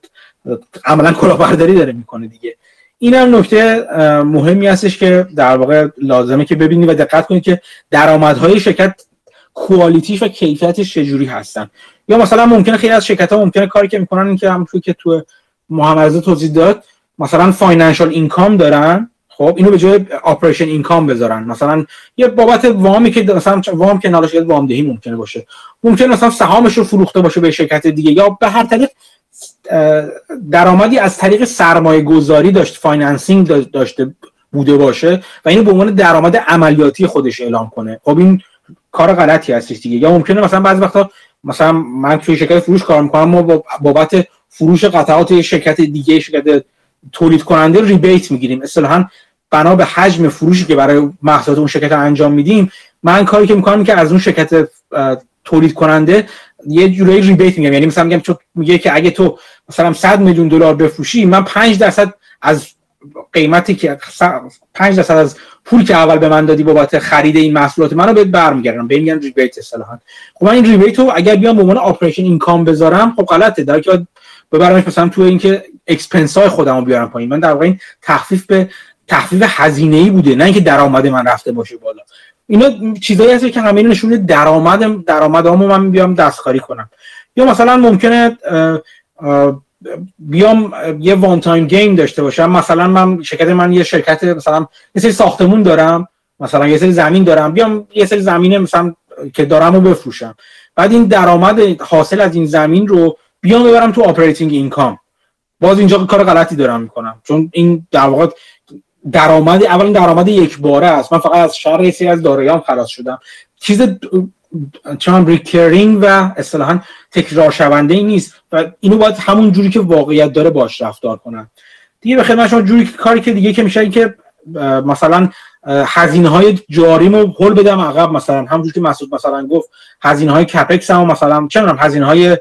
A: عملا کلاهبرداری داره می‌کنه دیگه. این هم نکته مهمی هستش که در واقع لازمه که ببینید و دقت کنید که درآمدهای شرکت quality ش و کیفیتش چجوری هستن. یا مثلا ممکنه خیلی از شرکت ها ممکنه کاری که می‌کنن این که همونطور که تو محمد توضیح داد مثلا financial income دارن خب اینو به جای operation income بذارن. مثلا یه بابت وامی که مثلا وام که نالاش وام دهی ممکنه باشه. ممکنه مثلا سهامش رو فروخته باشه به شرکت دیگه یا به هر طریق درآمدی از طریق سرمایه گذاری داشت financing داشته بوده باشه و اینو به عنوان درآمد عملیاتی خودش اعلام کنه. خب این کار غلطی هستش دیگه. یا ممکنه مثلا بعضی وقتا مثلا من توی شرکت فروش کار می‌کنم ما بابت فروش قطعات شرکت دیگه شرکت تولید کننده ریبیت می‌گیریم. اصطلاحا بنا به حجم فروشی که برای محصولات اون شرکت انجام میدیم من کاری که می‌کنم که از اون شرکت تولید کننده یه جورایی ریبیت میگم. یعنی مثلا میگم چون میگه که اگه تو مثلا 100 میلیون دلار بفروشی من 5 درصد از قیمتی که 5 درصد از پول که اول به من دادی بابت خرید این محصولات منو بهت برمیگردم به میگن rebate اصطلاحا. خب من این rebate رو اگر بیام به عنوان operation income بذارم خب غلطه. در که ببرمش مثلا تو اینکه expense های خودمو بیارم پایین. من در واقع این تخفیف به تخفیف هزینه ای بوده نه اینکه درآمد من رفته باشه بالا. اینا چیزایی هست که همه نشون درآمد درآمدامو من بیام دستکاری کنم. یا مثلا ممکنه بیام یه one time gain داشته باشم. مثلا من شرکت من یه شرکت مثلا یه سری ساختمون دارم مثلا یه سری زمین دارم. بیام یه سری زمین مثلا که دارم رو بفروشم. بعد این درآمد حاصل از این زمین رو بیام ببرم تو operating income باز اینجا کار غلطی دارم می‌کنم. چون این در واقع درآمد اولا درآمد یک باره است. من فقط از شر سری از داراییام خلاص شدم. چیز چون recurring و اصطلاحا تکرار شونده ای نیست و اینو باید همون جوری که واقعیت داره باش رفتار کنن. دیگه به خدمت شما جوری کاری که دیگه که میشه که مثلا هزینه های جاریمو هول بدم عقب مثلا. همونجوری که مسعود مثلا گفت هزینه های capex هم مثلا چه می‌دونم هزینه های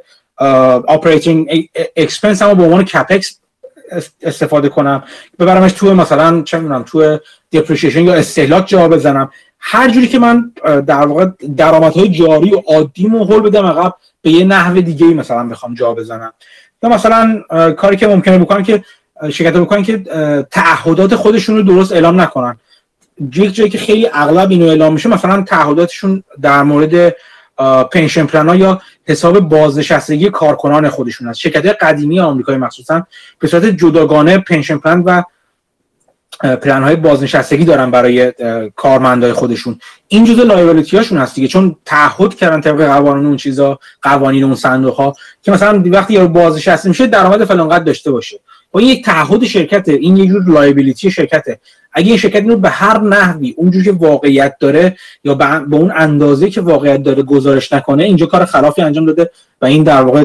A: operating expense هم به عنوان capex استفاده کنم. ببرمش تو مثلا چه می‌دونم تو دپریشیشن یا استهلاک جا بزنم. هر جوری که من در واقع درآمدهای جاری و عادیمو هول بدم عقب به یه نحو دیگه مثلا بخوام جا بزنم. یا مثلا کاری که ممکنه بکنن که شرکت بکنن که تعهدات خودشون رو درست اعلام نکنن. یک جایی که خیلی اغلب اینو اعلام میشه مثلا تعهداتشون در مورد پنشن پلن یا حساب بازنشستگی کارکنان خودشون هست شرکت قدیمی آمریکایی مخصوصا به صورت جداگانه pension plan و پلن های بازنشستگی دارن برای کارمندای خودشون. این جزء liability هاشون هست دیگه چون تعهد کردن طبق قوانین اون چیزا قوانین اون صندوق ها که مثلا وقتی یارو بازنشسته میشه درآمد فلان قد داشته باشه. با این یک تعهد شرکته این یه جور liability شرکته. اگه این شرکت اینو به هر نحوی اونجوری که واقعیت داره یا به اون اندازه که واقعیت داره گزارش نکنه اینجا کار خلافی انجام داده و این در واقع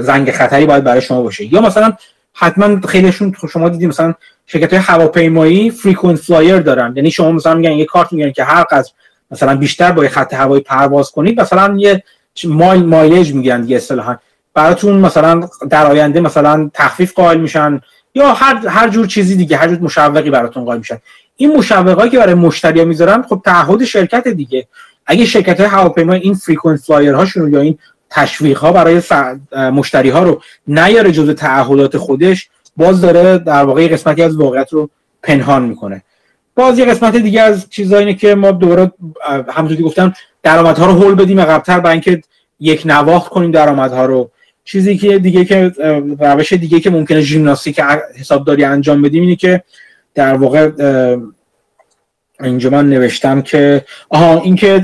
A: زنگ خطری باید برای شما باشه. یا مثلا حتما خیلیشون شما دیدیم مثلا شرکت های هواپیمایی frequent flyer دارن. یعنی شما مثلا میگن یه کارت میگن که هر قدر مثلا بیشتر با خط هوایی پرواز کنید مثلا یه مایل mileage میگن دیگه اصطلاحا. براتون مثلا در آینده مثلا تخفیف قائل میشن یا هر هر جور چیزی دیگه هر جور مشوقی براتون قائل میشن. این مشوقایی که برای مشتری می‌ذارن خب تعهد شرکت دیگه. اگه شرکت های هواپیما این frequent flyer هاشون یا این تشویق ها برای مشتری ها رو نیاره جزء تعهدات خودش باز داره در واقع قسمتی از واقعیت رو پنهان می‌کنه. باز یه قسمت دیگه از چیزا اینه که ما دوباره همونطور گفتم درآمدها رو هول بدیم عقب‌تر برای اینکه یک نواخت کنیم درآمدها رو. چیزی که دیگه که روش دیگه که ممکنه ژیمناستیک حسابداری انجام بدیم اینه که در واقع اینجا من نوشتم که آها اینکه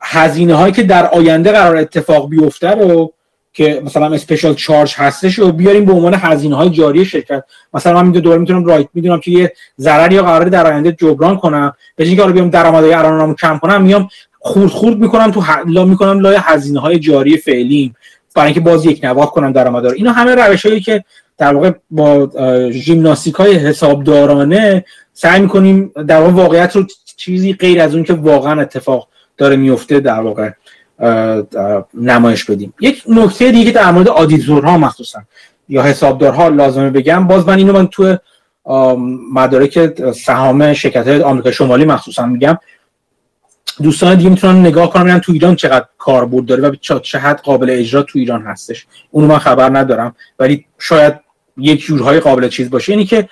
A: هزینه هایی که در آینده قرار اتفاق بیفته رو که مثلا اسپیشال چارج هستش و بیاریم به عنوان هزینه های جاری شرکت. مثلا من دوباره می‌تونم رایت می‌دونم که یه ضرری یا قراره در آینده جبران کنم. به اینکه بیام درآمدهای الانمو کم کنم میام خورد خورد می‌کنم تو لا می‌کنم لای هزینه های جاری فعلی برای اینکه باز یک نواخت کنم درآمد رو اینا همه روش هایی که در واقع با ژیمناستیک های حسابدارانه سعی می‌کنیم در واقع واقعیت رو چیزی غیر از اون که واقعا اتفاق داره میفته در واقع نمایش بدیم. یک نکته دیگه در مورد آدیتورها مخصوصا یا حسابدارها لازمه بگم باز من اینو من تو مدارک سهام شرکت های آمریکا شمالی مخصوصا میگم دوستان دیگه می‌تونن نگاه کنم تو ایران چقدر کاربرد داره و چه حد قابل اجرا تو ایران هستش. اونو من خبر ندارم. ولی شاید یک جورهای قابل چیز باشه. یعنی که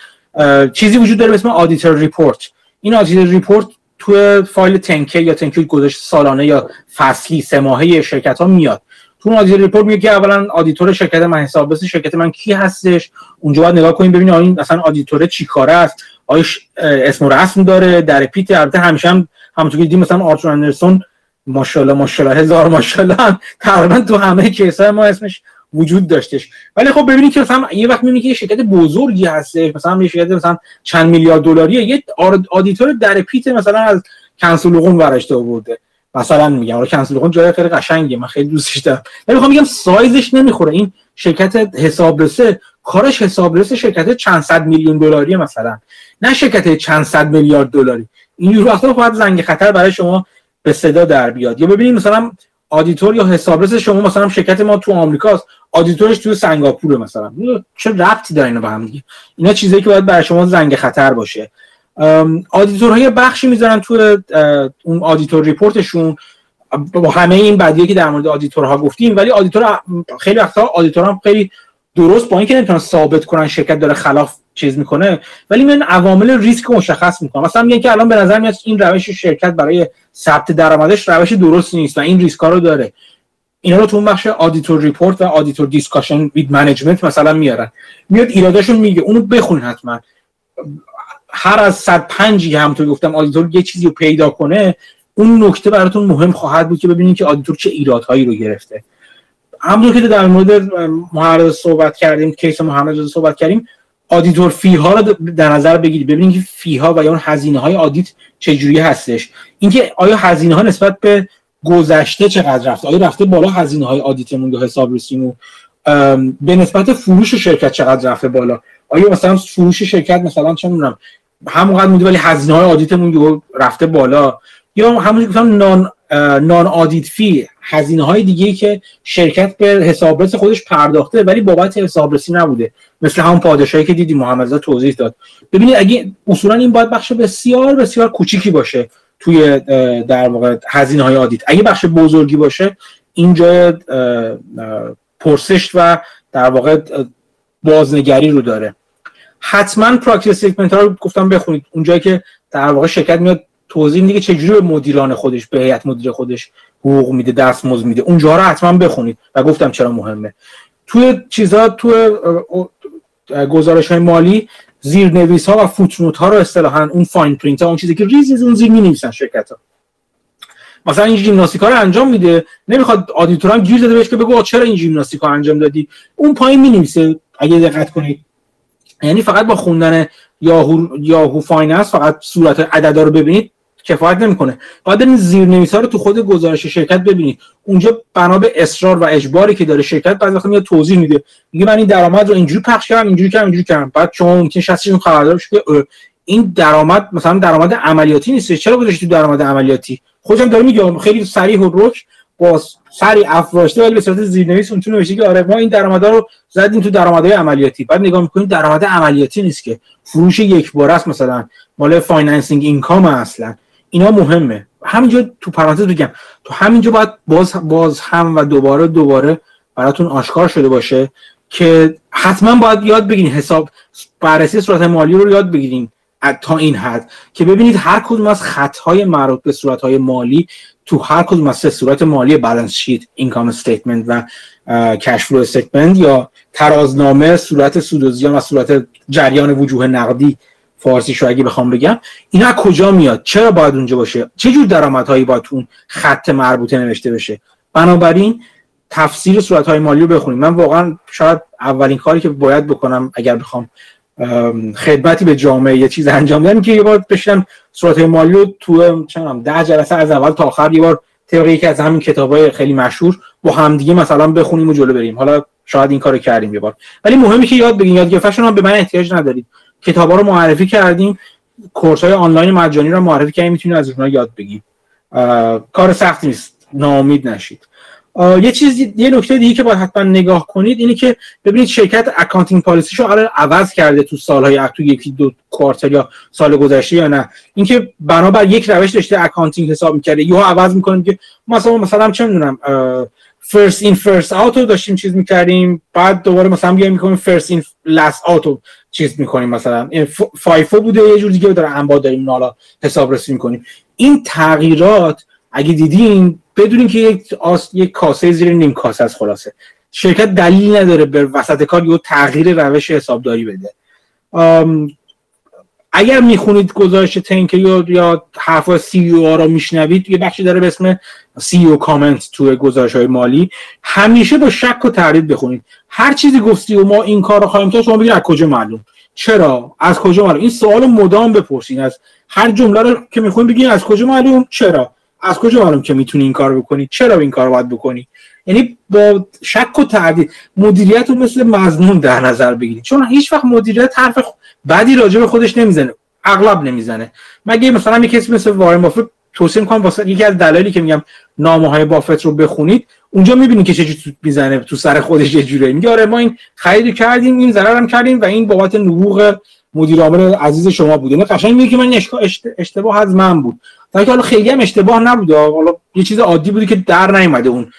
A: چیزی وجود داره به اسم auditor report این auditor report تو فایل 10-K یا 10-Q گزارش سالانه یا فصلی سه ماهه شرکت ها میاد. تو اون auditor report میگه که اولا auditor شرکت من حسابرس شرکت من کی هستش. اونجا باید نگاه کنیم ببینیم این اصلا auditor چی کاره است. آیا اسم و رسم داره در پیت البته همیشه هم همونطور که دیدیم مثلا آرتور اندرسون ماشاءالله ماشاءالله هزار ماشاءالله تقریبا تو همه case ای ما اسمش وجود داشتش. ولی خب ببینید که مثلا یه وقت می‌بینید که یه شرکت بزرگی هسته مثلا یه شرکت مثلا چند میلیارد دلاریه یه auditor در پیت مثلا از کن سولقون ورداشته آورده. مثلا میگم آره کن سولقون جای خیلی قشنگه من خیلی دوستش دارم. ولی می‌خوام میگم سایزش نمی‌خوره. این شرکت حسابرسه کارش حسابرس شرکت چند صد میلیون دلاری مثلا. نه شرکت چند صد میلیارد دلاری. اینجور وقتا باید زنگ خطر برای شما به صدا در بیاد. یا ببینید مثلا auditor یا حسابرس شما مثلا شرکت ما تو آمریکاست auditor ش تو سنگاپور مثلا. چه ربطی داره اینا به هم دیگه؟ اینا چیزایی که باید برای شما زنگ خطر باشه. auditor ها بخشی می‌ذارن تو اون auditor report شون. با همه این بدیه که در مورد auditor ها گفتیم ولی auditor خیلی وقتا auditor ها خیلی درست با اینکه نمی‌تونن ثابت کنن شرکت داره خلاف چیز می‌کنه ولی میان عوامل ریسک مشخص می‌کنم. مثلا میگن که الان به نظر میاد این روش شرکت برای ثبت درآمدش روش درست نیست و این ریسک رو داره. اینا رو تو اون بخش auditor report و auditor discussion with management مثلا میارن. میاد ایراداشون میگه. اونو بخونید حتما. هر از 105 هم تو گفتم auditor یه چیزی رو پیدا کنه اون نکته براتون مهم خواهد بود که ببینید که auditor چه ایرادهایی رو گرفته. همونطور که در مورد محمد صحبت کردیم case محمد صحبت کردیم auditor fee ها رو در نظر بگیرید ببینید که fee ها و یا اون هزینه های audit چجوری هستش. اینکه آیا هزینه ها نسبت به گذشته چقدر رفته؟ آیا رفته بالا هزینه های audit مون یا حسابرسیمون؟ به نسبت فروش شرکت چقدر رفته بالا؟ آیا مثلا فروش شرکت مثلا چه همونقدر میده ولی هزینه های audit مون رفته بالا؟ یا همون گفتم non non-audit fee هزینه های دیگه که شرکت به حسابرس خودش پرداخته ولی بابت حسابرسی نبوده. مثل همون پاداشایی که دیدی محمد توضیح داد. ببینید اگه اصولا این باید بخش بسیار بسیار کوچیکی باشه توی در واقع هزینه های audit. اگه بخش بزرگی باشه اینجا پرسش و در واقع بازنگری رو داره. حتما پراکتیس ها رو گفتم بخونید. اونجایی که در واقع شرکت میاد توضیح میده چجوری به مدیران خودش به هیئت مدیر خودش حقوق میده دستمزد میده. اونجا رو حتما بخونید. و گفتم چرا مهمه. توی چیزا توی گزارش های مالی زیرنویس ها و footnote ها رو اصطلاحا اون fine print ها اون چیزی که ریز اون زیر می نویسن شرکت ها مثلا این ژیمناستیک رو انجام میده. نمی‌خواد auditor هم گیر داده بهش که بگو چرا این ژیمناستیک انجام دادی؟ اون پایین می نویسه اگه دقت کنید. یعنی فقط با خوندن Yahoo Yahoo Finance فقط صورت عددا رو ببینید. کفایت نمی‌کنه. باید این زیرنویسا رو تو خود گزارش شرکت ببینید. اونجا بنا به اصرار و اجباری که داره شرکت بعضی وقتا میاد توضیح میده. میگه من این درآمد رو اینجوری پخش کردم اینجوری کردم اینجوری کردم. بعد شما ممکن شخصیتون خبردار بشه که این درآمد مثلا درآمد عملیاتی نیست. چرا گذاشتی تو درآمد عملیاتی؟ خودم داره میگه خیلی صریح و رک با سری افراشته ولی به صورت زیرنویس اون نوشته که آره ما این درآمدا رو زدیم تو درآمدهای عملیاتی. بعد نگاه می‌کنیم درآمد عملیاتی نیست که. فروش یک بار است مثلا. مال financing income اصلا اینا مهمه. همینجا تو پرانتز بگم تو همینجا باید باز باز هم و دوباره دوباره براتون آشکار شده باشه که حتما باید یاد بگیرین. حساب بررسی صورت مالی رو یاد بگیرین تا این حد که ببینید هر کدوم از خطهای مربوط به صورتهای مالی تو هر کدوم از صورت مالی balance sheet income statement و cash flow statement یا ترازنامه صورت سود و صورت جریان وجوه نقدی فارسی شو اگه بخوام بگم اینا کجا میاد؟ چرا باید اونجا باشه؟ چه جور درآمدهایی باید اون خط مربوطه نوشته بشه؟ بنابراین تفسیر صورت های مالی رو بخونیم. من واقعا شاید اولین کاری که باید بکنم اگر بخوام خدمتی به جامعه یه چیز انجام بدم که یه بار بشنم صورت های مالی رو تو چنم ده جلسه از اول تا آخر یه بار طبق یکی از همین کتابای خیلی مشهور با همدیگه مثلا بخونیم و جلو بریم. حالا شاید این کارو کردیم یه بار. ولی مهمی که یاد بگیرین یاد گرفتن هم به من احتیاج ندارید. کتابا رو معرفی کردیم. course های آنلاین مجانی رو معرفی کردیم. می‌تونید از اونها یاد بگیرید. کار سختی نیست. ناامید نشید. یه چیز یه نکته دیگه که باید حتما نگاه کنید اینه که ببینید شرکت accounting policy شو آره عوض کرده تو سالهای تو یکی دو quarter یا سال گذشته یا نه. اینکه بنابر یک روش داشته accounting حساب می‌کرده. یا عوض می‌کنه که مثلا مثلا چه می‌دونم first in first out رو داشتیم چیز می‌کردیم. بعد دوباره مثلا بیایم می‌کنیم first in last out رو چیز می‌کنیم مثلا. FIFO بوده یه جور دیگه داره انبارداریم حالا حسابرسی می‌کنیم. این تغییرات اگه دیدین بدونین که یک آس... یک کاسه زیر نیم کاسه از خلاصه. شرکت دلیل نداره به وسط کار یه تغییر روش حسابداری بده. اگر می‌خونید گزارش تنک یا یا حرف CEO رو میشنوید یه بخشی داره به اسم سی او کامنت توی گزارش های مالی. همیشه با شک و تردید بخونید. هر چیزی گفتی و ما این کار رو خواهیم کرد شما بگید از کجا معلوم؟ چرا؟ از کجا معلوم؟ این سوال مدام بپرسین. از هر جمله رو که می‌خونید بگید از کجا معلوم؟ چرا؟ از کجا معلوم که می‌تونی این کار بکنی؟ چرا این کار باید بکنی؟ یعنی با شک و تردید. مدیریت رو مثل مضمون در نظر بگیرید. چون هیچ وقت مدیریت حرف بعدی راجع به خودش نمی‌زنه. اغلب نمی‌زنه. مگه مثلا یه کسی مثل وارن بافت توصیه می‌کنم واسه یکی از دلایلی که میگم نامه های بافت رو بخونید اونجا می‌بینید که چه می‌زنه تو سر خودش یه جوری میگه آره ما این خرید کردیم این ضرر هم کردیم و این بابت نبوغ مدیر عامل عزیز شما بوده نه قشنگ میگه که من اشتباه از من بود. تا که حالا خیلی هم اشتباه نبوده. حالا یه چیز عادی بودی که در نیومده اون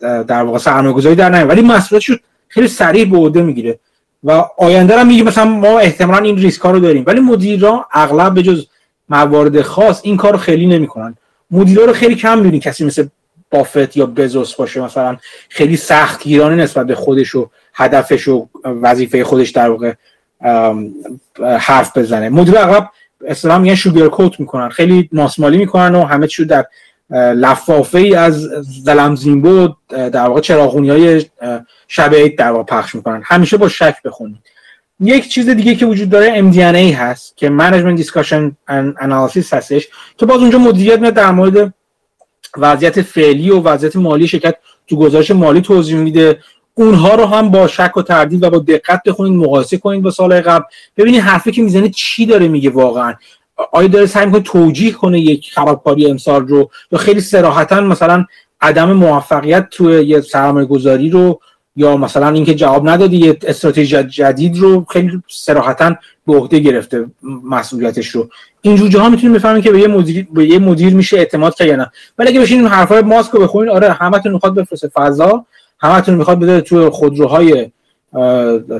A: در واقع سرمایه‌گذاری در نیومده ولی مسئولیتش خیلی سریع به می‌گیره. و آینده هم میگه مثلا ما احتمالا این ریسک ها رو داریم. ولی مدیرا اغلب به جز موارد خاص این کار رو خیلی نمی‌کنن. مدیرا رو خیلی کم می‌بینی. کسی مثل بافت یا بزوس باشه مثلا خیلی سخت گیرانه نسبت به خودش و هدفش و وظیفه خودش در واقع حرف بزنه. مدیر اغلب اصلا میگن شوگر کوت می‌کنن. خیلی ناسمالی می‌کنن و همه چیو در لفافه ای از زلمزینبو در واقع چراغونی های شب در واقع پخش می‌کنن. همیشه با شک بخونید. یک چیز دیگه که وجود داره MD&A هست که Management Discussion and Analysis هستش که باز اونجا مدیریت میاد در مورد وضعیت فعلی و وضعیت مالی شرکت تو گزارش مالی توضیح میده. اونها رو هم با شک و تردید و با دقت بخونید مقایسه کنید با سال قبل. ببینید حرفی که می‌زنه چی داره میگه واقعا. آیا داره سعی می‌کنه توجیه کنه یک خرابکاری امسال رو؟ یا خیلی سراحتا مثلا عدم موفقیت توی یه سرمایه گذاری رو یا مثلا اینکه جواب ندادی یه استراتژی جدید رو خیلی سراحتا به عهده گرفته مسئولیتش رو. این ها می‌تونیم بفهمیم که به یه مدیر به یه مدیر میشه اعتماد کرد یا نه. ولی اگه بشین حرفای ماسک رو بخونین آره همتون می‌خواد بفرسته فضا همتون می‌خواد بده تو خودروهای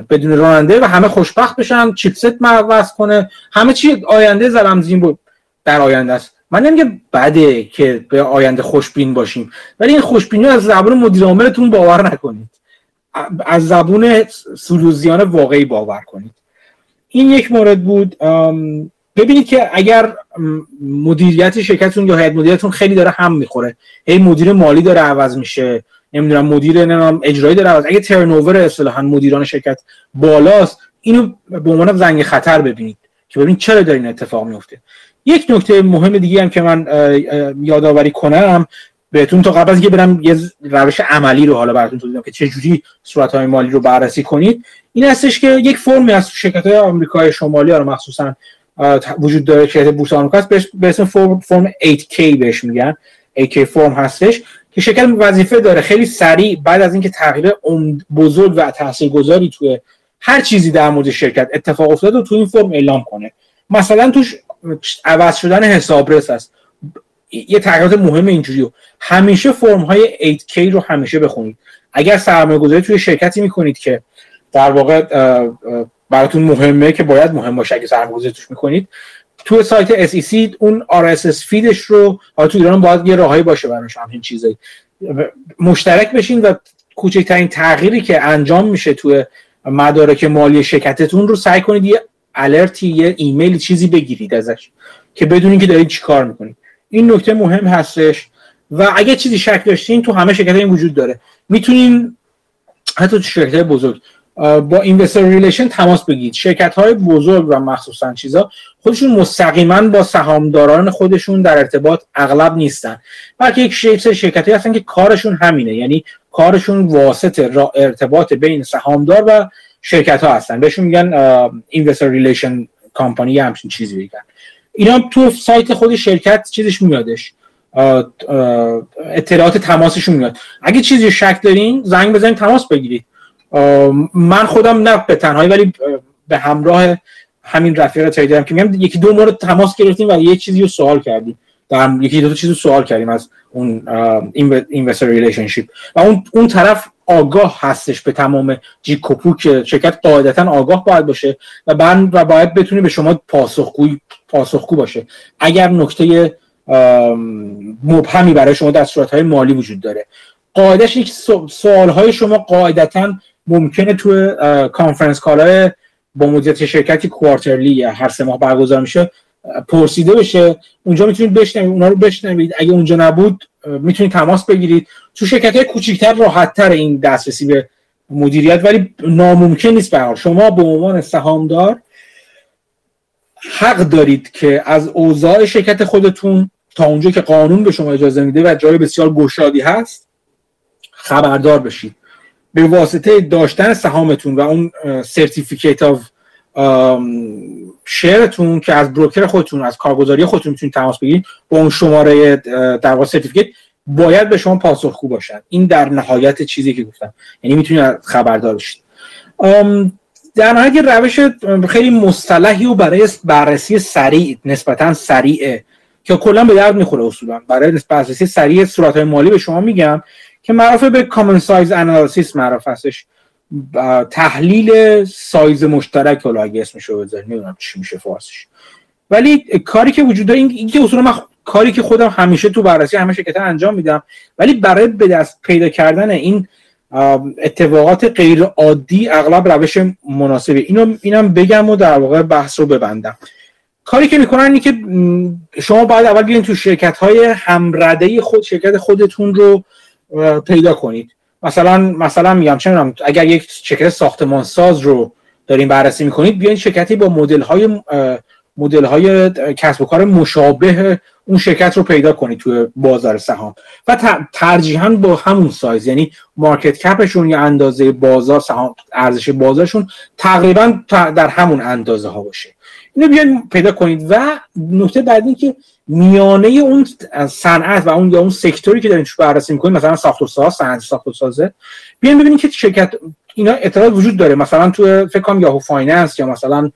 A: بدون راننده و همه خوشبخت بشن چیپست معوض کنه. همه چی آینده زلمزین بود در آینده است. من نمیگم بده که به آینده خوشبین باشیم ولی این خوشبینی از زبان مدیر عاملتون باور نکنید. از زبون سلوزیان واقعی باور کنید. این یک مورد بود. ببینید که اگر مدیریت شرکتتون یا هیئت مدیریتتون خیلی داره هم می‌خوره. هی مدیر مالی داره عوض میشه. نمی‌دونم مدیر نمی‌دونم اجرایی داره عوض اگه ترنوور اصطلاحا مدیران شرکت بالاست اینو به عنوان زنگ خطر ببینید که ببینید چرا داره این اتفاق میفته یک نکته مهم دیگه هم که من یادآوری کنم بهتون تا قبل از اینکه برم یه روش عملی رو حالا براتون توضیح که چه جوری صورت های مالی رو بررسی کنید این هستش که یک فرمی از شرکت های آمریکای شمالی رو مخصوصا وجود داره که بورس آمریکا به اسم فرم 8K بهش میگن. 8K فرم هستش. که شرکت وظیفه داره. خیلی سریع بعد از اینکه تغییر بزرگ و تاثیرگذاری توی هر چیزی در مورد شرکت اتفاق افتاد و تو این فرم اعلام کنه. مثلا توش عوض شدن حسابرس است. یه تغییرات مهم اینجوری همیشه فرم های 8K رو همیشه بخونید. اگر سرمایه گذاری توی شرکتی می‌کنید که در واقع براتون مهمه که باید مهم باشه اگه سرمایه گذاری توش می‌کنید تو سایت SEC اون RSS فیدش رو حالا تو ایران باید یه راهایی باشه براش همین چیزایی. مشترک بشین و کوچکترین تغییری که انجام میشه توی مدارک مالی شرکتتون رو سعی کنید یه alert ی یه ایمیل چیزی بگیرید ازش که بدونید که دارید چیکار می‌کنید. این نکته مهم هستش و اگه چیزی شک داشتین تو همه شرکت این وجود داره. می‌تونین حتی تو شرکت بزرگ با investor relation تماس بگیرید. شرکت های بزرگ و مخصوصا چیزا خودشون مستقیما با سهامداران خودشون در ارتباط اغلب نیستن. بلکه یک شیپس شرکتی هستن که کارشون همینه. یعنی کارشون واسط ارتباط بین سهامدار و شرکت ها هستن. بهشون میگن investor relation company همچین چیزی میگن اینا تو سایت خود شرکت چیزش میادش. اطلاعات تماسشون میاد. اگه چیزی شک دارین زنگ بزنید تماس بگیرید. من خودم نه به تنهایی ولی به همراه همین رفیق تریدرم که میگم یکی دو مورد تماس گرفتیم و یه چیزی رو سوال کردیم. در یکی دو تا چیز رو سوال کردیم از اون investor relationship و اون اون طرف آگاه هستش به تمام جیک و پوک که شرکت قاعدتا آگاه باید باشه و بعد و باید بتونه به شما پاسخگوی پاسخگو باشه. اگر نکته مبهمی برای شما در صورت مالی وجود داره. قاعدش یک سوال های شما قاعدتا ممکنه تو conference call های با مدیریت شرکتی quarterly هر سه ماه برگزار میشه پرسیده بشه. اونجا می‌تونید بشنوید اونا رو بشنوید. اگه اونجا نبود می‌تونید تماس بگیرید. تو شرکت های کوچیکتر راحت تر این دسترسی به مدیریت ولی ناممکن نیست به شما به عنوان سهامدار حق دارید که از اوضاع شرکت خودتون تا اونجا که قانون به شما اجازه میده و جای بسیار گشادی هست خبردار بشید. به واسطه داشتن سهامتون و اون certificate of share تون که از broker خودتون از کارگزاری خودتون می‌تونید تماس بگیرید با اون شماره در واقع certificate باید به شما پاسخگو باشن. این در نهایت چیزی که گفتم. یعنی می‌تونید خبردار بشید. در نهایت روش خیلی مصطلحی و برای بررسی سریع نسبتا سریعه که کلا به درد می‌خوره اصولا. برای بررسی سریع صورت های مالی به شما میگم. که معروف به کامن سایز انالیسیس معروف هستش تحلیل سایز مشترک حالا اگه اسمش رو بذاریم نمی‌دونم چی میشه فارسیش. ولی کاری که وجود داره این که اصولا من کاری که خودم همیشه تو بررسی همه شرکت انجام میدم ولی برای به دست پیدا کردن این اتفاقات غیر عادی اغلب روش مناسبه. اینو اینم بگم و در واقع بحث رو ببندم. کاری که می‌کنن اینه که شما باید اول بیاین تو شرکت های همرده خود شرکت خودتون رو پیدا کنید. مثلا مثلا میگم چه اگر یک شرکت ساختمان ساز رو دارین بررسی می‌کنید بیاین شرکتی با مدل های مدل های کسب و کار مشابه اون شرکت رو پیدا کنید توی بازار سهام. و ترجیحاً با همون سایز یعنی مارکت کپشون یا اندازه بازار سهام ارزش بازارشون تقریبا در همون اندازه ها باشه. اینو بیاین پیدا کنید. و نکته بعدی که میانه اون صنعت و اون یا اون sector ی که دارین توش بررسی می‌کنید مثلا ساخت و ساز صنعت ساخت و سازه بیاین ببینید که شرکت اینا اطلاعات وجود داره. مثلا تو فکر کنم Yahoo Finance یا مثلا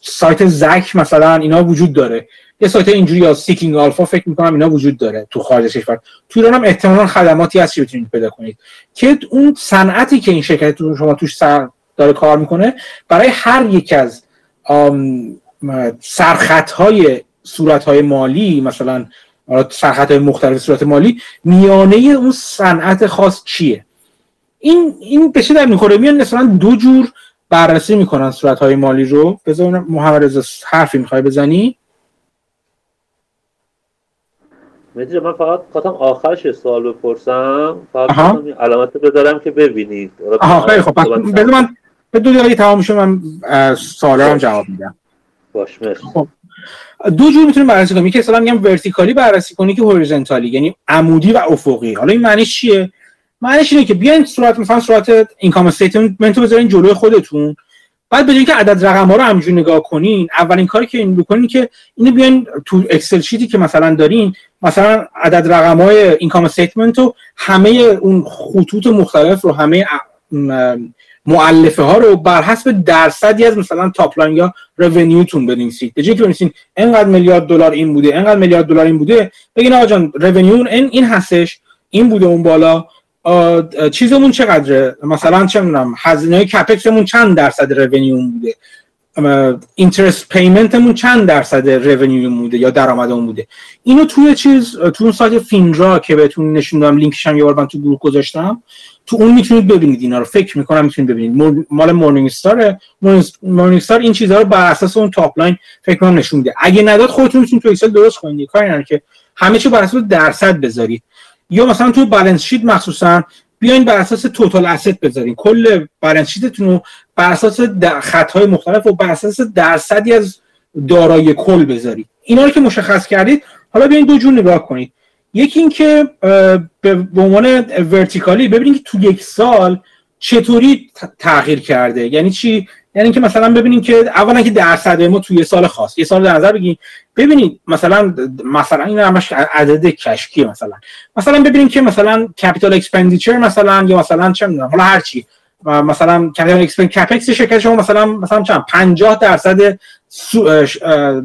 A: سایت Zacks مثلا اینا وجود داره. یه سایت اینجوری یا Seeking Alpha فکر می‌کنم اینا وجود داره تو خارج کشور. تو ایران هم احتمالاً خدماتی هست که بتونید پیدا کنید. که اون صنعتی که این شرکت شما توش سر داره کار می‌کنه برای هر یک از سرخط های صورت های مالی مثلا سرخط های مختلف صورت مالی میانه اون صنعت خاص چیه؟ این این به چه در می‌خوره؟ میان مثلا دو جور بررسی می‌کنن صورت های مالی رو. بذار محمد رضا حرفی می‌خوای بزنی؟
D: مدیر من فقط خواستم آخرش سوال بپرسم. فقط علامت بذارم که ببینید.
A: آها خیلی خب. بذار من به دو دقیقه تمام شد من سوالا هم جواب میدم.
D: باش مرسی.
A: خب. دو جور می‌تونیم بررسی کنیم. یکی اصلا میگم vertically بررسی کنی یکی horizontally یعنی عمودی و افقی. حالا این معنیش چیه؟ معنیش اینه که بیاین صورت مثلا صورت income statement رو بذارین جلوی خودتون. بعد به که عدد رقم ها رو همینجوری نگاه کنین. اولین کاری که این بکنین که اینو بیاین تو Excel sheet ی که مثلا دارین مثلا عدد رقم های income statement و همه اون خطوط مختلف رو همه مؤلفه ها رو بر حسب درصدی از مثلا top line یا revenue تون بنویسید. به جای که بنویسین اینقدر میلیارد دلار این بوده اینقدر میلیارد دلار این بوده بگین آقا جان revenue این این هستش این بوده اون بالا چیزمون چقدره؟ مثلا چه می‌دونم هزینه CapEx مون چند درصد revenue بوده؟ interest payment مون چند درصد revenue بوده یا درآمدمون بوده؟ اینو توی چیز تو اون سایت FINRA که بهتون نشون دادم لینکش هم یه بار من تو گروه گذاشتم تو اون می‌تونید ببینید اینا رو. فکر می‌کنم می‌تونید ببینید. مال Morningstar Morningstar این چیزها رو بر اساس اون top line فکر کنم نشون میده. اگه نداد خودتون می‌تونید تو Excel درست کنید. کاری که همه چی بر اساس درصد بذارید. یا مثلا تو balance sheet مخصوصا بیاین بر اساس total asset بذارین. کل بالانس رو بر اساس خطهای مختلف و بر اساس درصدی از دارایی کل بذارید اینا رو که مشخص کردید حالا بیاین دو جور نگاه کنید. یکی اینکه به عنوان vertically ببینید که تو یک سال چطوری تغییر کرده. یعنی چی؟ یعنی اینکه مثلا ببینید که اولا که درصد ما توی سال خاص یه سال در نظر بگیرید ببینید مثلا مثلا این همش عدد کشکی مثلا. مثلا ببینید که مثلا capital expenditure مثلا یا مثلا چه می‌دونم حالا هر چی. مثلا capital expend CapEx شرکت شما مثلا مثلا چند؟ 50 درصد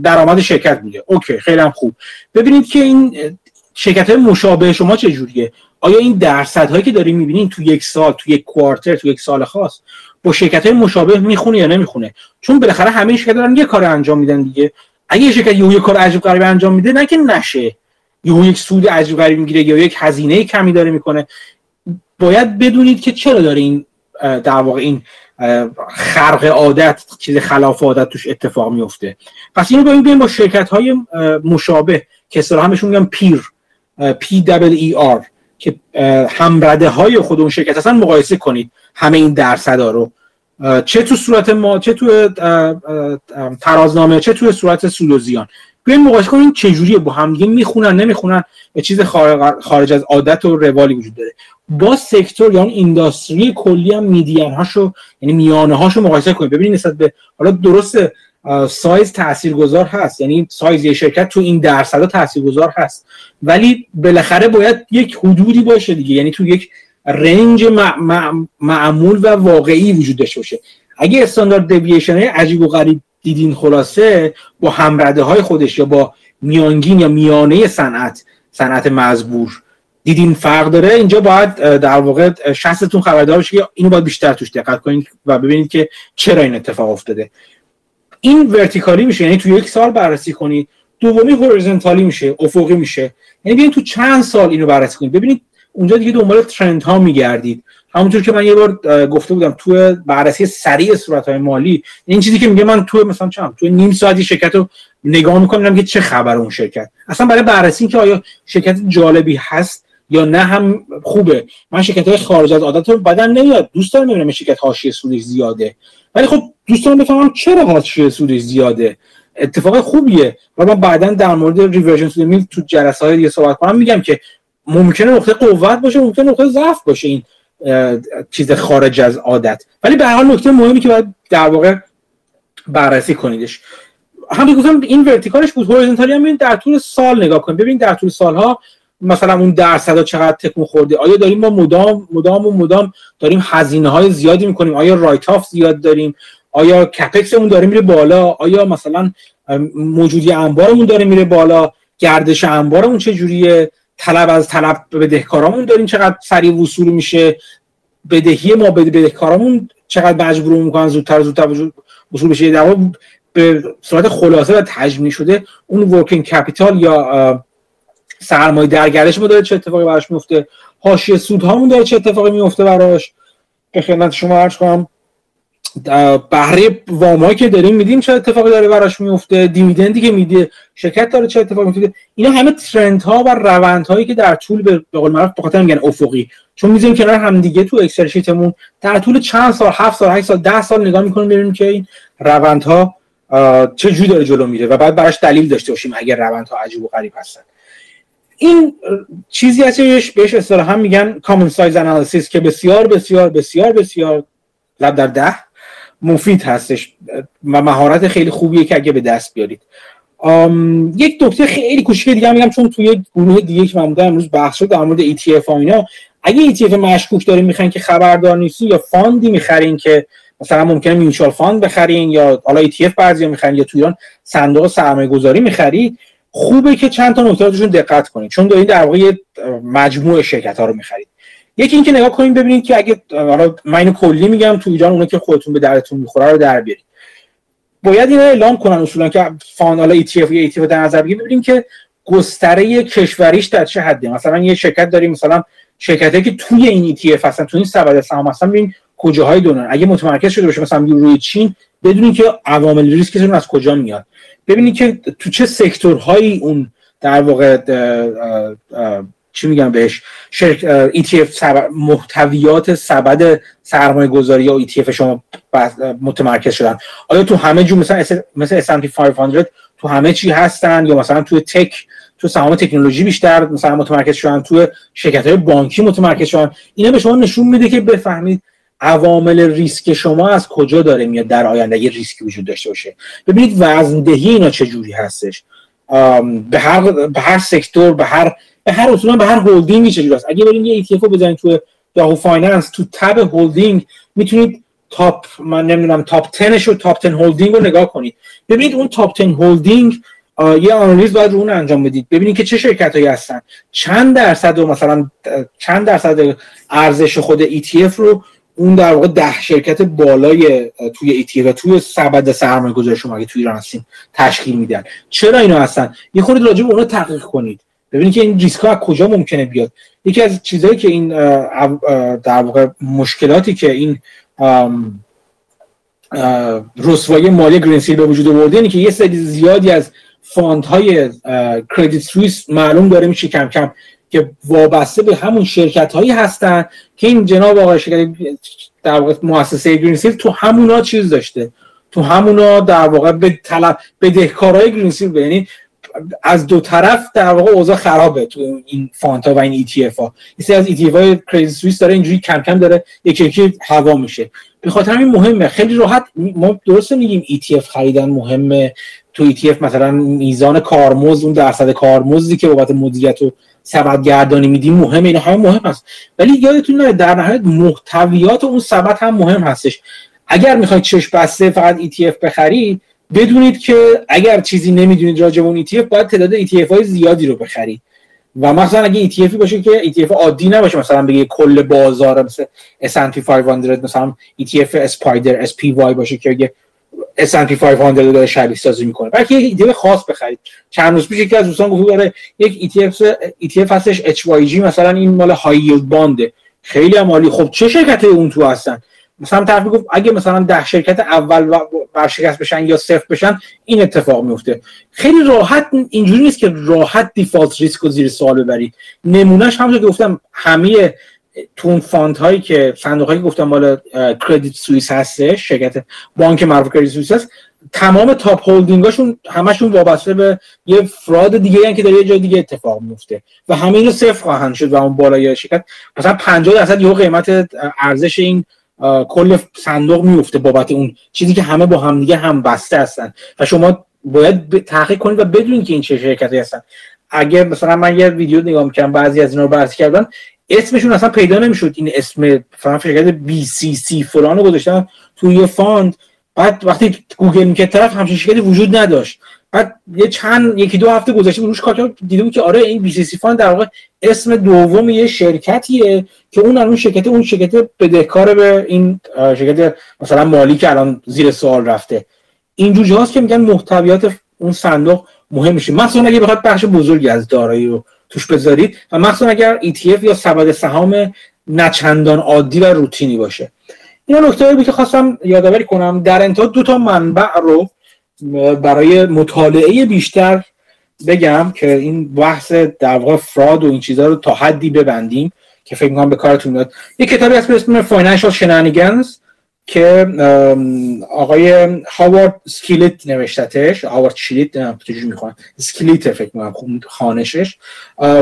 A: درآمد شرکت بوده اوکی خیلی هم خوب. ببینید که این شرکت های مشابه شما چه جوریه؟ آیا این درصد هایی که داریم می‌بینین تو یک سال تو یک کوارتر تو یک سال خاص؟ با شرکت های مشابه می‌خونه یا نمی‌خونه. چون بالاخره همه شرکت دارن یه کار انجام میدن دیگه. اگه شرکت یه کار عجیب غریب انجام میده نه که نشه. یه یک سود عجیب غریب می‌گیره یا یک هزینه کمی داره می‌کنه. باید بدونید که چرا داره این در واقع این خرق عادت چیز خلاف عادت توش اتفاق میفته پس اینو با با شرکت های مشابه که اصطلاحا بهشون میگن پیر پی دبل ای آر که همرده های خود اون شرکت اصلا مقایسه کنید همه این درصدا رو. چه تو صورت ما چه تو ترازنامه چه تو صورت سود و زیان بیاین مقایسه کنیم چه جوریه با هم دیگه می‌خونن نمی‌خونن یه چیز خارج از عادت و روالی وجود داره. با سکتور یا اون اینداستری کلی هم میدین هاشو یعنی میانه هاشو مقایسه کنید. ببینید نسبت به حالا درسته سایز تاثیرگذار هست. یعنی سایز یه شرکت تو این درصدا تاثیرگذار هست. ولی بالاخره باید یک حدودی باشه دیگه. یعنی تو یک رنج معمول و واقعی وجود داشته باشه. اگه استاندارد دیوییشن های عجیب و غریب دیدین خلاصه با همرده های خودش یا با میانگین یا میانه صنعت صنعت مزبور دیدین فرق داره. اینجا باید در واقع شخصتون خبردار بشه که اینو باید بیشتر توش دقت کنید و ببینید که چرا این اتفاق افتاده. این ورتیکالی میشه یعنی تو یک سال بررسی کنید دومی هوریزونتالی میشه افقی میشه. یعنی بیاین تو چند سال اینو بررسی کنید ببینید اونجا دیگه دنبال ترند ها میگردید. همونطور که من یه بار گفته بودم تو بررسی سریع صورت های مالی این چیزی که میگه من تو مثلا چند تو نیم ساعتی شرکت رو نگاه می‌کنم که چه خبر اون شرکت؟ اصلا برای بررسی که آیا شرکت جالبی هست یا نه هم خوبه. من شرکت های خارج از عادت رو بدن نمیاد. دوست دارم ببینم شرکت حاشیه سودش زیاده. ولی خب دوست دارم بفهمم چرا حاشیه سودش زیاده؟ اتفاق خوبیه. و من بعدا در مورد ریورژن تو میل تو جلسه های دیگه صحبت کنم. میگم که ممکنه نقطه قوت باشه ممکنه نقطه ضعف باشه این چیز خارج از عادت. ولی به هر حال نکته مهمی که باید در واقع بررسی کنیدش. هم گفتم این vertical ش بود. horizontally هم در طول سال نگاه کنید. ببین در طول سالها مثلا اون درصد چقدر تکون خورده. آیا داریم ما مدام مدام و مدام داریم هزینه های زیادی می‌کنیم؟ آیا write-off زیاد داریم؟ آیا CapEx مون داره میره بالا؟ آیا مثلا موجودی انبارمون داره میره بالا؟ گردش انبارمون چه جوریه طلب از طلب بدهکارامون داریم چقدر سریع وصول میشه؟ بدهی ما به بدهکارامون چقدر مجبور می‌کنن؟ زودتر زودتر وصول بشه. در به صورت خلاصه و تجمیع شده اون ورکینگ کپیتال یا سرمایه درگرش ما داره چه اتفاقی براش میفته حاشیه سودهامون داره چه اتفاقی میفته براش؟ به خدمت شما عرض کنم. بهره وامایی که داریم میدیم چه اتفاقی داره براش میفته دیویدندی که میده شرکت داره چه اتفاقی میفته اینا همه ترند ها و روند هایی که در طول به قول معروف بخاطر میگن افقی. چون می‌ذاریم کنار هم دیگه تو اکسل شیتمون در طول چند سال هفت سال 8 سال 10 سال نگاه می‌کنیم ببینیم که این روندها چه جوری داره جلو میره و بعد براش دلیل داشته باشیم اگر روندها عجیب و غریب هستن. این چیزی هستش بهش اصطلاحا میگن کامن سایز انالیسیس که بسیار بسیار بسیار بسیار لب در ده. مفید هستش و مهارت خیلی خوبیه که اگه به دست بیارید. یک نکته خیلی کوچیک دیگه میگم چون توی گروه دیگه که من امروز بحث شد در مورد ETF ها اینا. اگه ETF مشکوک دارین می‌خواین که خبردار نیستین یا fund ی می‌خرین که مثلا ممکنه mutual fund بخرین یا حالا ETF بعضی می‌خرین یا تو ایران صندوق سرمایه گذاری خوبه که چند تا نکته دقت کنید چون دارین در واقع مجموعه شرکت ها رو می‌خرید. یکی اینکه نگاه کنید ببینید که اگه حالا من کلی میگم تو ایران اونایی که خودتون به درتون می‌خوره رو در بیارید باید اینو اعلام کنن اصولا که fund حالا ETF یا ETF در نظر بگیرید ببینید که گستره کشوریش در چه حدی. مثلا یه شرکت داریم مثلا شرکتی که توی این ETF هستن توی این سبد سهام هستن ببین کجاهای دونن اگه متمرکز شده باشه مثلا روی چین بدونید که عوامل ریسکتون از کجا میاد. ببینید که تو چه سکتورهایی اون در واقع چی میگم بهش؟ شرک ETF سب... محتویات سبد سرمایه گذاری یا ETF شما متمرکز شدن. آیا تو همه جو مثلا مثل S&P 500 تو همه چی هستن یا مثلا تو تک تو سهام تکنولوژی بیشتر مثلا متمرکز شدن تو شرکت های بانکی متمرکز شدن؟ اینا به شما نشون میده که بفهمید عوامل ریسک شما از کجا داره میاد در آینده یه ریسکی وجود داشته باشه. ببینید وزن‌دهی اینا چه جوری هستش به هر به هر sector به هر به هر اصولا به هر هولدینگی چه است. اگه برید یه ETF رو بزنید تو Yahoo Finance تو tab holding می‌تونید top من نمی‌دونم top 10 و top 10 هولدینگ رو نگاه کنید. ببینید اون top 10 هولدینگ یه آنالیز باید رو اون انجام بدید. ببینید که چه شرکت هایی هستن. چند درصد و مثلا چند درصد ارزش خود ETF رو اون در واقع ده شرکت بالای توی ETF و توی سبد سرمایه گذاری شما اگه توی ایران هستین تشکیل میدن. چرا اینا هستن؟ یه خورده راجع به اونا تحقیق کنید. ببینید که این ریسک ها از کجا ممکنه بیاد. یکی از چیزهایی که این در واقع مشکلاتی که این رسوایی مالی گرینسیل به وجود آورده اینه که یه سری زیادی از fund های کردیت سوئیس معلوم داره میشه کم کم که وابسته به همون شرکت هایی هستن که این جناب آقای شرکت در واقع مؤسسه گرینسیل تو همونا چیز داشته. تو همونا در واقع به طلب بدهکارای گرینسیل یعنی از دو طرف در واقع اوضاع خرابه تو این fund ها و این ETF ها. یکی از ETF های کردیت سوئیس داره اینجوری کم کم داره یکی یکی هوا میشه. به خاطر همین مهمه. خیلی راحت ما درست میگیم ETF خریدن مهمه. تو ETF مثلا میزان کارمزد اون درصد کارمزدی که بابت مدیریت و سبد گردانی میدیم مهمه. اینا همه مهم هست. ولی یادتون نره در نهایت محتویات اون سبد هم مهم هستش. اگر می‌خواید چش بسته فقط ETF بخرید بدونید که اگر چیزی نمی‌دونید راجع به اون ETF باید تعداد ETF های زیادی رو بخرید. و مثلا اگه ETF باشه که ETF عادی نباشه مثلا بگه کل بازار مثل S&P 500 مثلا ETF اسپایدر SPY باشه که S&P 500 داره شبیه سازی می‌کنه. بلکه یک ETF خاص بخرید. چند روز پیش یکی از دوستان گفت داره یک ETF ETF هستش HYG مثلا این مال های ییلد بانده خیلی عالی. خب چه شرکت اون تو هستن؟ مثلا طرف گفت اگه مثلا ده شرکت اول برشکست بشن یا صفر بشن این اتفاق میفته خیلی راحت اینجوری نیست که راحت default risk رو زیر سوال ببرید نمونهش همونطور که گفتم همه تون fund هایی که صندوق هایی گفتم مال کردیت سوئیس هستش شرکت بانک معروف کردیت سوئیس هست تمام top holding اشون همشون وابسته به یه fraud دیگه هن که در یه جای دیگه اتفاق میفته و همه اینو صفر خواهند شد و اون بالای شرکت. مثلا 50 درصد یه قیمت ارزش این کل صندوق میفته بابت اون چیزی که همه با هم دیگه هم بسته هستن. و شما باید تحقیق کنید و بدونید که این چه شرکتی هستن. اگه مثلا من یه ویدیو نگاه می‌کنم بعضی از اینا رو بررسی کردن اسمشون اصلا پیدا نمی‌شد. این اسم فلان شرکت BCC فلان رو گذاشتن توی یه fund. بعد وقتی گوگل می‌کرد طرف همچین شرکتی وجود نداشت. بعد یه چند یکی دو هفته گذشته روش کار دیدم که آره این BCC fund در واقع اسم دوم یه شرکتیه که اون اون شرکت اون شرکت بدهکار به این شرکت مثلا مالی که الان زیر سوال رفته. اینجور جاست که میگن محتویات اون صندوق مهم میشه. مثلا اگه بخواد بخش بزرگی از دارایی رو توش بذارید و مخصوصا اگر ETF یا سبد سهام نچندان عادی و روتینی باشه. این نکته بود که خواستم یادآوری کنم. در انتها دو تا منبع رو برای مطالعه بیشتر بگم که این بحث در واقع fraud و این چیزها رو تا حدی ببندیم که فکر می‌کنم به کارتون میاد. یک کتابی هست به اسم Financial Shenanigans که آقای هاوارد سکیلیت نوشتتش هاوارد شیلیت نمی‌دونم چجوری می‌خوان سکیلیت فکر می‌کنم خوب خانشش.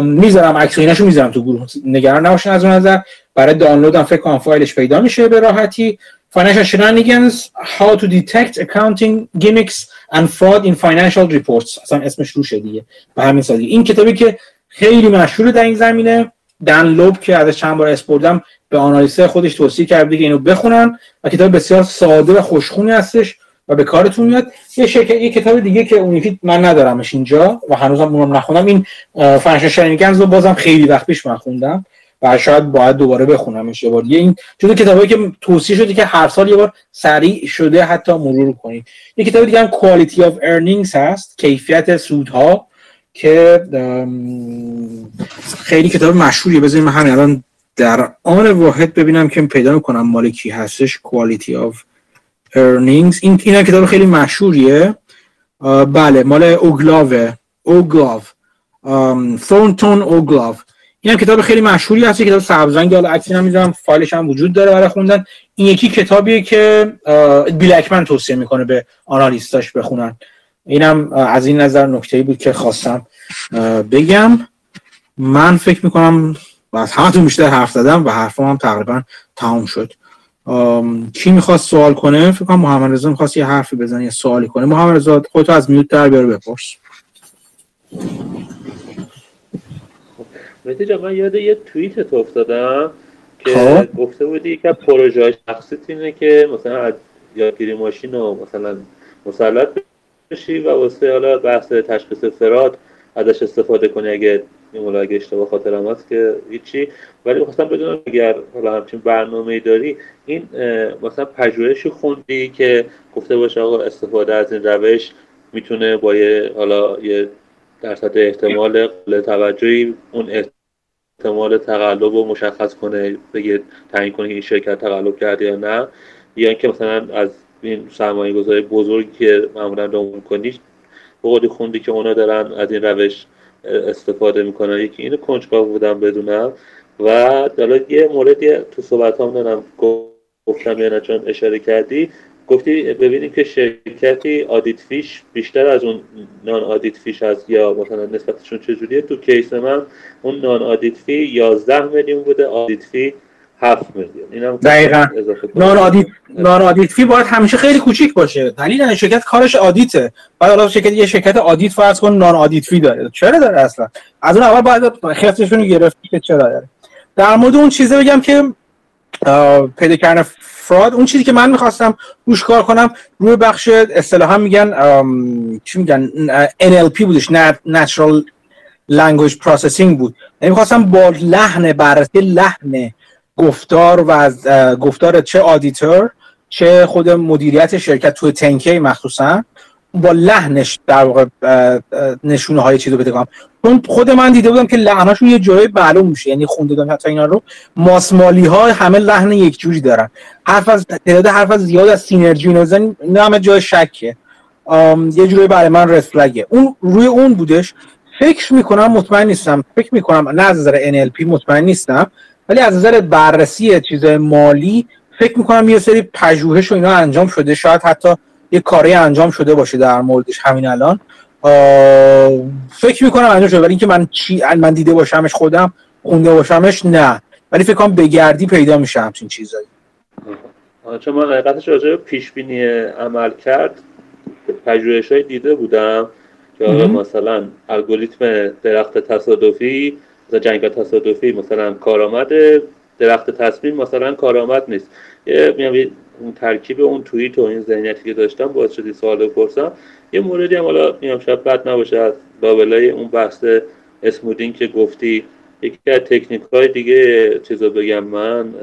A: می‌ذارم عکس ایناشو می‌ذارم تو گروه نگران نباشین از اون نظر. برای دانلود هم فکر کنم فایلش پیدا میشه به راحتی. Financial Shenanigans How to Detect Accounting Gimmicks and Fraud in Financial Reports. اصلا اسمش روشه دیگه. به همین سادگی. این کتابی که خیلی مشهور در این زمینه دن لوب که ازش چند بار اسپردم به آنالیسه خودش توصیه کرده که اینو بخونن و کتاب بسیار ساده و خوشخونی هستش و به کارتون میاد. یه شرکت یه کتاب دیگه که اون من ندارمش اینجا و هنوزم اونم نخوندم. این فنشن شنینگنز رو بازم خیلی وقت پیش من خوندم. و شاید باید دوباره بخونمش یه بار. یه این جزو کتابایی که توصیه شده که هر سال یه بار سریع شده حتی مرور کنید. یه کتاب دیگه هم Quality of Earnings هست کیفیت سودها که خیلی کتاب مشهوریه. بذاریم من همین الان در آن واحد ببینم که پیدا می‌کنم مال کی هستش. Quality of Earnings. این این کتاب خیلی مشهوریه. بله مال اوگلاوه. اوگلاو. ثورنتون اوگلاو این هم کتاب خیلی مشهوری هست کتاب سبز رنگ حالا عکسی نمی‌ذارم فایلش هم وجود داره برای خوندن. این یکی کتابیه که بیلکمن توصیه می‌کنه به آنالیستاش بخونن. اینم از این نظر نکته بود که خواستم بگم. من فکر می‌کنم از همتون بیشتر حرف زدم و حرفم هم تقریبا تمام شد. کی می‌خواست سوال کنه؟ فکر کنم محمد رضا می‌خواست یه حرفی بزنه یه سوالی کنه. محمد رضا خودتو از میوت در بیاره بپرس.
D: مهدی من یاد یه توییت افتادم که خب. گفته بودی یکی از پروژه شخصی اینه که مثلا از یادگیری ماشین رو مثلا مسلط بشی و واسه حالا بحث تشخیص فراد ازش استفاده کنی اگه این اگه اشتباه خاطرم هست که هیچی ولی خواستم بدونم اگر حالا همچین برنامه داری این مثلا پژوهشی خوندی که گفته باشه آقا استفاده از این روش می‌تونه با یه حالا یه درصد احتمال توجهی اون احتمال تقلب رو مشخص کنه بگه تعیین کنه این شرکت تقلب کرده یا نه. یا اینکه مثلا از این سرمایه گذاری بزرگی که معمولا دنبال کنی بقولی خوندی که اونا دارن از این روش استفاده می‌کنن. یکی اینو کنجکاو بودم بدونم. و حالا یه موردی تو صحبت هم دارم گفتم یا چون اشاره کردی. گفتی ببینیم که شرکتی آدیت فیش بیشتر از اون non-audit fee ش هست یا مثلا نسبتشون چجوریه؟ تو case من اون non-audit fee 11 میلیون بوده audit fee 7 میلیون. اینم
A: دقیقاً. non-audit non-audit fee باید همیشه خیلی کوچیک باشه. دلیل شرکت کارش audit ه. بعد حالا شرکت یه شرکت audit فرض کن non-audit fee داره. چرا داره اصلا؟ از اون اول باید خفتشون رو گرفت که چرا داره. در مورد اون چیزه بگم که پیدا کردن fraud اون چیزی که من می‌خواستم روش کار کنم روی بخش اصطلاحا میگن چی میگن؟ NLP بودش Natural Language Processing بود. یعنی می‌خواستم با لحن بررسی لحن گفتار و از گفتار چه آدیتور چه خود مدیریت شرکت توی تنکی مخصوصا با لحنش در واقع نشونه های چیزو بده کنم. چون خود من دیده بودم که لحناشون یه جایی معلوم میشه یعنی خونده دادم حتی اینا رو. ماسمالی ها همه لحن یک جوری دارن. حرف از تعداد حرف از زیاد از سینرژی نزن اینا همه جای شکه. یه جوری برای من رفلگه اون روی اون بودش. فکر می‌کنم مطمئن نیستم. فکر می‌کنم نه از نظر NLP مطمئن نیستم ولی از نظر بررسی چیز مالی فکر می‌کنم یه سری پژوهش و اینا انجام شده. شاید حتی یه کاری انجام شده باشه در موردش همین الان. فکر می‌کنم انجام شده ولی اینکه من چی من دیده باشمش خودم خونده باشمش نه. ولی فکر کنم بگردی پیدا میشه همچین چیزایی.
D: چون من حقیقتش راجع پیش بینی عمل کرد پژوهش های دیده بودم که مثلا الگوریتم درخت تصادفی مثلا جنگ تصادفی مثلا کارآمد درخت تصمیم مثلا کارآمد نیست. یه اون ترکیب اون توییت و این ذهنیتی که داشتم باعث شدی سوال بپرسم. یه موردی هم حالا میام شاید بد نباشه از لابلای اون بحث اسمودینگ که گفتی. یکی از تکنیک های دیگه چیزا بگم من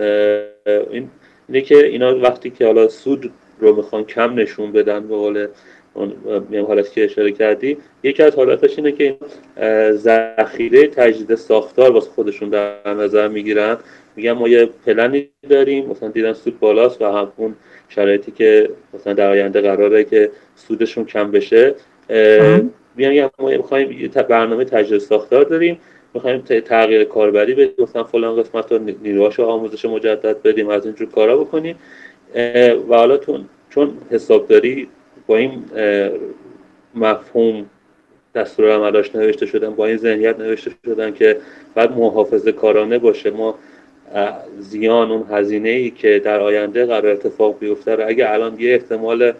D: این اینه که اینا وقتی که حالا سود رو می‌خوان کم نشون بدن به قول اون حالتی که اشاره کردی یکی از حالاتش اینه که ذخیره تجدید ساختار واسه خودشون در نظر می‌گیرن. میگن ما یه پلنی داریم مثلا دیدن سود بالاست و همون شرایطی که مثلا در آینده قراره که سودشون کم بشه. میگن ما می‌خوایم یه برنامه تجدید ساختار داریم. می‌خوایم تغییر کاربری بدیم. مثلا فلان قسمت رو نیروهاش آموزش مجدد بدیم از اینجور کارا بکنیم. و حالا چون حسابداری با این مفهوم دستور عملاش نوشته شدن با این ذهنیت نوشته شدن که بعد محافظه کارانه باشه ما زیان اون هزینه ای که در آینده قرار اتفاق بیفته رو اگه الان یه احتمال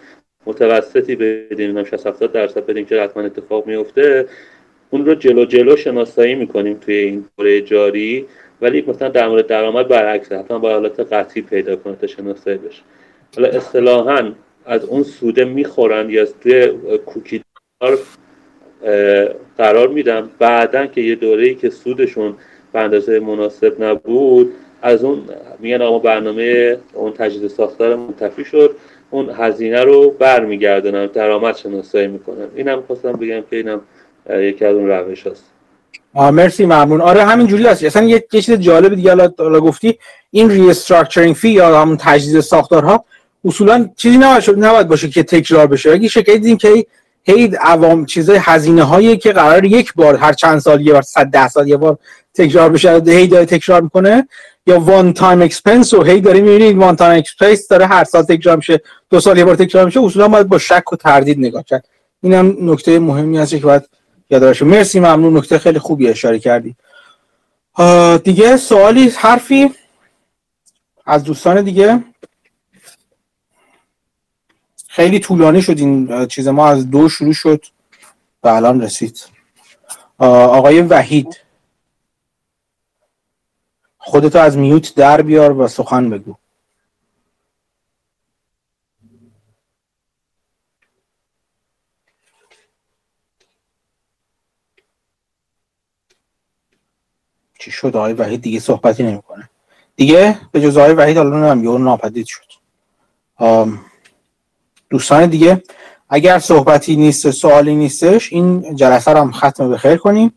D: متوسطی بدیم 60 70 درصد بدیم که حتما اتفاق میفته اون رو جلو جلو شناسایی می‌کنیم توی این دوره جاری. ولی مثلا در مورد درآمد برعکس حتما با حالت قطعی پیدا کنه تا شناسایی بشه. حالا اصطلاحا از اون سوده می‌خورن یا توی کوکی قرار میدم بعدا که یه دوره ای که سودشون به اندازه مناسب نبود. از اون میگن آقا برنامه اون تجدید ساختار منتفی شد. اون هزینه رو برمیگردونن درآمد شناسایی می‌کنن. اینم خواستم بگم که اینم یکی از اون روش هست.
A: آه مرسی ممنون. آره همین جوری هست. اصلا یه چیز جالب دیگه حالا گفتی این restructuring fee یا همون تجدید ساختارها اصولا چیزی نباید, نباید باشه که تکرار بشه. اگه شرکتی دیدیم که هی عوام چیزای هزینه هایی که قرار یک بار هر چند سال یه بار صد ده سال یه بار تکرار بشه هی داره تکرار می‌کنه یا one-time expense و هی داره می‌بینید one-time expense داره هر سال تکرار میشه دو سال یه بار تکرار میشه اصولا باید با شک و تردید نگاه کرد. اینم نکته مهمی هست که باید یاد باشه مرسی ممنون. نکته خیلی خوبی اشاره کردی. دیگه سوالی حرفی از دوستان دیگه؟ خیلی طولانی شد این چیز ما از دو شروع شد و الان رسید. آقای وحید. خودتو از میوت در بیار و سخن بگو. چی شد؟ آقای وحید دیگه صحبتی نمی‌کنه. دیگه به جز آقای وحید الان نمیم یه ناپدید شد. دوستان دیگه اگر صحبتی نیست سوالی نیستش این جلسه رو هم ختم بخیر کنیم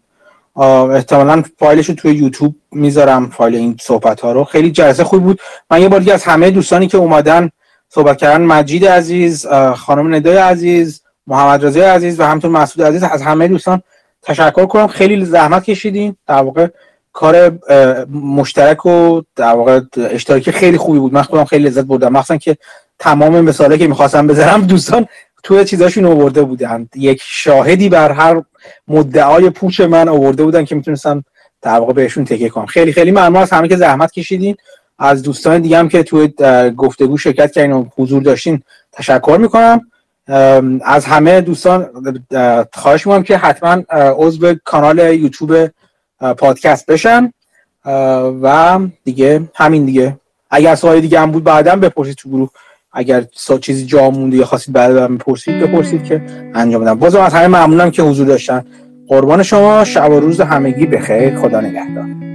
A: احتمالا فایلش رو توی یوتیوب می‌ذارم فایل این صحبت ها رو. خیلی جلسه خوب بود. من یه بار دیگه از همه دوستانی که اومدن صحبت کردن مجید عزیز خانم ندای عزیز محمد رضا عزیز و همطور مسعود عزیز از همه دوستان تشکر کنم. خیلی زحمت کشیدین. در واقع کار مشترک و در واقع اشتراکی خیلی خوبی بود. من خودم خیلی لذت بردم. مخصوصا که تمام مثاله که می‌خواستم بذارم دوستان توی چیزاشون آورده بودن. یک شاهدی بر هر مدعای پوچ من آورده بودن که می‌تونستم در واقع بهشون تکیه کنم. خیلی خیلی ممنون از همه که زحمت کشیدین. از دوستان دیگه هم که توی گفتگو شرکت کردین و حضور داشتین تشکر می‌کنم. از همه دوستان خواهش می‌کنم که حتما عضو کانال یوتیوب پادکست بشن. و دیگه همین دیگه. اگر سوال دیگه هم بود بعدا بپرسید تو گروه. اگر چیزی جا مونده یا خواستید بعد برم بپرسید بپرسید که انجام بدم. بازم از همه ممنونم که حضور داشتن. قربان شما شب و روز همگی بخیر. خدا نگهدار.